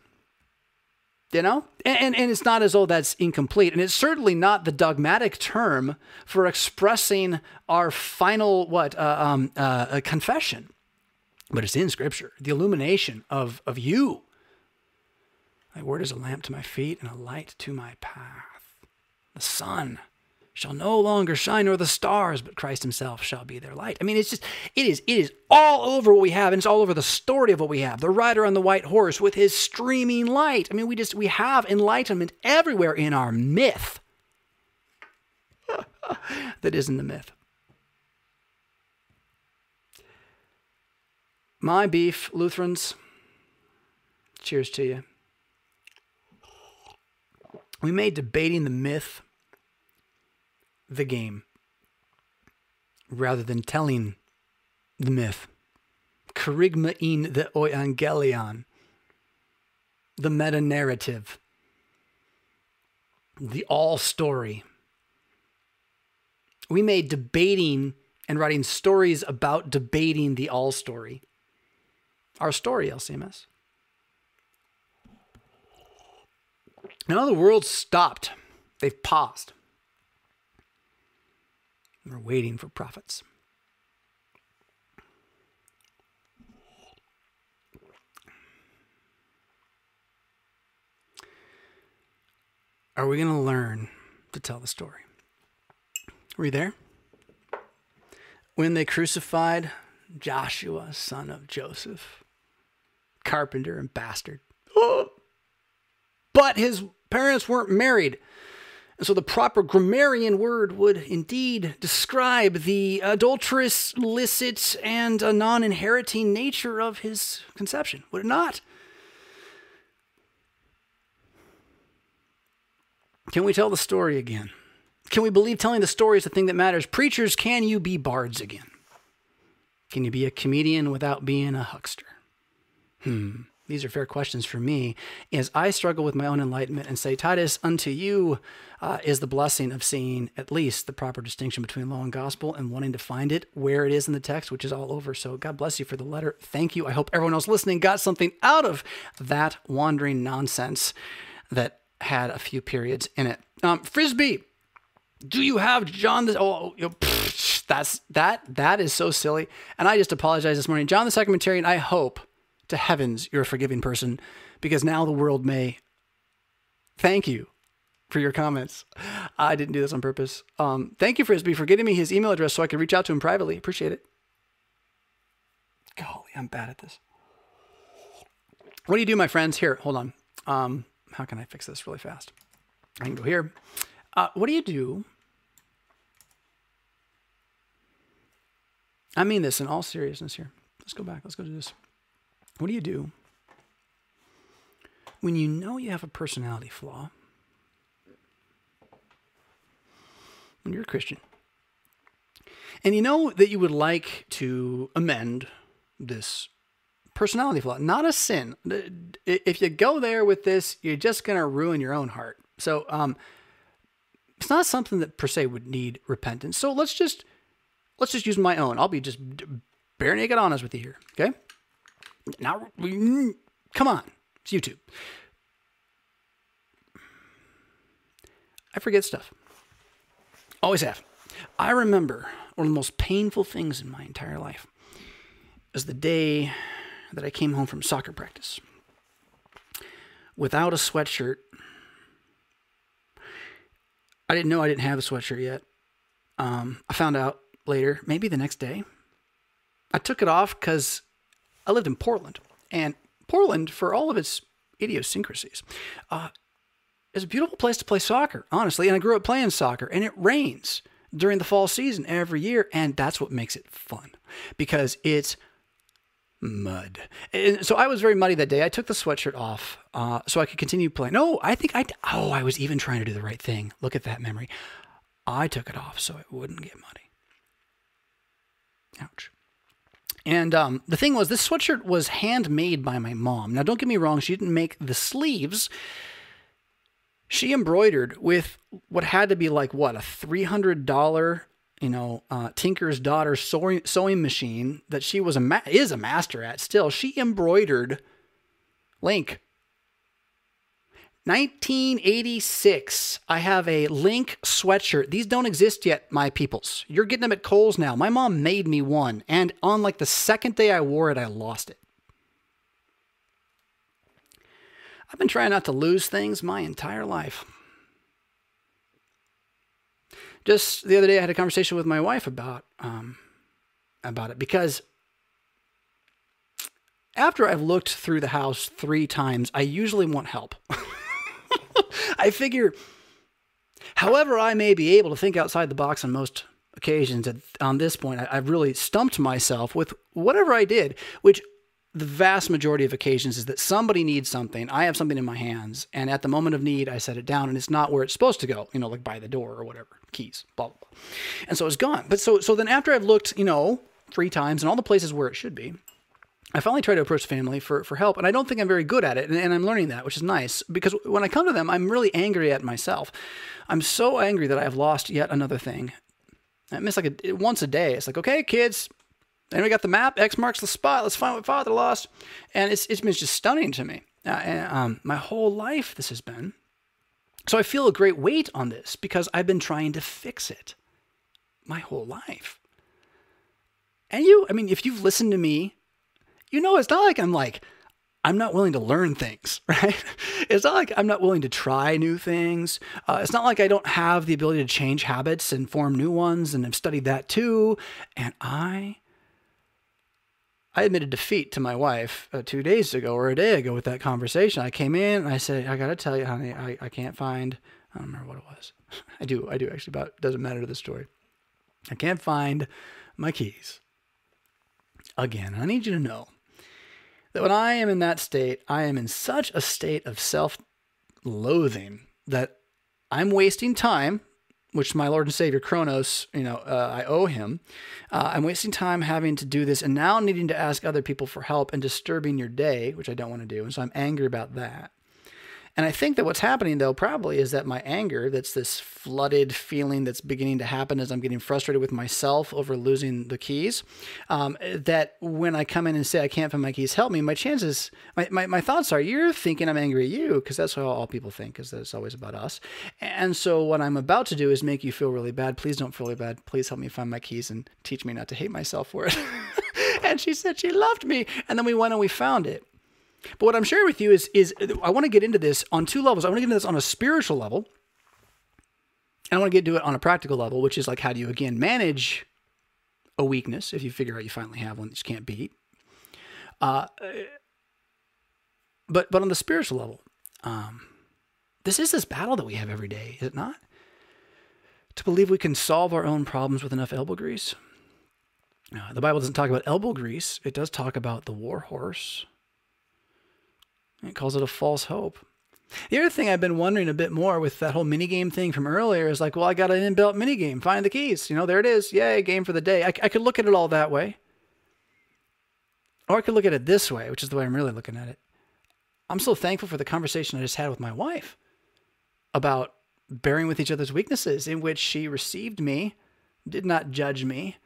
You know? And, and, and, it's not as though that's incomplete. And it's certainly not the dogmatic term for expressing our final, what, uh, um, uh, confession. But it's in Scripture, the illumination of, of you. Thy word is a lamp to my feet and a light to my path. The sun shall no longer shine nor the stars, but Christ himself shall be their light. I mean, it's just, it is, it is all over what we have, and it's all over the story of what we have. The rider on the white horse with his streaming light. I mean, we just, we have enlightenment everywhere in our myth that isn't the myth. My beef, Lutherans, cheers to you. We made debating the myth the game rather than telling the myth. Kerygma in the Evangelion, the meta narrative, the all story. We made debating and writing stories about debating the all story. Our story, LCMS. Now the world stopped. They've paused. We're waiting for prophets. Are we going to learn to tell the story? Were you there? When they crucified Joshua, son of Joseph, carpenter and bastard. But his parents weren't married. And so the proper grammarian word would indeed describe the adulterous, illicit, and non inheriting nature of his conception, would it not? Can we tell the story again? Can we believe telling the story is the thing that matters? Preachers, can you be bards again? Can you be a comedian without being a huckster? Hmm these are fair questions for me, is I struggle with my own enlightenment and say, Titus, unto you uh, is the blessing of seeing at least the proper distinction between law and gospel and wanting to find it where it is in the text, which is all over. So God bless you for the letter. Thank you. I hope everyone else listening got something out of that wandering nonsense that had a few periods in it. Um, Frisbee, do you have John the? Oh, you know, pff, that's that. That is so silly. And I just apologize this morning, John the Secretarian. I hope to heavens you're a forgiving person because now the world may thank you for your comments. I didn't do this on purpose. Um, thank you, Frisbee, for getting me his email address so I could reach out to him privately. Appreciate it. Golly, I'm bad at this. What do you do, my friends? Here, hold on. Um, how can I fix this really fast? I can go here. Uh, what do you do? I mean this in all seriousness here. Let's go back. Let's go do this. What do you do when you know you have a personality flaw? When you're a Christian. And you know that you would like to amend this personality flaw, not a sin. If you go there with this, you're just going to ruin your own heart. So, um, it's not something that per se would need repentance. So let's just let's just use my own. I'll be just bare naked honest with you here. Okay. Now, come on, it's YouTube. I forget stuff. Always have. I remember one of the most painful things in my entire life was the day that I came home from soccer practice without a sweatshirt I didn't know I didn't have a sweatshirt yet. Um, I found out later, maybe the next day. I took it off because I lived in Portland, and Portland, for all of its idiosyncrasies, uh, is a beautiful place to play soccer, honestly. And I grew up playing soccer, and it rains during the fall season every year, and that's what makes it fun because it's mud. And so I was very muddy that day. I took the sweatshirt off uh, so I could continue playing. No, I think I. Oh, I was even trying to do the right thing. Look at that memory. I took it off so it wouldn't get muddy. Ouch. And um, the thing was, this sweatshirt was handmade by my mom. Now, don't get me wrong; she didn't make the sleeves. She embroidered with what had to be like what a three hundred dollar you know, uh, Tinker's daughter sewing, sewing machine that she was a ma- is a master at still. She embroidered Link. 1986. I have a Link sweatshirt. These don't exist yet, my peoples. You're getting them at Kohl's now. My mom made me one, and on like the second day I wore it, I lost it. I've been trying not to lose things my entire life just the other day, I had a conversation with my wife about um, about it because after I've looked through the house three times, I usually want help. I figure, however, I may be able to think outside the box on most occasions. At, on this point, I, I've really stumped myself with whatever I did, which the vast majority of occasions is that somebody needs something. I have something in my hands, and at the moment of need, I set it down, and it's not where it's supposed to go. You know, like by the door or whatever, keys, blah blah blah, and so it's gone. But so so then after I've looked, you know, three times in all the places where it should be, I finally try to approach family for for help, and I don't think I'm very good at it, and, and I'm learning that, which is nice because when I come to them, I'm really angry at myself. I'm so angry that I have lost yet another thing. I miss like a, once a day. It's like, okay, kids, and we got the map. X marks the spot. Let's find what father lost. And it's, it's been just stunning to me. Uh, and, um, my whole life, this has been. So I feel a great weight on this because I've been trying to fix it my whole life. And you, I mean, if you've listened to me, you know it's not like I'm like, I'm not willing to learn things, right? It's not like I'm not willing to try new things. Uh, it's not like I don't have the ability to change habits and form new ones, and I've studied that too. And I I admitted defeat to my wife uh, two days ago or a day ago with that conversation. I came in and I said, I got to tell you, honey, I, I can't find, I don't remember what it was. I do, I do actually, but it doesn't matter to the story. I can't find my keys. Again, I need you to know that when I am in that state, I am in such a state of self loathing that I'm wasting time which my Lord and Savior Kronos, you know, uh, I owe him. Uh, I'm wasting time having to do this and now needing to ask other people for help and disturbing your day, which I don't want to do. And so I'm angry about that. And I think that what's happening though probably is that my anger, that's this flooded feeling that's beginning to happen as I'm getting frustrated with myself over losing the keys, um, that when I come in and say I can't find my keys, help me, my chances, my, my, my thoughts are you're thinking I'm angry at you because that's how all people think that it's always about us. And so what I'm about to do is make you feel really bad. Please don't feel really bad. Please help me find my keys and teach me not to hate myself for it. and she said she loved me. And then we went and we found it. But what I'm sharing with you is, is I want to get into this on two levels. I want to get into this on a spiritual level. And I want to get to it on a practical level, which is like how do you again manage a weakness if you figure out you finally have one that you can't beat. Uh, but but on the spiritual level, um, this is this battle that we have every day, is it not? To believe we can solve our own problems with enough elbow grease. Uh, the Bible doesn't talk about elbow grease; it does talk about the war horse it calls it a false hope. The other thing I've been wondering a bit more with that whole minigame thing from earlier is like, well, I got an inbuilt minigame. Find the keys. You know, there it is. Yay, game for the day. I, I could look at it all that way. Or I could look at it this way, which is the way I'm really looking at it. I'm so thankful for the conversation I just had with my wife about bearing with each other's weaknesses, in which she received me, did not judge me,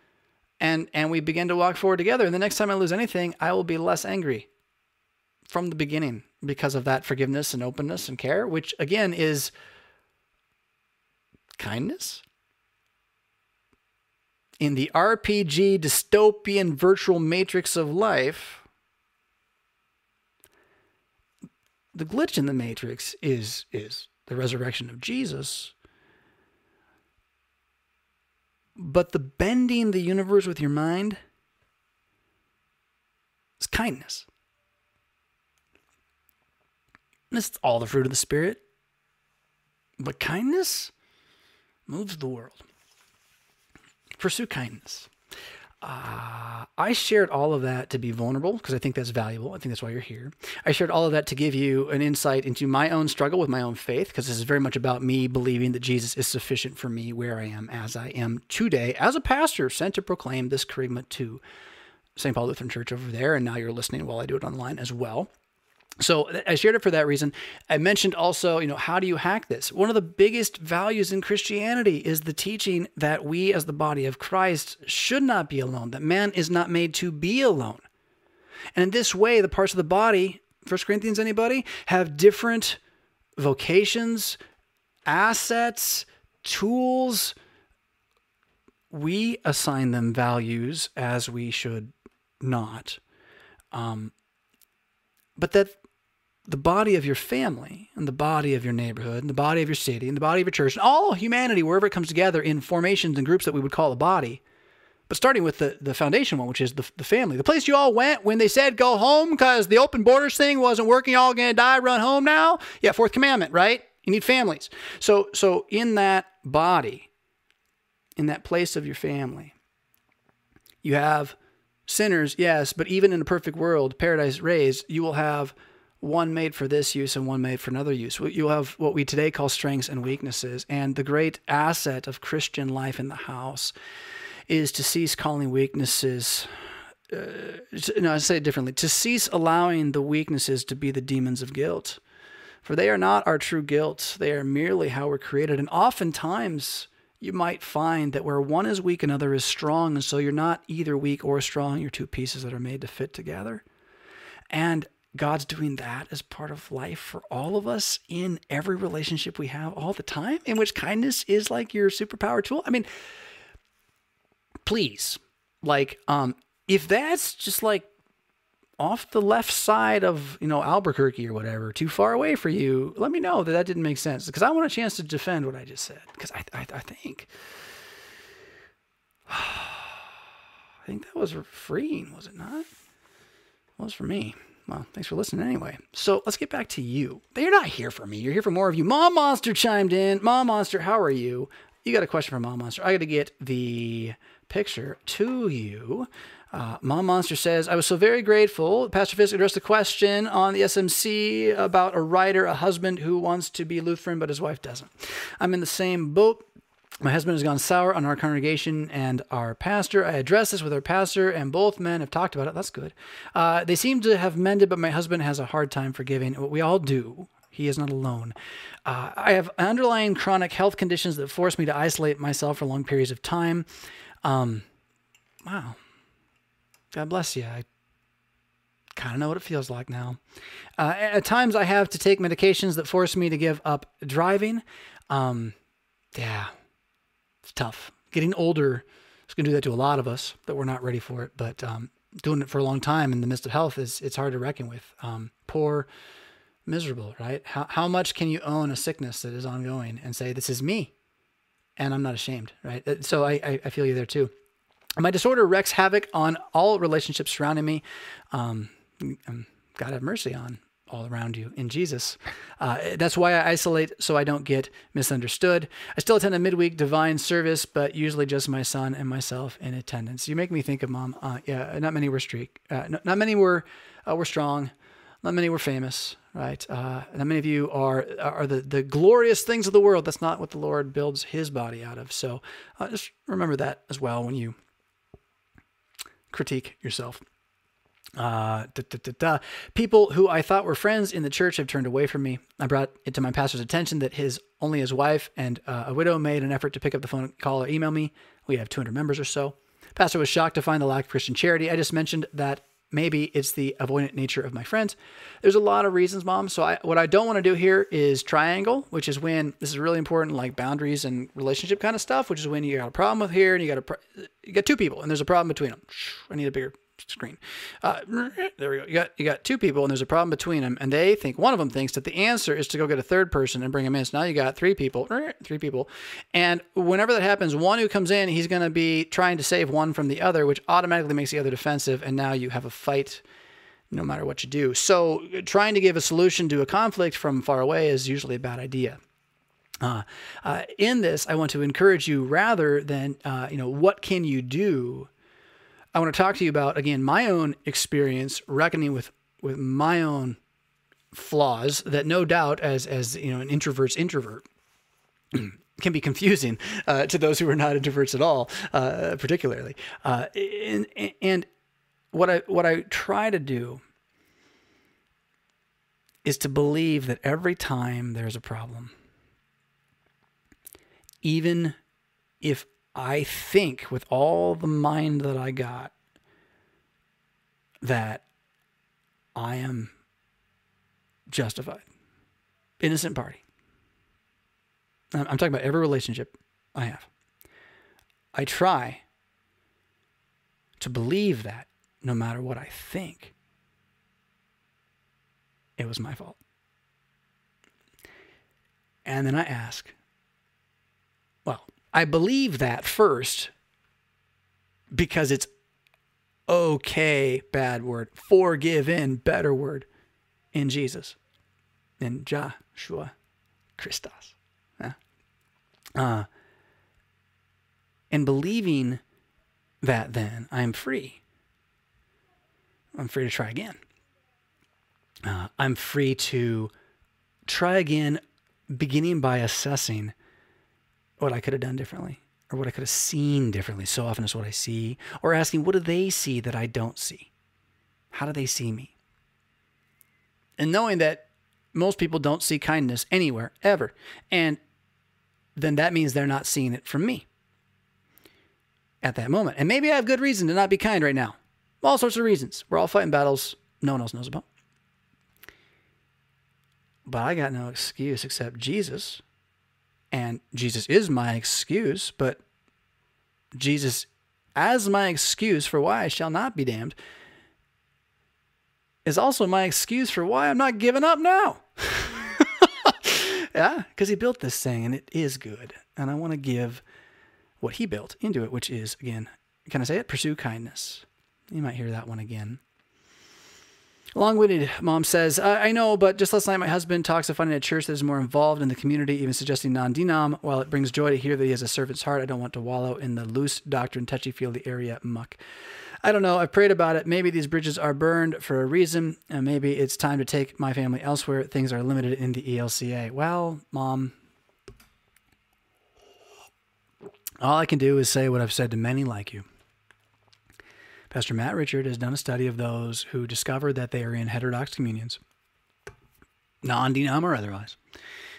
and and we began to walk forward together. And the next time I lose anything, I will be less angry from the beginning because of that forgiveness and openness and care, which again is kindness. In the RPG dystopian virtual matrix of life, the glitch in the matrix is is the resurrection of Jesus. But the bending the universe with your mind is kindness. It's all the fruit of the Spirit. But kindness moves the world. Pursue kindness. Uh, I shared all of that to be vulnerable because I think that's valuable. I think that's why you're here. I shared all of that to give you an insight into my own struggle with my own faith because this is very much about me believing that Jesus is sufficient for me where I am as I am today as a pastor sent to proclaim this kerygma to St. Paul Lutheran Church over there. And now you're listening while I do it online as well. So I shared it for that reason. I mentioned also, you know, how do you hack this? One of the biggest values in Christianity is the teaching that we as the body of Christ should not be alone, that man is not made to be alone. And in this way, the parts of the body, First Corinthians anybody, have different vocations, assets, tools. We assign them values as we should not. Um, but that the body of your family and the body of your neighborhood and the body of your city and the body of your church and all humanity, wherever it comes together in formations and groups that we would call a body, but starting with the, the foundation one, which is the, the family, the place you all went when they said go home because the open borders thing wasn't working, y'all gonna die, run home now. Yeah, fourth commandment, right? You need families. So so in that body, in that place of your family, you have sinners, yes, but even in a perfect world, paradise raised, you will have one made for this use and one made for another use. You'll have what we today call strengths and weaknesses. And the great asset of Christian life in the house is to cease calling weaknesses. Uh, no, I say it differently. To cease allowing the weaknesses to be the demons of guilt, for they are not our true guilt. They are merely how we're created. And oftentimes, you might find that where one is weak, another is strong. And so you're not either weak or strong. You're two pieces that are made to fit together. And God's doing that as part of life for all of us in every relationship we have all the time, in which kindness is like your superpower tool. I mean, please, like, um, if that's just like off the left side of you know Albuquerque or whatever, too far away for you, let me know that that didn't make sense because I want a chance to defend what I just said because I, I, I think I think that was freeing, was it not? It was for me. Well, thanks for listening anyway. So let's get back to you. You're not here for me. You're here for more of you. Mom Monster chimed in. Mom Monster, how are you? You got a question for Mom Monster. I got to get the picture to you. Uh, Mom Monster says, I was so very grateful. Pastor Fisk addressed a question on the SMC about a writer, a husband who wants to be Lutheran, but his wife doesn't. I'm in the same boat. My husband has gone sour on our congregation and our pastor. I addressed this with our pastor, and both men have talked about it. That's good. Uh, they seem to have mended, but my husband has a hard time forgiving. What we all do. He is not alone. Uh, I have underlying chronic health conditions that force me to isolate myself for long periods of time. Um, wow. God bless you. I kind of know what it feels like now. Uh, at times, I have to take medications that force me to give up driving. Um, yeah, tough. Getting older is going to do that to a lot of us that we're not ready for it. But um, doing it for a long time in the midst of health is it's hard to reckon with. Um, poor, miserable, right? How how much can you own a sickness that is ongoing and say this is me, and I'm not ashamed, right? Uh, so I I, feel you there too. My disorder wreaks havoc on all relationships surrounding me. Um, God have mercy on all around you in Jesus. Uh, that's why I isolate so I don't get misunderstood. I still attend a midweek divine service, but usually just my son and myself in attendance. You make me think of mom. Uh, yeah, not many were streak. Uh, not, not, many were uh, were strong. Not many were famous. Right. Uh, not many of you are are the the glorious things of the world. That's not what the Lord builds His body out of. So uh, just remember that as well when you critique yourself. Uh, da, da, da, People who I thought were friends in the church have turned away from me. I brought it to my pastor's attention that his only his wife and uh, a widow made an effort to pick up the phone, call, or email me. We have 200 members or so. Pastor was shocked to find the lack of Christian charity. I just mentioned that maybe it's the avoidant nature of my friends. There's a lot of reasons, mom. So I, what I don't want to do here is triangle, which is when this is really important, like boundaries and relationship kind of stuff, which is when you got a problem with here and you got a you got two people and there's a problem between them. I need a bigger screen. Uh, there we go. You got you got two people, and there's a problem between them, and they think one of them thinks that the answer is to go get a third person and bring him in. So now you got three people, three people, and whenever that happens, one who comes in, he's going to be trying to save one from the other, which automatically makes the other defensive, and now you have a fight. No matter what you do. So, trying to give a solution to a conflict from far away is usually a bad idea. Uh, uh, in this, I want to encourage you rather than, uh, you know, what can you do? I want to talk to you about, again, my own experience reckoning with, with my own flaws that no doubt as, as, you know, an introvert's introvert can be confusing uh, to those who are not introverts at all, uh, particularly. Uh, and, and what I, what I try to do is to believe that every time there's a problem, even if I think with all the mind that I got that I am justified, innocent party. I'm talking about every relationship I have. I try to believe that no matter what I think, it was my fault. And then I ask, well, I believe that first because it's okay, bad word, forgive in, better word, in Jesus, in Joshua Christos. Yeah? Uh, and believing that, then I'm free. I'm free to try again. Uh, I'm free to try again, beginning by assessing what I could have done differently or what I could have seen differently. So often is what I see, or asking, what do they see that I don't see? How do they see me? And knowing that most people don't see kindness anywhere, ever. And then that means they're not seeing it from me at that moment. And maybe I have good reason to not be kind right now. All sorts of reasons. We're all fighting battles no one else knows about. But I got no excuse except Jesus and Jesus is my excuse, but Jesus, as my excuse for why I shall not be damned, is also my excuse for why I'm not giving up now. yeah, because he built this thing and it is good. And I want to give what he built into it, which is, again, can I say it? Pursue kindness. You might hear that one again. Long-winded mom says, I, I know, but just last night my husband talks of finding a church that is more involved in the community, even suggesting non-denom. While it brings joy to hear that he has a servant's heart, I don't want to wallow in the loose doctrine, touchy-feely area muck. I don't know. I've prayed about it. Maybe these bridges are burned for a reason, and maybe it's time to take my family elsewhere. Things are limited in the ELCA. Well, mom, all I can do is say what I've said to many like you. Pastor Matt Richard has done a study of those who discover that they are in heterodox communions, non denom or otherwise,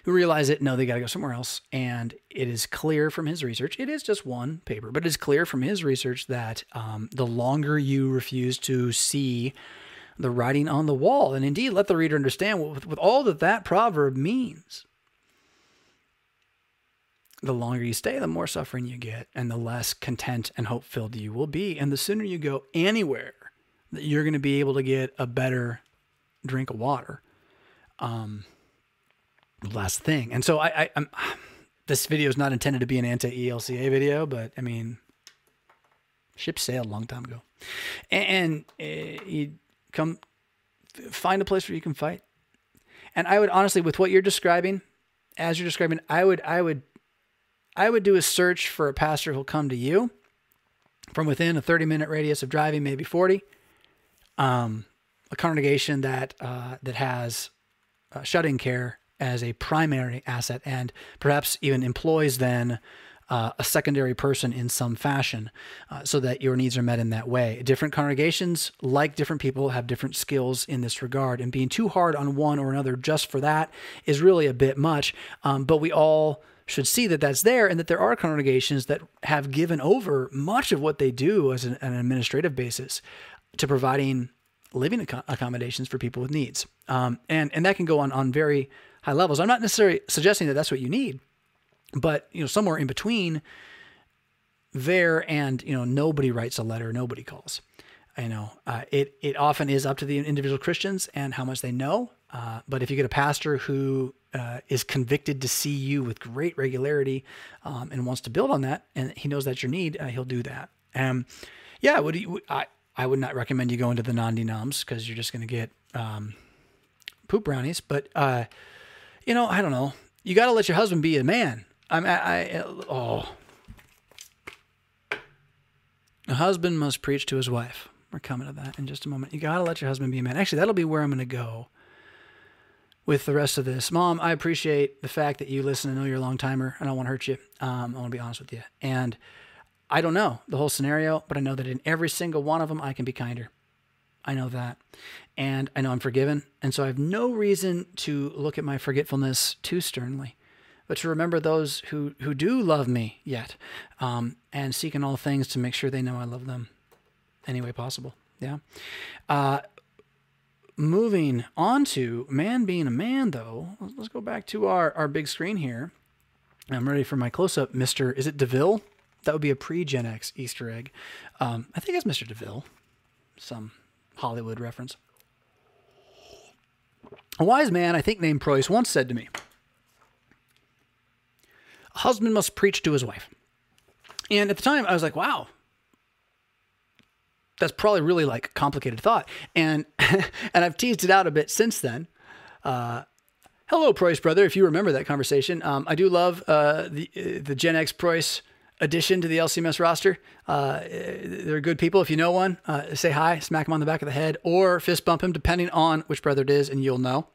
who realize it, no, they got to go somewhere else. And it is clear from his research, it is just one paper, but it is clear from his research that um, the longer you refuse to see the writing on the wall, and indeed let the reader understand what, with, with all that that proverb means, the longer you stay, the more suffering you get, and the less content and hope filled you will be. And the sooner you go anywhere that you're going to be able to get a better drink of water. Um, last thing. And so I, I am this video is not intended to be an anti-ELCA video, but I mean, ship sailed a long time ago, and, and uh, you come find a place where you can fight. And I would honestly, with what you're describing, as you're describing, I would I would I would do a search for a pastor who'll come to you from within a 30 minute radius of driving, maybe 40. Um, a congregation that uh, that has uh, shut-in care as a primary asset and perhaps even employs then uh, a secondary person in some fashion uh, so that your needs are met in that way. Different congregations, like different people, have different skills in this regard, and being too hard on one or another just for that is really a bit much. Um, but we all should see that that's there and that there are congregations that have given over much of what they do as an, an administrative basis to providing living ac- accommodations for people with needs. Um, and, and that can go on, on very high levels. I'm not necessarily suggesting that that's what you need, but you know, somewhere in between there and, you know, nobody writes a letter, nobody calls. you know, uh, it it often is up to the individual Christians and how much they know. Uh, but if you get a pastor who uh, is convicted to see you with great regularity um, and wants to build on that, and he knows that's your need, uh, he'll do that. Um, yeah, would I I would not recommend you go into the non-denoms because you're just going to get um, poop brownies. But uh, you know, I don't know. You got to let your husband be a man. I'm I, I oh. A husband must preach to his wife. We're coming to that in just a moment. You got to let your husband be a man. Actually, that'll be where I'm going to go with the rest of this. Mom, I appreciate the fact that you listen. I know you're a long timer. I don't want to hurt you. Um, I want to be honest with you. And I don't know the whole scenario, but I know that in every single one of them, I can be kinder. I know that. And I know I'm forgiven. And so I have no reason to look at my forgetfulness too sternly, but to remember those who, who do love me yet um, and seek in all things to make sure they know I love them any way possible. Yeah. Uh, moving on to man being a man, though, let's go back to our, our big screen here. I'm ready for my close up, Mr. Is it DeVille? That would be a pre Gen X Easter egg. Um, I think it's Mr. DeVille. Some Hollywood reference. A wise man, I think named Preus, once said to me, A husband must preach to his wife. And at the time, I was like, wow, that's probably really like complicated thought. And and I've teased it out a bit since then. Uh, hello, Preus brother. If you remember that conversation, um, I do love uh, the uh, the Gen X Preus addition to the LCMS roster. Uh, they're good people. If you know one, uh, say hi, smack him on the back of the head, or fist bump him, depending on which brother it is, and you'll know.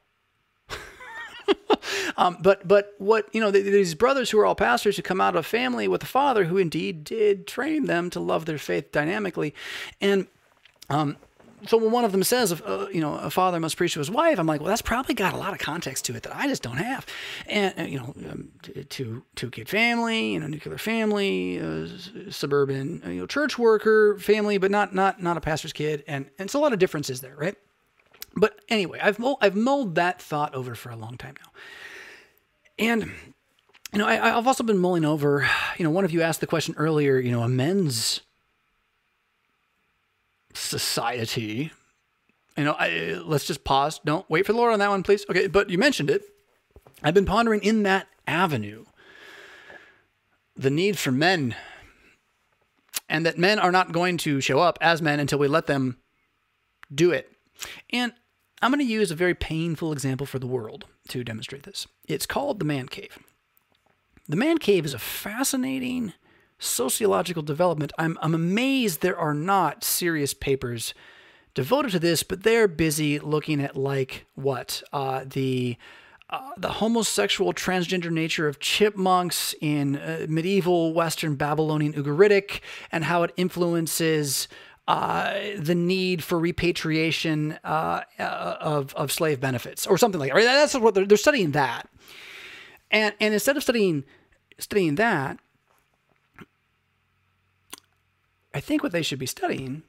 um, but but what you know these brothers who are all pastors who come out of a family with a father who indeed did train them to love their faith dynamically, and um, so when one of them says, uh, you know, a father must preach to his wife, I'm like, well, that's probably got a lot of context to it that I just don't have. And, uh, you know, um, two, two kid family, you know, nuclear family, uh, suburban, uh, you know, church worker family, but not, not, not a pastor's kid. And, and it's a lot of differences there, right? But anyway, I've, I've mulled that thought over for a long time now. And, you know, I, I've also been mulling over, you know, one of you asked the question earlier, you know, a men's society. You know, I, let's just pause. Don't wait for the Lord on that one, please. Okay, but you mentioned it. I've been pondering in that avenue the need for men, and that men are not going to show up as men until we let them do it. And I'm going to use a very painful example for the world to demonstrate this. It's called the man cave. The man cave is a fascinating sociological development. I'm, I'm amazed there are not serious papers devoted to this, but they're busy looking at like what uh, the uh, the homosexual transgender nature of chipmunks in uh, medieval Western Babylonian Ugaritic and how it influences uh, the need for repatriation uh, of, of slave benefits or something like that. That's what they're, they're studying that. And, and instead of studying, studying that, I think what they should be studying,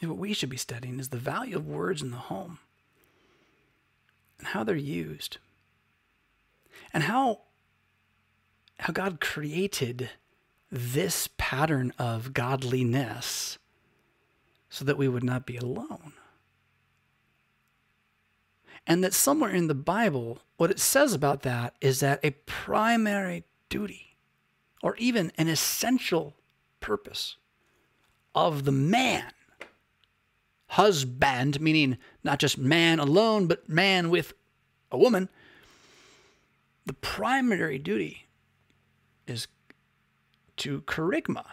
and what we should be studying, is the value of words in the home and how they're used and how how God created this pattern of godliness so that we would not be alone. And that somewhere in the Bible, what it says about that is that a primary duty or even an essential purpose of the man. Husband, meaning not just man alone, but man with a woman. The primary duty is to kerygma,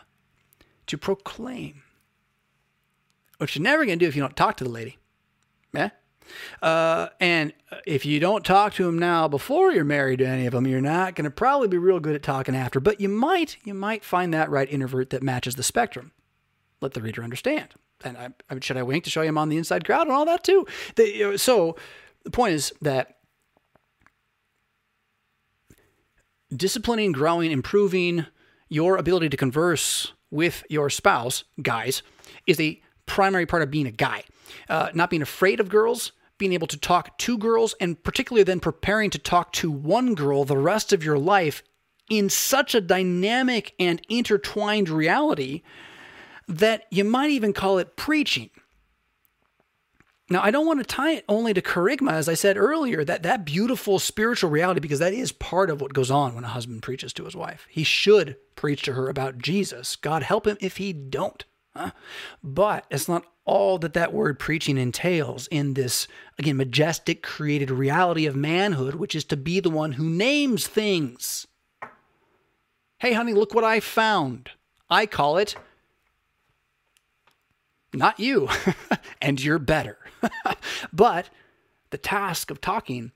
to proclaim, which you're never going to do if you don't talk to the lady. Yeah? Uh, and if you don't talk to them now before you're married to any of them, you're not going to probably be real good at talking after. But you might, you might find that right introvert that matches the spectrum. Let the reader understand. And I, I should I wink to show you I'm on the inside crowd and all that too? The, so the point is that disciplining, growing, improving your ability to converse with your spouse, guys, is a primary part of being a guy. Uh, not being afraid of girls, being able to talk to girls and particularly then preparing to talk to one girl the rest of your life in such a dynamic and intertwined reality that you might even call it preaching. Now, I don't want to tie it only to kerygma, as I said earlier, that that beautiful spiritual reality, because that is part of what goes on when a husband preaches to his wife. He should preach to her about Jesus. God help him if he don't. Huh? But it's not all that that word preaching entails in this, again, majestic created reality of manhood, which is to be the one who names things. Hey, honey, look what I found. I call it not you, and you're better. but the task of talking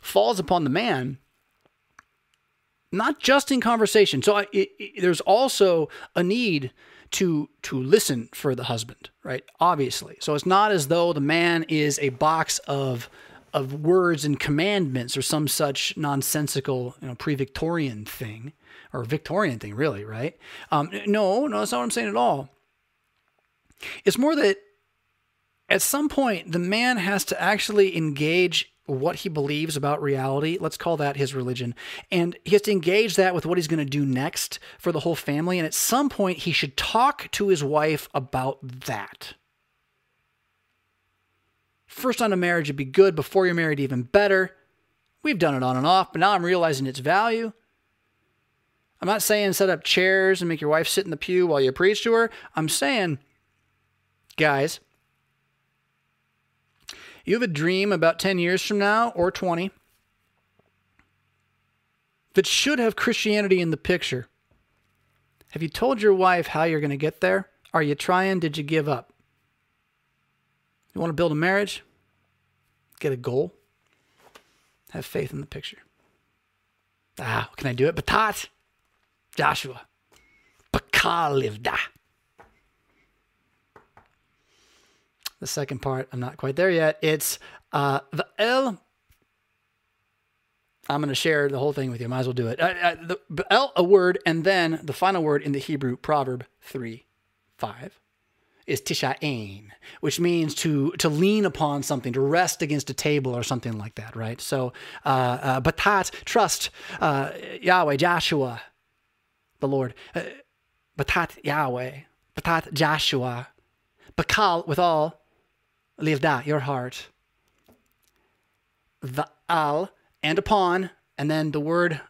falls upon the man not just in conversation. So I, it, it, there's also a need to to listen for the husband, right? Obviously. So it's not as though the man is a box of of words and commandments or some such nonsensical, you know, pre-Victorian thing or Victorian thing, really, right? Um, no, no, that's not what I'm saying at all. It's more that at some point, the man has to actually engage what he believes about reality. Let's call that his religion. And he has to engage that with what he's going to do next for the whole family. And at some point, he should talk to his wife about that. First on a marriage, it'd be good. Before you're married, even better. We've done it on and off, but now I'm realizing its value. I'm not saying set up chairs and make your wife sit in the pew while you preach to her. I'm saying, guys, you have a dream about 10 years from now or 20 that should have Christianity in the picture. Have you told your wife how you're going to get there? Are you trying? Did you give up? You want to build a marriage? Get a goal? Have faith in the picture. Ah, can I do it? Batat, Joshua, Bakalivda. The second part. I'm not quite there yet. It's uh, the El. I'm going to share the whole thing with you. Might as well do it. Uh, uh, the El, a word, and then the final word in the Hebrew proverb three, five, is tisha'ain, which means to to lean upon something, to rest against a table or something like that, right? So, uh, uh, batat, trust uh, Yahweh, Joshua, the Lord. Uh, batat Yahweh, batat Joshua, bakal with all livda, your heart. The al and upon, and then the word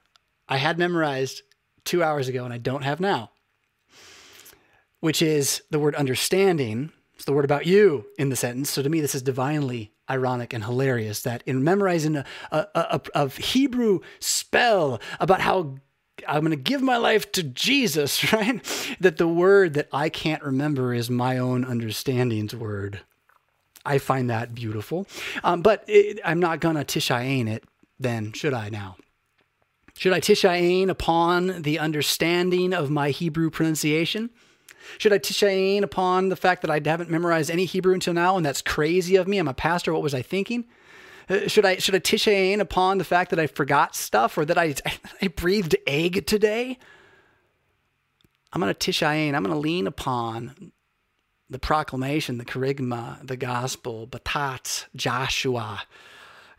I had memorized two hours ago and I don't have now, which is the word understanding. It's the word about you in the sentence. So to me, this is divinely ironic and hilarious that in memorizing a, a, a, a Hebrew spell about how I'm going to give my life to Jesus, right? That the word that I can't remember is my own understanding's word. I find that beautiful. Um, but it, I'm not going to tishayin it then, should I now? Should I tishayin upon the understanding of my Hebrew pronunciation? Should I tishayin upon the fact that I haven't memorized any Hebrew until now and that's crazy of me? I'm a pastor. What was I thinking? Uh, should I should I tishayin upon the fact that I forgot stuff or that I I breathed egg today? I'm to tishayin. I'm to lean upon the proclamation, the kerygma, the gospel, batat, Joshua.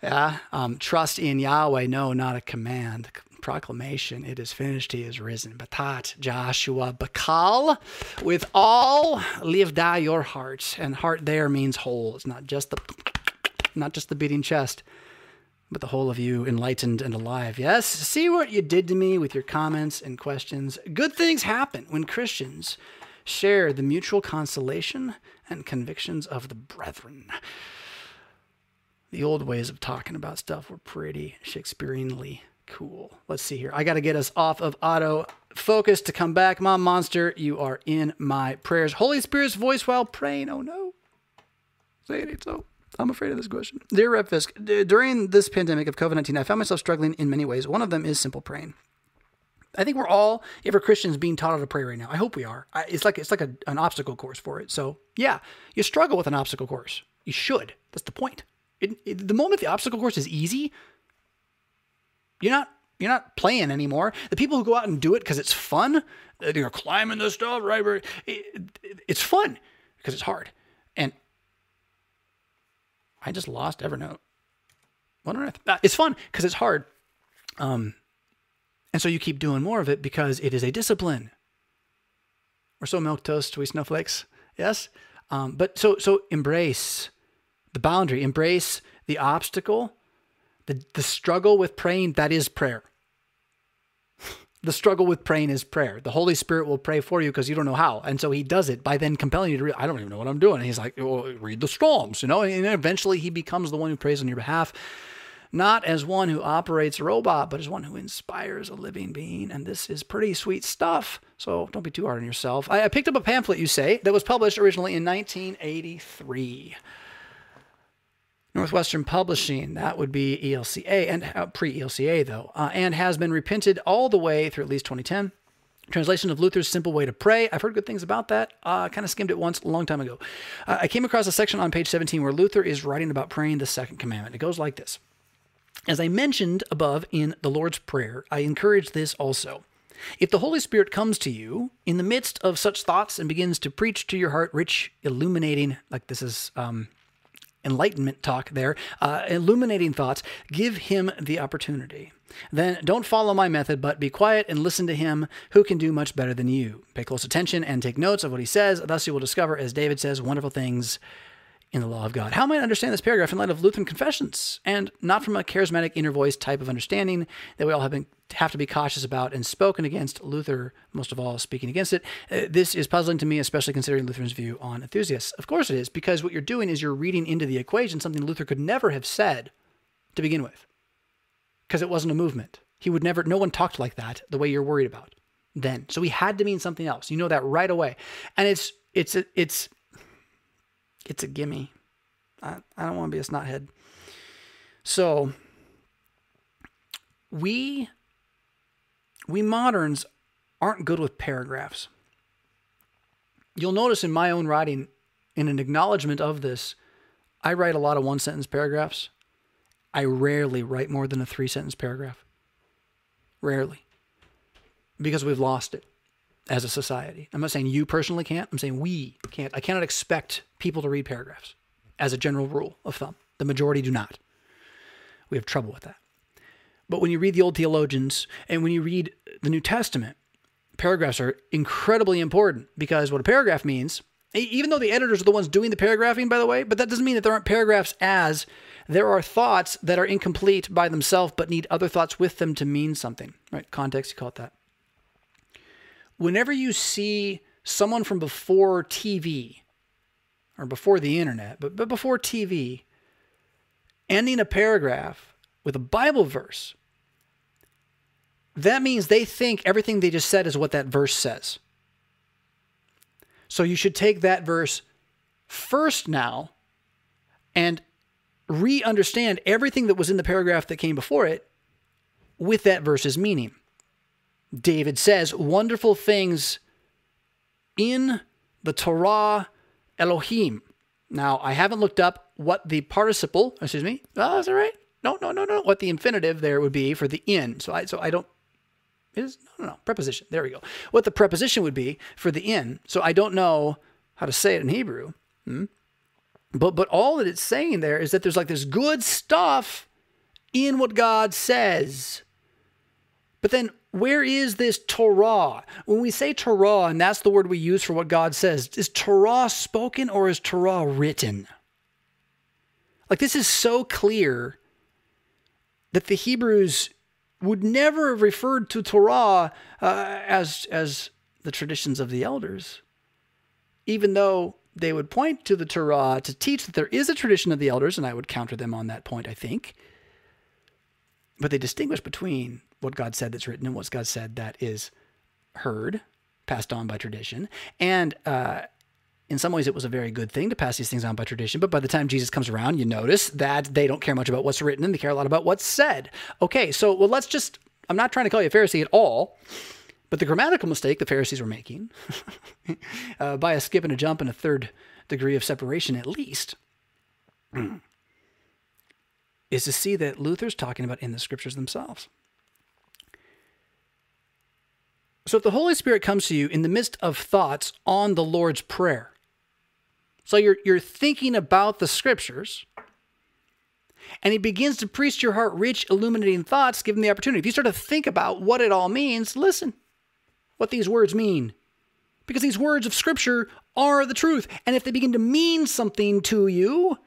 Yeah, um, trust in Yahweh. No, not a command. Proclamation. It is finished. He is risen. Batat, Joshua, Bakal, with all live die your heart, and heart there means whole. It's not just the, not just the beating chest, but the whole of you enlightened and alive. Yes. See what you did to me with your comments and questions. Good things happen when Christians share the mutual consolation and convictions of the brethren. The old ways of talking about stuff were pretty Shakespeareanly cool. Let's see here. I got to get us off of auto focus to come back. Mom Monster, you are in my prayers. Holy Spirit's voice while praying. Oh no. Say it ain't so. I'm afraid of this question. Dear Rev Fisk, during this pandemic of COVID 19, I found myself struggling in many ways. One of them is simple praying. I think we're all, ever Christians, being taught how to pray right now. I hope we are. I, it's like it's like a, an obstacle course for it. So yeah, you struggle with an obstacle course. You should. That's the point. It, it, the moment the obstacle course is easy, you're not you're not playing anymore. The people who go out and do it because it's fun, they're climbing the stuff, right? It, it's fun because it's hard. And I just lost Evernote. What on earth? Uh, it's fun because it's hard. Um, and so you keep doing more of it because it is a discipline. We're so milk toast, we snowflakes. Yes. Um, but so so embrace the boundary, embrace the obstacle, the the struggle with praying. That is prayer. the struggle with praying is prayer. The Holy Spirit will pray for you because you don't know how, and so He does it by then compelling you to. Read, I don't even know what I'm doing. And he's like, well, read the Psalms, you know, and eventually He becomes the one who prays on your behalf not as one who operates a robot, but as one who inspires a living being. And this is pretty sweet stuff. So don't be too hard on yourself. I, I picked up a pamphlet, you say, that was published originally in 1983. Northwestern Publishing, that would be ELCA, and uh, pre ELCA though, uh, and has been reprinted all the way through at least 2010. Translation of Luther's Simple Way to Pray. I've heard good things about that. Uh, I kind of skimmed it once a long time ago. Uh, I came across a section on page 17 where Luther is writing about praying the second commandment. It goes like this as I mentioned above in the Lord's Prayer, I encourage this also. If the Holy Spirit comes to you in the midst of such thoughts and begins to preach to your heart rich, illuminating, like this is um, enlightenment talk there, uh, illuminating thoughts, give him the opportunity. Then don't follow my method, but be quiet and listen to him who can do much better than you. Pay close attention and take notes of what he says. Thus you will discover, as David says, wonderful things in the law of God. How might I to understand this paragraph in light of Lutheran confessions and not from a charismatic inner voice type of understanding that we all have been have to be cautious about and spoken against Luther, most of all speaking against it. Uh, this is puzzling to me, especially considering Luther's view on enthusiasts. Of course it is, because what you're doing is you're reading into the equation something Luther could never have said to begin with, because it wasn't a movement. He would never, no one talked like that the way you're worried about then. So he had to mean something else. You know that right away. And it's, it's, it's, it's a gimme. I, I don't want to be a snothead. So we we moderns aren't good with paragraphs. You'll notice in my own writing, in an acknowledgement of this, I write a lot of one sentence paragraphs. I rarely write more than a three sentence paragraph. Rarely. Because we've lost it as a society. I'm not saying you personally can't. I'm saying we can't. I cannot expect people to read paragraphs as a general rule of thumb. The majority do not. We have trouble with that. But when you read the old theologians and when you read the New Testament, paragraphs are incredibly important because what a paragraph means, even though the editors are the ones doing the paragraphing, by the way, but that doesn't mean that there aren't paragraphs as there are thoughts that are incomplete by themselves but need other thoughts with them to mean something, right? Context, you call it that whenever you see someone from before TV or before the internet, but, but before TV, ending a paragraph with a Bible verse, that means they think everything they just said is what that verse says. So you should take that verse first now and re understand everything that was in the paragraph that came before it with that verse's meaning. David says wonderful things in the Torah Elohim. Now, I haven't looked up what the participle, excuse me, oh, is that right? No, no, no, no. What the infinitive there would be for the in. So I, so I don't, is, no, no, no, preposition. There we go. What the preposition would be for the in. So I don't know how to say it in Hebrew. Hmm? But, but all that it's saying there is that there's like this good stuff in what God says. But then where is this Torah? When we say Torah, and that's the word we use for what God says, is Torah spoken or is Torah written? Like, this is so clear that the Hebrews would never have referred to Torah uh, as, as the traditions of the elders, even though they would point to the Torah to teach that there is a tradition of the elders, and I would counter them on that point, I think. But they distinguish between what God said that's written and what God said that is heard, passed on by tradition. And uh, in some ways, it was a very good thing to pass these things on by tradition. But by the time Jesus comes around, you notice that they don't care much about what's written and they care a lot about what's said. Okay, so well, let's just, I'm not trying to call you a Pharisee at all. But the grammatical mistake the Pharisees were making, uh, by a skip and a jump and a third degree of separation at least, is to see that Luther's talking about in the scriptures themselves. So if the Holy Spirit comes to you in the midst of thoughts on the Lord's Prayer, so you're, you're thinking about the scriptures, and he begins to preach your heart rich, illuminating thoughts, give him the opportunity. If you start to think about what it all means, listen what these words mean. because these words of Scripture are the truth. And if they begin to mean something to you,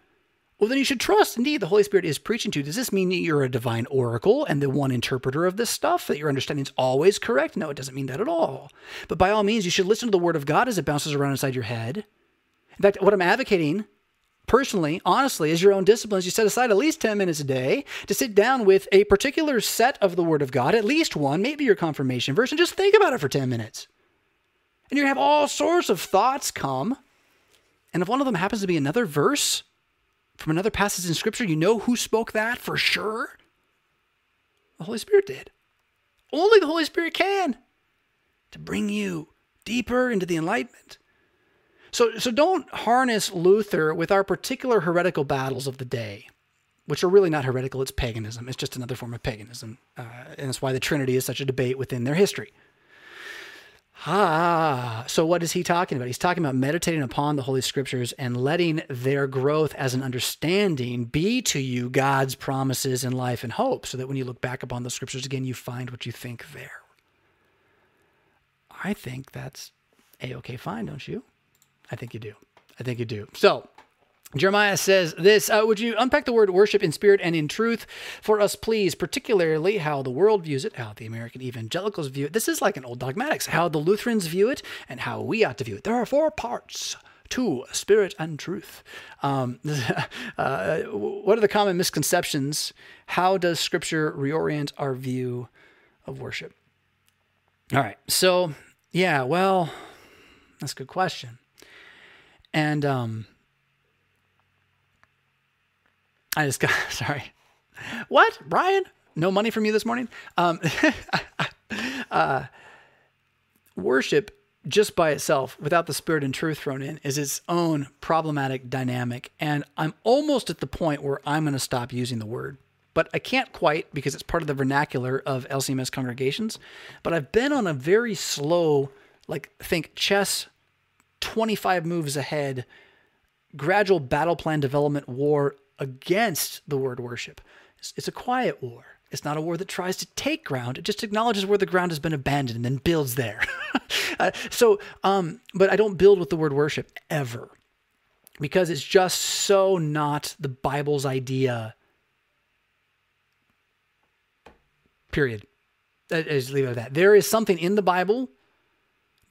well, then you should trust indeed the Holy Spirit is preaching to you. Does this mean that you're a divine oracle and the one interpreter of this stuff, that your understanding is always correct? No, it doesn't mean that at all. But by all means, you should listen to the Word of God as it bounces around inside your head. In fact, what I'm advocating personally, honestly, is your own disciplines. You set aside at least 10 minutes a day to sit down with a particular set of the Word of God, at least one, maybe your confirmation verse, and just think about it for 10 minutes. And to have all sorts of thoughts come. And if one of them happens to be another verse from another passage in Scripture, you know who spoke that for sure? The Holy Spirit did. Only the Holy Spirit can to bring you deeper into the enlightenment. So, so don't harness Luther with our particular heretical battles of the day, which are really not heretical, it's paganism. It's just another form of paganism. Uh, and that's why the Trinity is such a debate within their history. Ah, so what is he talking about? He's talking about meditating upon the Holy Scriptures and letting their growth as an understanding be to you God's promises in life and hope, so that when you look back upon the Scriptures again, you find what you think there. I think that's a okay fine, don't you? I think you do. I think you do. So, Jeremiah says this uh, Would you unpack the word worship in spirit and in truth for us, please? Particularly how the world views it, how the American evangelicals view it. This is like an old dogmatics, how the Lutherans view it, and how we ought to view it. There are four parts to spirit and truth. Um, uh, what are the common misconceptions? How does Scripture reorient our view of worship? All right. So, yeah, well, that's a good question. And, um, I just got sorry. What, Bryan? No money from you this morning? Um, uh, worship just by itself, without the spirit and truth thrown in, is its own problematic dynamic. And I'm almost at the point where I'm going to stop using the word. But I can't quite because it's part of the vernacular of LCMS congregations. But I've been on a very slow, like, think chess 25 moves ahead, gradual battle plan development war against the word worship. It's, it's, a quiet war. It's not a war that tries to take ground. It just acknowledges where the ground has been abandoned and then builds there. uh, so, um, but I don't build with the word worship ever because it's just so not the Bible's idea. Period. I just leave it at that. There is something in the Bible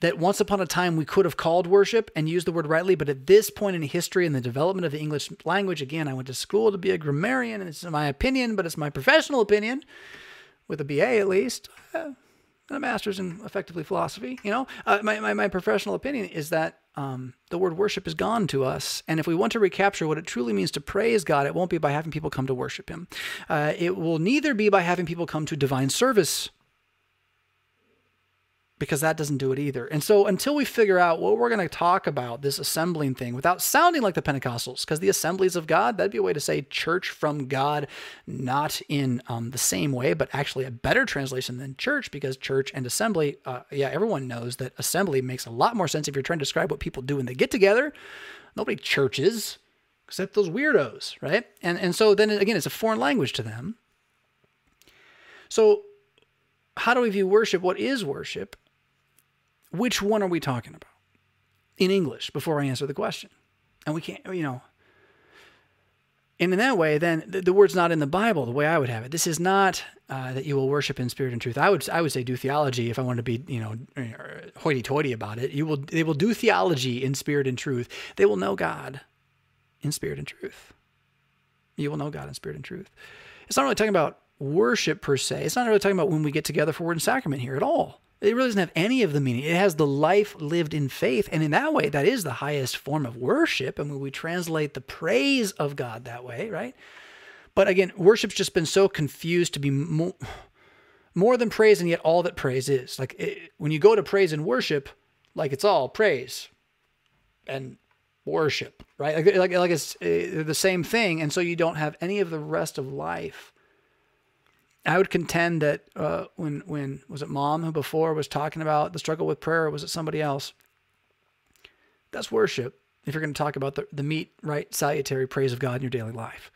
that once upon a time we could have called worship and used the word rightly, but at this point in history and the development of the English language, again, I went to school to be a grammarian, and it's my opinion, but it's my professional opinion, with a BA at least, uh, and a master's in effectively philosophy. You know, uh, my, my, my professional opinion is that um, the word worship is gone to us. And if we want to recapture what it truly means to praise God, it won't be by having people come to worship Him. Uh, it will neither be by having people come to divine service because that doesn't do it either. And so until we figure out what we're going to talk about, this assembling thing, without sounding like the Pentecostals, because the assemblies of God, that'd be a way to say church from God, not in um, the same way, but actually a better translation than church, because church and assembly, uh, yeah, everyone knows that assembly makes a lot more sense if you're trying to describe what people do when they get together. Nobody churches except those weirdos, right? And and so then again, it's a foreign language to them. So how do we view worship? What is worship? Which one are we talking about in English before I answer the question? And we can't, you know. And in that way, then the, the word's not in the Bible the way I would have it. This is not uh, that you will worship in spirit and truth. I would I would say do theology if I wanted to be you know hoity-toity about it. You will they will do theology in spirit and truth. They will know God in spirit and truth. You will know God in spirit and truth. It's not really talking about worship per se. It's not really talking about when we get together for word and sacrament here at all. It really doesn't have any of the meaning. It has the life lived in faith. And in that way, that is the highest form of worship. And when we translate the praise of God that way, right? But again, worship's just been so confused to be more, more than praise and yet all that praise is. Like it, when you go to praise and worship, like it's all praise and worship, right? Like, like, like it's uh, the same thing. And so you don't have any of the rest of life. I would contend that uh, when when was it mom who before was talking about the struggle with prayer, or was it somebody else? That's worship. If you're going to talk about the, the meat, right, salutary praise of God in your daily life.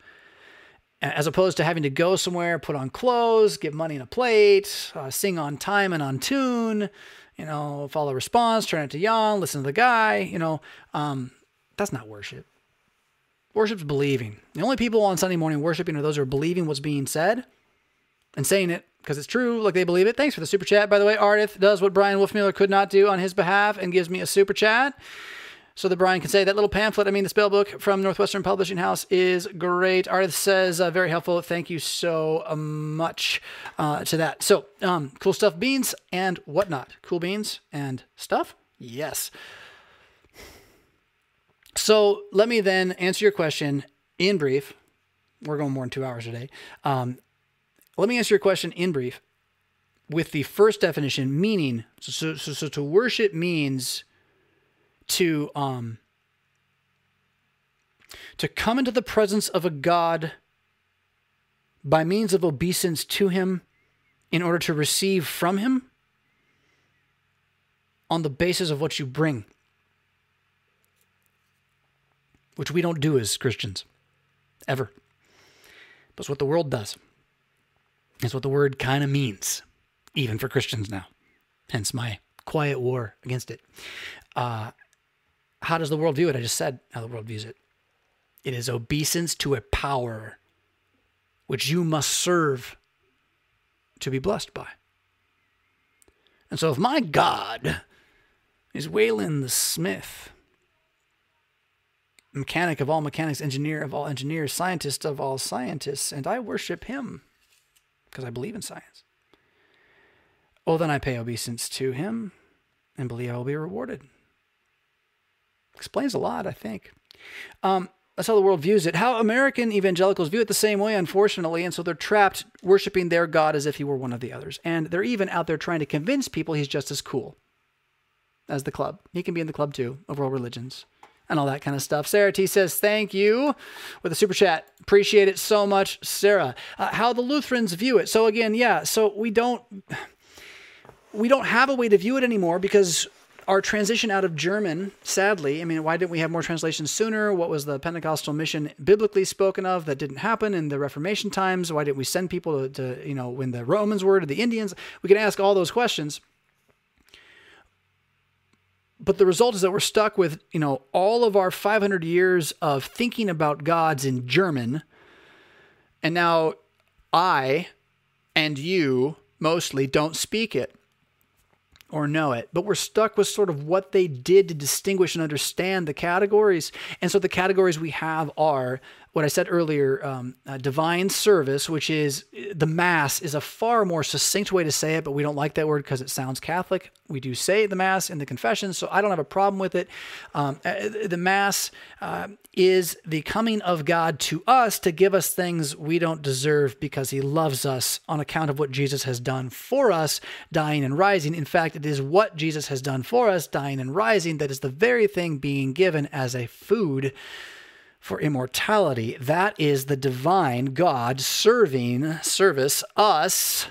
as opposed to having to go somewhere, put on clothes, give money in a plate, uh, sing on time and on tune, you know, follow response, turn it to yawn, listen to the guy, you know, um, that's not worship. Worship's believing. The only people on Sunday morning worshiping are those who are believing what's being said and saying it because it's true, like they believe it. Thanks for the super chat. By the way, Ardith does what Bryan Wolfmueller could not do on his behalf and gives me a super chat so that Bryan can say that little pamphlet, I mean, the spell book from Northwestern Publishing House is great. Ardith says, uh, very helpful. Thank you so uh, much uh, to that. So, um, cool stuff, beans and whatnot. Cool beans and stuff? Yes. So, let me then answer your question in brief. We're going more than two hours today. Um, let me answer your question in brief with the first definition, meaning, so, so, so to worship means to um to come into the presence of a God by means of obeisance to him in order to receive from him on the basis of what you bring which we don't do as Christians ever. But it's what the world does it's what the word kind of means even for Christians now hence my quiet war against it uh, how does the world view it? I just said how the world views it. It is obeisance to a power which you must serve to be blessed by. And so if my God is Wayland the Smith, mechanic of all mechanics, engineer of all engineers, scientist of all scientists, and I worship him because I believe in science, oh, then I pay obeisance to him and believe I will be rewarded. Explains a lot, I think. Um, that's how the world views it. How American evangelicals view it the same way, unfortunately. And so they're trapped worshiping their God as if he were one of the others. And they're even out there trying to convince people he's just as cool as the club. He can be in the club too of world religions and all that kind of stuff. Sarah T says, Thank you with a super chat. Appreciate it so much, Sarah. Uh, how the Lutherans view it. So, again, yeah, so we don't. We don't have a way to view it anymore because our transition out of German, sadly, I mean, why didn't we have more translations sooner? What was the Pentecostal mission biblically spoken of that didn't happen in the Reformation times? Why didn't we send people to, to you know, when the Romans were to the Indians? We can ask all those questions. But the result is that we're stuck with, you know, all of our 500 years of thinking about gods in German. And now I and you mostly don't speak it or know it, but we're stuck with sort of what they did to distinguish and understand the categories. And so the categories we have are what I said earlier, um, uh, divine service, which is the Mass, is a far more succinct way to say it, but we don't like that word because it sounds Catholic. We do say the Mass in the confession, so I don't have a problem with it. Um, uh, the Mass uh, is the coming of God to us to give us things we don't deserve because He loves us on account of what Jesus has done for us, dying and rising. In fact, it is what Jesus has done for us, dying and rising, that is the very thing being given as a food for immortality. That is the divine God serving service us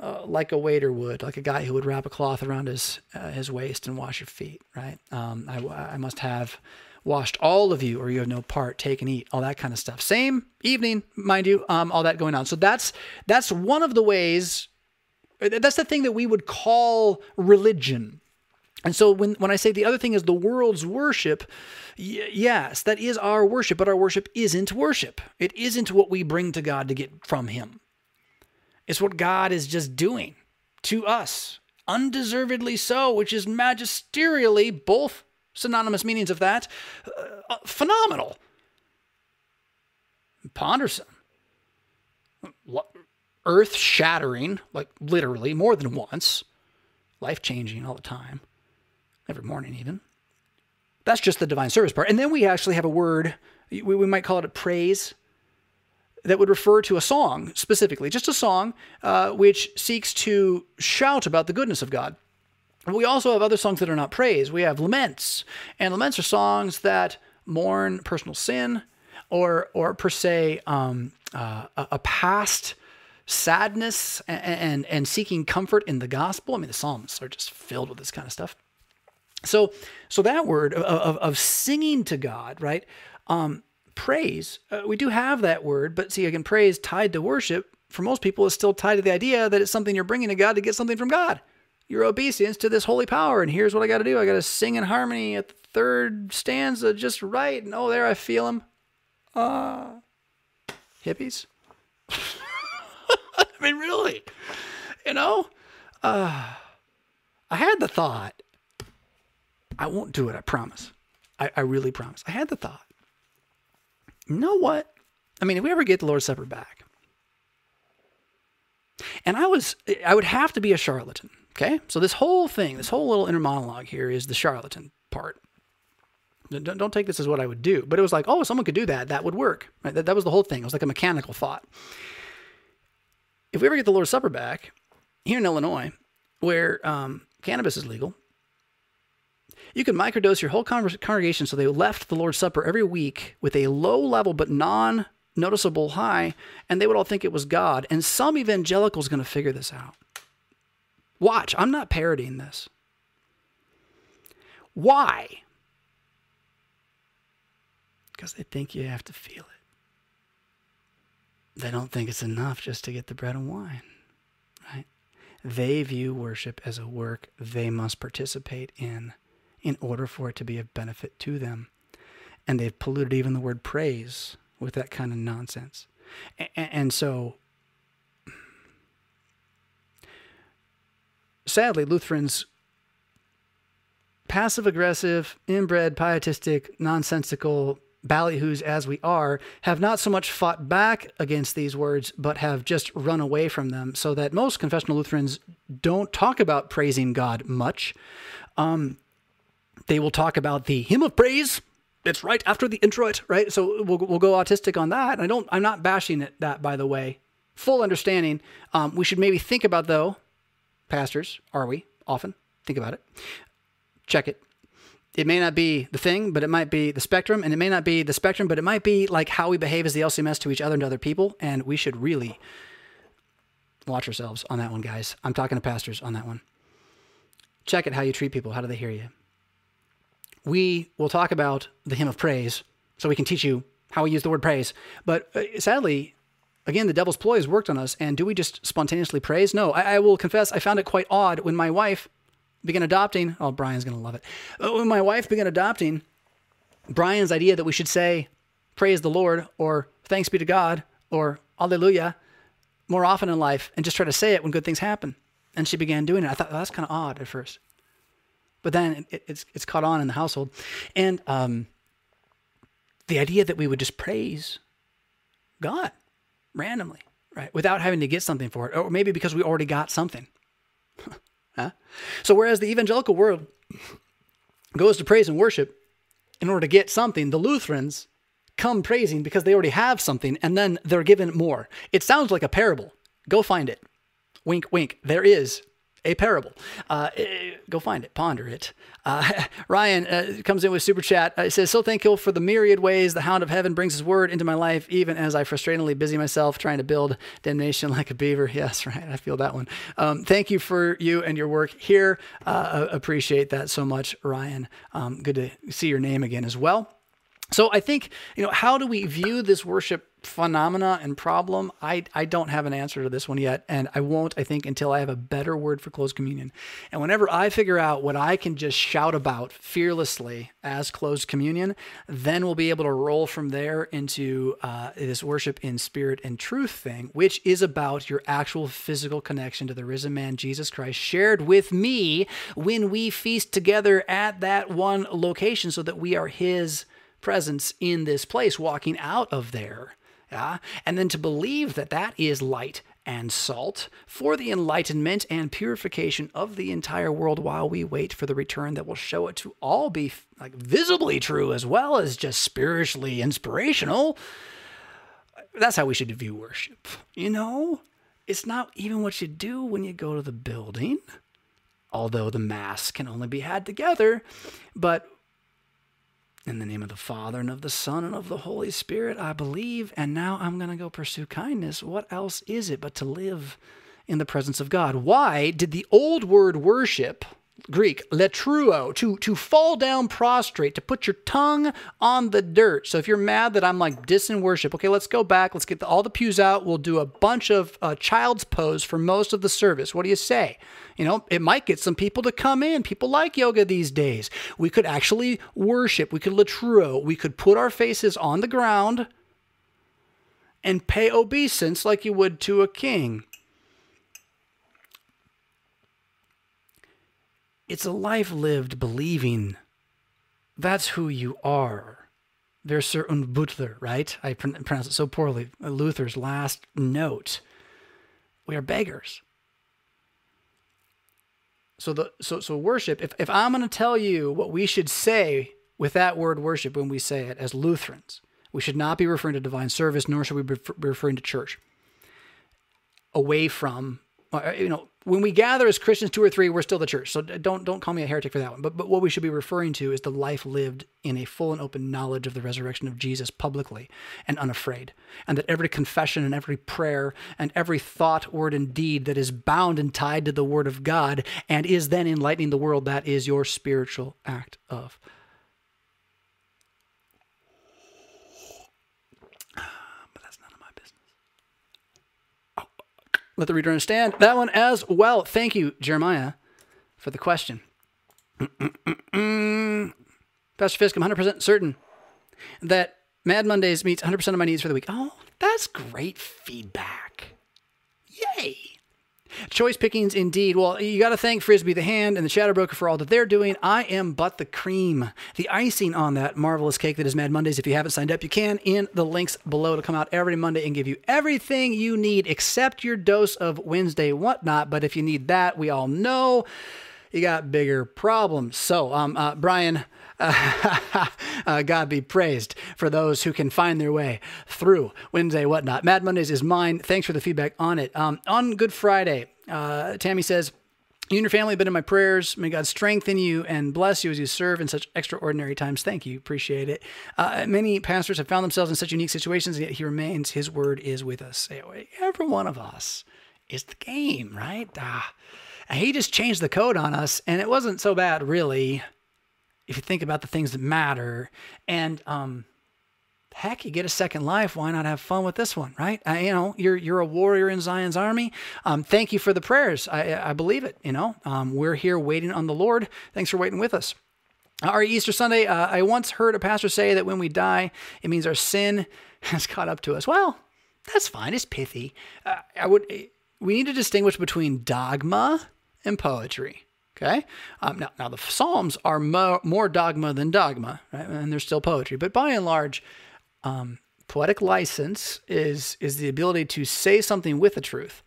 uh, like a waiter would, like a guy who would wrap a cloth around his uh, his waist and wash your feet. Right? Um, I, I must have washed all of you, or you have no part. Take and eat, all that kind of stuff. Same evening, mind you, um, all that going on. So that's that's one of the ways. That's the thing that we would call religion. And so when, when I say the other thing is the world's worship, yes, that is our worship, but our worship isn't worship. It isn't what we bring to God to get from Him. It's what God is just doing to us, undeservedly so, which is magisterially, both synonymous meanings of that, uh, uh phenomenal, pondersome, earth shattering, like literally more than once, life changing all the time every morning even. That's just the divine service part. And then we actually have a word, we, we might call it a praise, that would refer to a song specifically, just a song uh, which seeks to shout about the goodness of God. We also have other songs that are not praise. We have laments, and laments are songs that mourn personal sin, or or per se um, uh, a past sadness and, and and seeking comfort in the gospel. I mean, the psalms are just filled with this kind of stuff. So, so that word of, of, of singing to God, right? Um, praise. Uh, we do have that word, but see, again, praise tied to worship for most people is still tied to the idea that it's something you're bringing to God to get something from God. Your obeisance to this holy power. And here's what I got to do I got to sing in harmony at the third stanza just right. And oh, there I feel him. Ah. Uh, hippies? I mean, really? You know? Uh, I had the thought. I won't do it, I promise. I, I really promise. I had the thought. You know what? I mean, if we ever get the Lord's Supper back, and I was, I would have to be a charlatan. Okay. So this whole thing, this whole little inner monologue here is the charlatan part. Don't, don't take this as what I would do, but it was like, oh, someone could do that. That would work. Right? That, that was the whole thing. It was like a mechanical thought. If we ever get the Lord's Supper back here in Illinois, where um, cannabis is legal, you could microdose your whole congregation so they left the Lord's Supper every week with a low level but non noticeable high, and they would all think it was God. And some evangelical's going to figure this out. Watch, I'm not parodying this. Why? Because they think you have to feel it. They don't think it's enough just to get the bread and wine, right? They view worship as a work they must participate in in order for it to be of benefit to them. And they've polluted even the word praise with that kind of nonsense. And, so, sadly, Lutherans, passive aggressive, inbred, pietistic, nonsensical, ballyhoos as we are, have not so much fought back against these words, but have just run away from them, so that most confessional Lutherans don't talk about praising God much. Um, they will talk about the hymn of praise. It's right after the introit, right? So we'll, we'll go autistic on that. I don't. I'm not bashing it. That, by the way, full understanding. Um, we should maybe think about though, pastors. Are we often think about it? Check it. It may not be the thing, but it might be the spectrum, and it may not be the spectrum, but it might be like how we behave as the LCMS to each other and to other people. And we should really watch ourselves on that one, guys. I'm talking to pastors on that one. Check it how you treat people. How do they hear you? We will talk about the hymn of praise so we can teach you how we use the word praise. But uh, sadly, again, the devil's ploy has worked on us. And do we just spontaneously praise? No, I, I will confess, I found it quite odd when my wife began adopting. Oh, Bryan's going to love it. Uh, when my wife began adopting Bryan's idea that we should say, praise the Lord, or thanks be to God, or Alleluia more often in life and just try to say it when good things happen. And she began doing it. I thought, that's kind of odd at first but then it, it's it's caught on in the household, and um, the idea that we would just praise God randomly, right, without having to get something for it, or maybe because we already got something. huh? So whereas the evangelical world goes to praise and worship in order to get something, the Lutherans come praising because they already have something, and then they're given more. It sounds like a parable. Go find it. Wink, wink. There is a parable. Uh, eh, go find it, ponder it. Uh, Ryan uh, comes in with super chat. Uh, says, "So thankful for the myriad ways the Hound of Heaven brings His word into my life, even as I frustratingly busy myself trying to build damnation like a beaver." Yes, right. I feel that one. Um, thank you for you and your work here. Uh, appreciate that so much, Ryan. Um, good to see your name again as well. So I think, you know, how do we view this worship phenomena and problem? I, I don't have an answer to this one yet, and I won't, I think, until I have a better word for closed communion. And whenever I figure out what I can just shout about fearlessly as closed communion, then we'll be able to roll from there into uh, this worship in spirit and truth thing, which is about your actual physical connection to the risen man, Jesus Christ, shared with me when we feast together at that one location so that we are his presence in this place, walking out of there. Yeah? And then to believe that that is light and salt for the enlightenment and purification of the entire world while we wait for the return that will show it to all be like visibly true as well as just spiritually inspirational. That's how we should view worship. You know, it's not even what you do when you go to the building, although the mass can only be had together, but in the name of the Father and of the Son and of the Holy Spirit, I believe, and now I'm going to go pursue kindness. What else is it but to live in the presence of God? Why did the old word worship, Greek, latreuo, to, to fall down prostrate, to put your tongue on the dirt. So if you're mad that I'm like dissing worship, okay, let's go back. Let's get the, all the pews out. We'll do a bunch of uh, child's pose for most of the service. What do you say? You know, it might get some people to come in. People like yoga these days. We could actually worship. We could latreuo. We could put our faces on the ground and pay obeisance like you would to a king. It's a life lived believing that's who you are. Verser und Butler, right? I pronounce it so poorly. Luther's last note. We are beggars. So the so so worship. If if I'm going to tell you what we should say with that word worship when we say it as Lutherans, we should not be referring to divine service, nor should we be referring to church. Away from uh, you know, when we gather as Christians, two or three, we're still the church. So don't don't call me a heretic for that one. But but what we should be referring to is the life lived in a full and open knowledge of the resurrection of Jesus publicly and unafraid, and that every confession and every prayer and every thought, word, and deed that is bound and tied to the Word of God and is then enlightening the world, that is your spiritual act of let the reader understand that one as well. Thank you, Jeremiah, for the question. Pastor Fisk, I'm 100% certain that Mad Mondays meets 100% of my needs for the week. Oh, that's great feedback. Yay. Choice pickings indeed. Well, you got to thank Frisbee the Hand and the Shadow Broker for all that they're doing. I am but the cream, the icing on that marvelous cake that is Mad Mondays. If you haven't signed up, you can in the links below to come out every Monday and give you everything you need except your dose of Wednesday whatnot. But if you need that, we all know you got bigger problems. So, um, uh, Bryan, uh, God be praised for those who can find their way through Wednesday, whatnot. Mad Mondays is mine. Thanks for the feedback on it. Um, on Good Friday, uh, Tammy says, you and your family have been in my prayers. May God strengthen you and bless you as you serve in such extraordinary times. Thank you. Appreciate it. Uh, many pastors have found themselves in such unique situations, yet He remains. His word is with us. Every one of us is the game, right? Ah, he just changed the code on us, and it wasn't so bad, really if you think about the things that matter. And um, heck, you get a second life. Why not have fun with this one, right? I, you know, you're you're a warrior in Zion's army. Um, thank you for the prayers. I, I believe it. You know, um, we're here waiting on the Lord. Thanks for waiting with us. Our Easter Sunday, uh, I once heard a pastor say that when we die, it means our sin has caught up to us. Well, that's fine. It's pithy. Uh, I would. We need to distinguish between dogma and poetry. Okay. Um, now, now the Psalms are mo- more dogma than dogma, right? and they're still poetry. But by and large, um, poetic license is is the ability to say something with the truth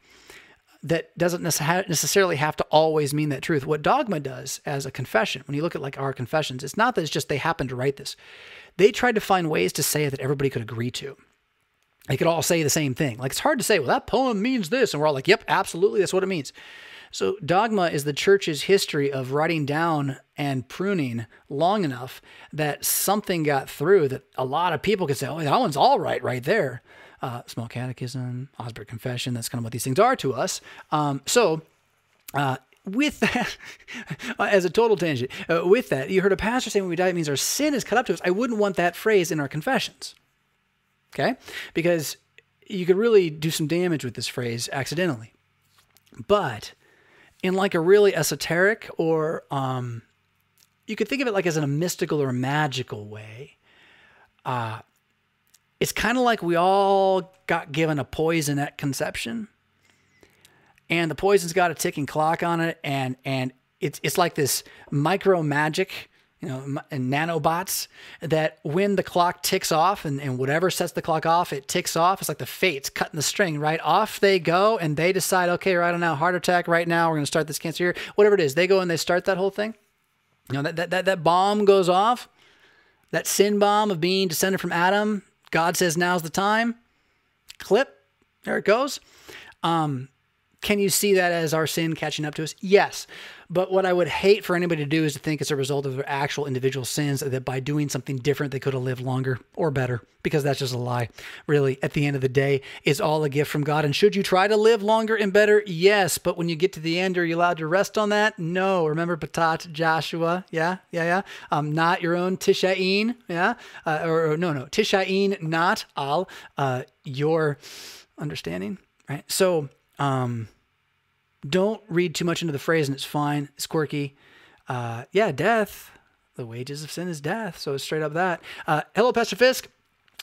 that doesn't necessarily have to always mean that truth. What dogma does as a confession, when you look at like our confessions, it's not that it's just they happen to write this. They tried to find ways to say it that everybody could agree to. They could all say the same thing. Like it's hard to say, well, that poem means this. And we're all like, yep, absolutely, that's what it means. So, dogma is the church's history of writing down and pruning long enough that something got through that a lot of people could say, oh, that one's all right right there. Uh, small catechism, Augsburg Confession, that's kind of what these things are to us. Um, so, uh, with that, as a total tangent, uh, with that, you heard a pastor say when we die, it means our sin is cut up to us. I wouldn't want that phrase in our confessions. Okay? Because you could really do some damage with this phrase accidentally. But in like a really esoteric or um, you could think of it like as in a mystical or a magical way. Uh, it's kind of like we all got given a poison at conception, and the poison's got a ticking clock on it, and and it's it's like this micro magic you know, nanobots that when the clock ticks off and, and whatever sets the clock off, it ticks off. It's like the fates cutting the string, right? Off they go and they decide, okay, right now, heart attack right now, we're going to start this cancer here, whatever it is. They go and they start that whole thing. You know, that, that, that, that bomb goes off, that sin bomb of being descended from Adam. God says, now's the time. Clip, there it goes. Um, Can you see that as our sin catching up to us? Yes. But what I would hate for anybody to do is to think it's a result of their actual individual sins, that by doing something different, they could have lived longer or better, because that's just a lie. Really, at the end of the day, it's all a gift from God. And should you try to live longer and better? Yes. But when you get to the end, are you allowed to rest on that? No. Remember Patat Joshua? Yeah, yeah, yeah. Um, not your own Tishain. Yeah. Uh, or, or, no, no. Tishain, not al. Uh, your understanding. Right. So, um, don't read too much into the phrase, and it's fine. It's quirky. Uh, yeah, death. The wages of sin is death. So it's straight up that. Uh, hello, Pastor Fisk.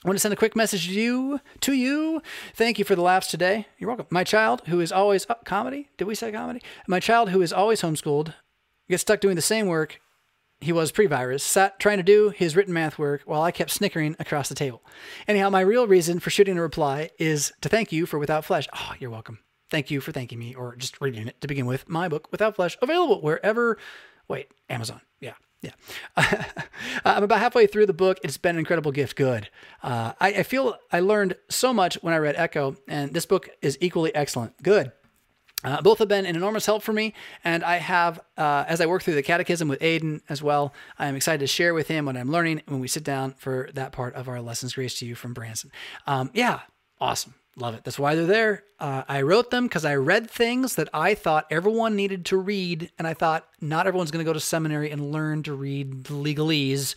I want to send a quick message to you. To you, thank you for the laughs today. You're welcome. My child, who is always oh, comedy. Did we say comedy? My child, who is always homeschooled, gets stuck doing the same work he was pre-virus, sat trying to do his written math work while I kept snickering across the table. Anyhow, my real reason for shooting a reply is to thank you for Without Flesh. Oh, you're welcome. Thank you for thanking me, or just reading it to begin with. My book, Without Flesh, available wherever. Wait, Amazon. Yeah, yeah. I'm about halfway through the book. It's been an incredible gift. Good. Uh, I, I feel I learned so much when I read Echo, and this book is equally excellent. Good. Uh, both have been an enormous help for me, and I have, uh, as I work through the catechism with Aiden as well, I am excited to share with him what I'm learning when we sit down for that part of our lessons. Grace to you from Branson. Um, yeah, awesome. Love it. That's why they're there. Uh, I wrote them because I read things that I thought everyone needed to read, and I thought not everyone's going to go to seminary and learn to read legalese,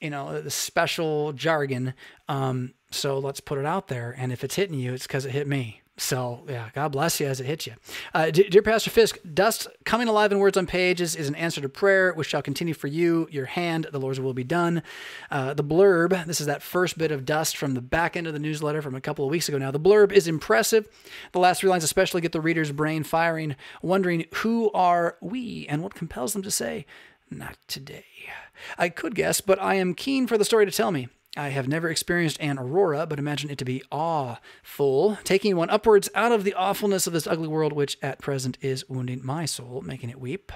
you know, the special jargon. Um, so let's put it out there. And if it's hitting you, it's because it hit me. So, yeah, God bless you as it hits you. Uh, dear Pastor Fisk, dust coming alive in words on pages is an answer to prayer, which shall continue for you, your hand, the Lord's will be done. Uh, the blurb, this is that first bit of dust from the back end of the newsletter from a couple of weeks ago now. The blurb is impressive. The last three lines especially get the reader's brain firing, wondering who are we and what compels them to say, not today. I could guess, but I am keen for the story to tell me. I have never experienced an aurora, but imagine it to be awful, taking one upwards out of the awfulness of this ugly world, which at present is wounding my soul, making it weep,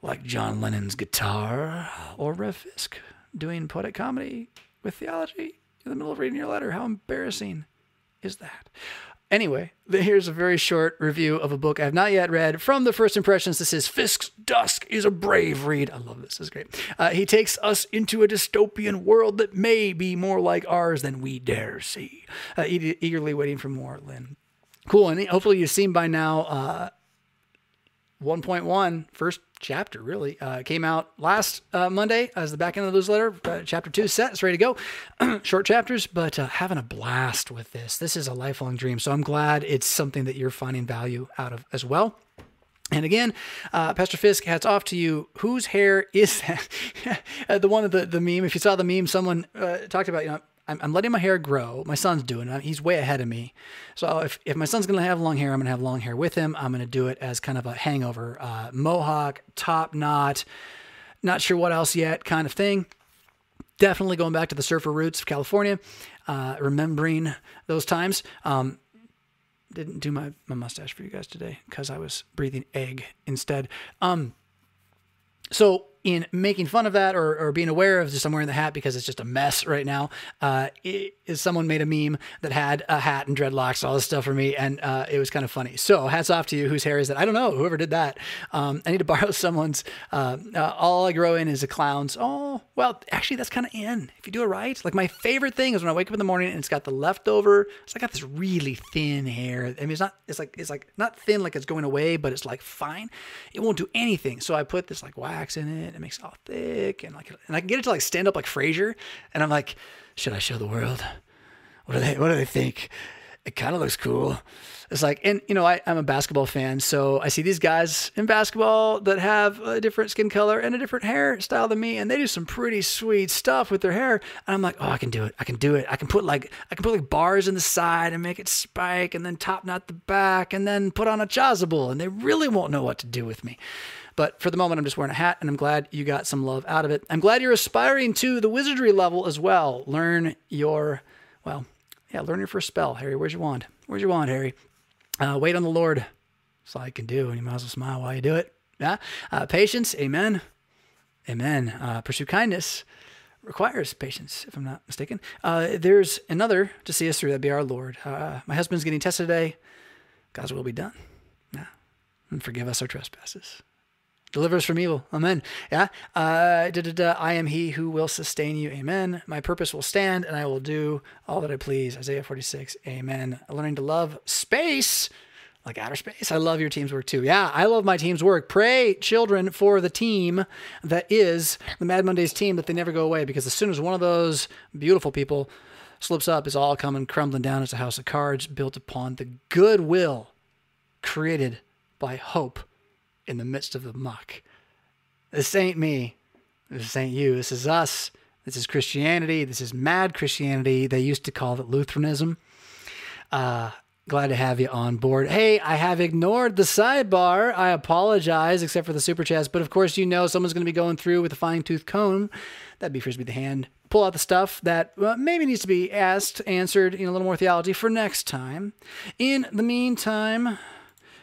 like John Lennon's guitar, or Rev Fisk doing poetic comedy with theology in the middle of reading your letter. How embarrassing is that? Anyway, here's a very short review of a book I have not yet read. From the first impressions, this is Fisk's Dusk is a brave read. I love this. This is great. Uh, he takes us into a dystopian world that may be more like ours than we dare see. Uh, eagerly waiting for more, Lynn. Cool. And hopefully you've seen by now uh, 1.1, first chapter, really. Uh, came out last uh, Monday as the back end of the newsletter. Uh, chapter two set. It's ready to go. Short chapters, but uh, having a blast with this. This is a lifelong dream. So I'm glad it's something that you're finding value out of as well. And again, uh, Pastor Fisk, hats off to you. Whose hair is that? the one of the, the meme, if you saw the meme, someone uh, talked about, you know, I'm, I'm letting my hair grow. My son's doing it. He's way ahead of me. So if, if my son's going to have long hair, I'm going to have long hair with him. I'm going to do it as kind of a hangover, uh, mohawk, top knot, not sure what else yet kind of thing. Definitely going back to the surfer roots of California, uh, remembering those times. Um, didn't do my, my mustache for you guys today because I was breathing egg instead. Um, so in making fun of that or, or being aware of just I'm wearing the hat because it's just a mess right now. Uh, it, someone made a meme that had a hat and dreadlocks, all this stuff for me, and uh, it was kind of funny. So hats off to you. Whose hair is that? I don't know. Whoever did that. Um, I need to borrow someone's. Uh, uh all I grow in is a clown's. Oh, well, actually, that's kind of in if you do it right. Like my favorite thing is when I wake up in the morning and it's got the leftover. It's like got this really thin hair. I mean, it's not. It's like it's like not thin like it's going away, but it's like fine. It won't do anything. So I put this like wax in it it makes it all thick and like, and I can get it to like stand up like Frasier. And I'm like, should I show the world? What do they, what do they think? It kind of looks cool. It's like, and you know, I, I'm a basketball fan, so I see these guys in basketball that have a different skin color and a different hairstyle than me, and they do some pretty sweet stuff with their hair. And I'm like, oh, I can do it. I can do it. I can put like, I can put like bars in the side and make it spike, and then top knot the back, and then put on a chasuble, and they really won't know what to do with me. But for the moment, I'm just wearing a hat and I'm glad you got some love out of it. I'm glad you're aspiring to the wizardry level as well. Learn your, well, yeah, learn your first spell. Harry, where's your wand? Where's your wand, Harry? Uh, wait on the Lord. That's all I can do. And you might as well smile while you do it. Yeah. Uh, patience. Amen. Amen. Uh, pursue kindness requires patience, if I'm not mistaken. Uh, there's another to see us through. That'd be our Lord. Uh, my husband's getting tested today God's will be done. Yeah. And forgive us our trespasses. Deliver us from evil. Amen. Yeah. Uh, da, da, da. I am he who will sustain you. Amen. My purpose will stand and I will do all that I please. Isaiah 46. Amen. Learning to love space like outer space. I love your team's work too. Yeah, I love my team's work. Pray, children, for the team that is the Mad Mondays team that they never go away because as soon as one of those beautiful people slips up, it's all coming crumbling down as a house of cards built upon the goodwill created by hope in the midst of the muck. This ain't me. This ain't you. This is us. This is Christianity. This is mad Christianity. They used to call it Lutheranism. Uh, glad to have you on board. Hey, I have ignored the sidebar. I apologize, except for the super chats. But of course, you know someone's going to be going through with a fine tooth comb. That'd be Frisbee the Hand. Pull out the stuff that well, maybe needs to be asked, answered in a little more theology for next time. In the meantime,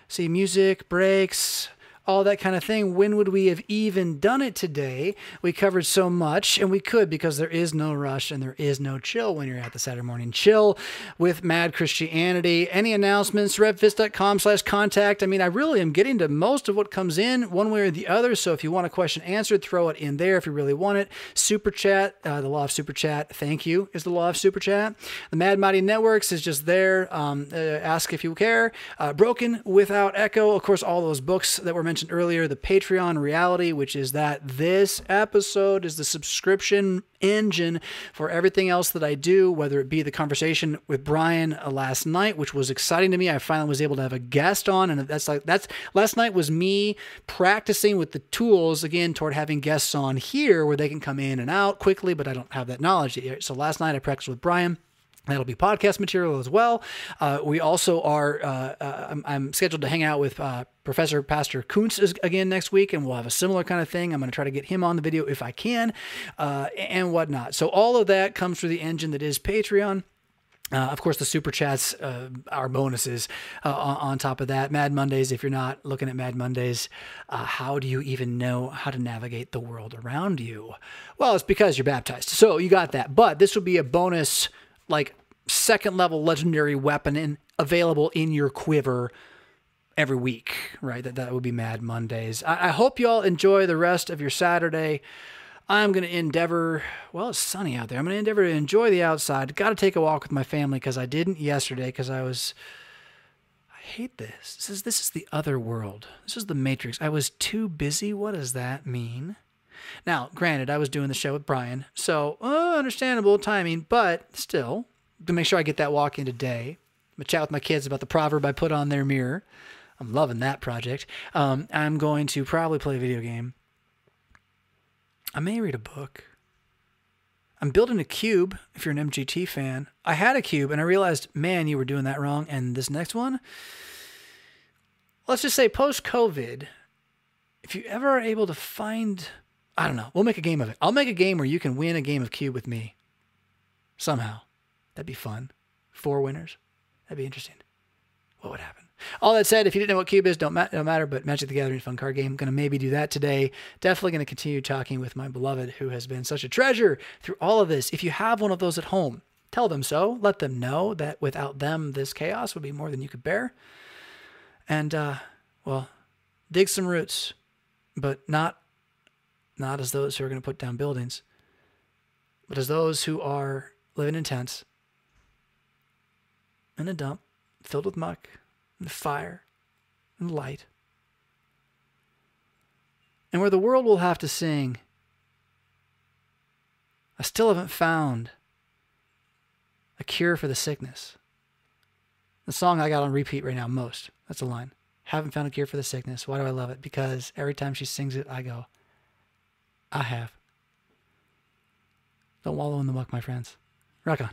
see music, breaks, all that kind of thing. When would we have even done it today? We covered so much, and we could because there is no rush and there is no chill when you're at the Saturday morning chill with Mad Christianity. Any announcements? Revfisk.com slash contact. I mean, I really am getting to most of what comes in one way or the other. So if you want a question answered, throw it in there if you really want it. Super chat, uh, the law of super chat. Thank you is the law of super chat. The Mad Mighty Networks is just there. Um, uh, ask if you care. Uh, Broken without echo. Of course, all those books that were mentioned mentioned earlier, the Patreon reality, which is that this episode is the subscription engine for everything else that I do, whether it be the conversation with Bryan uh, last night, which was exciting to me. I finally was able to have a guest on, and that's like that's last night was me practicing with the tools again toward having guests on here where they can come in and out quickly, but I don't have that knowledge yet. So last night I practiced with Bryan. That'll be podcast material as well. Uh, we also are, uh, uh, I'm, I'm, scheduled to hang out with uh, Professor Pastor Kuntz again next week, and we'll have a similar kind of thing. I'm going to try to get him on the video if I can uh, and whatnot. So, all of that comes through the engine that is Patreon. Uh, of course, the super chats uh, are bonuses uh, on, on, top of that. Mad Mondays, if you're not looking at Mad Mondays, how do you even know how to navigate the world around you? Well, it's because you're baptized. So you got that. But this will be a bonus like second level legendary weapon in, available in your quiver every week, right? That that would be Mad Mondays. I, I hope you all enjoy the rest of your Saturday. I'm going to endeavor, well, it's sunny out there. I'm going to endeavor to enjoy the outside. Got to take a walk with my family because I didn't yesterday because I was, I hate this. This is, this is the other world. This is the Matrix. I was too busy. What does that mean? Now, granted, I was doing the show with Bryan, so uh, understandable timing, but still, to make sure I get that walk in today, I'm gonna chat with my kids about the proverb I put on their mirror. I'm loving that project. Um, I'm going to probably play a video game. I may read a book. I'm building a cube. If you're an MGT fan, I had a cube and I realized, man, you were doing that wrong. And this next one, let's just say post COVID, if you ever are able to find I don't know. We'll make a game of it. I'll make a game where you can win a game of cube with me. Somehow. That'd be fun. Four winners. That'd be interesting. What would happen? All that said, if you didn't know what cube is, don't, ma- don't matter, but Magic the Gathering fun card game. Going to maybe do that today. Definitely going to continue talking with my beloved who has been such a treasure through all of this. If you have one of those at home, tell them so. Let them know that without them, this chaos would be more than you could bear. And, uh, well, dig some roots, but not not as those who are going to put down buildings, but as those who are living in tents in a dump filled with muck and fire and light. And where the world will have to sing, I still haven't found a cure for the sickness. The song I got on repeat right now, most. That's a line. Haven't found a cure for the sickness. Why do I love it? Because every time she sings it, I go, I have. Don't wallow in the muck, my friends. Rock on.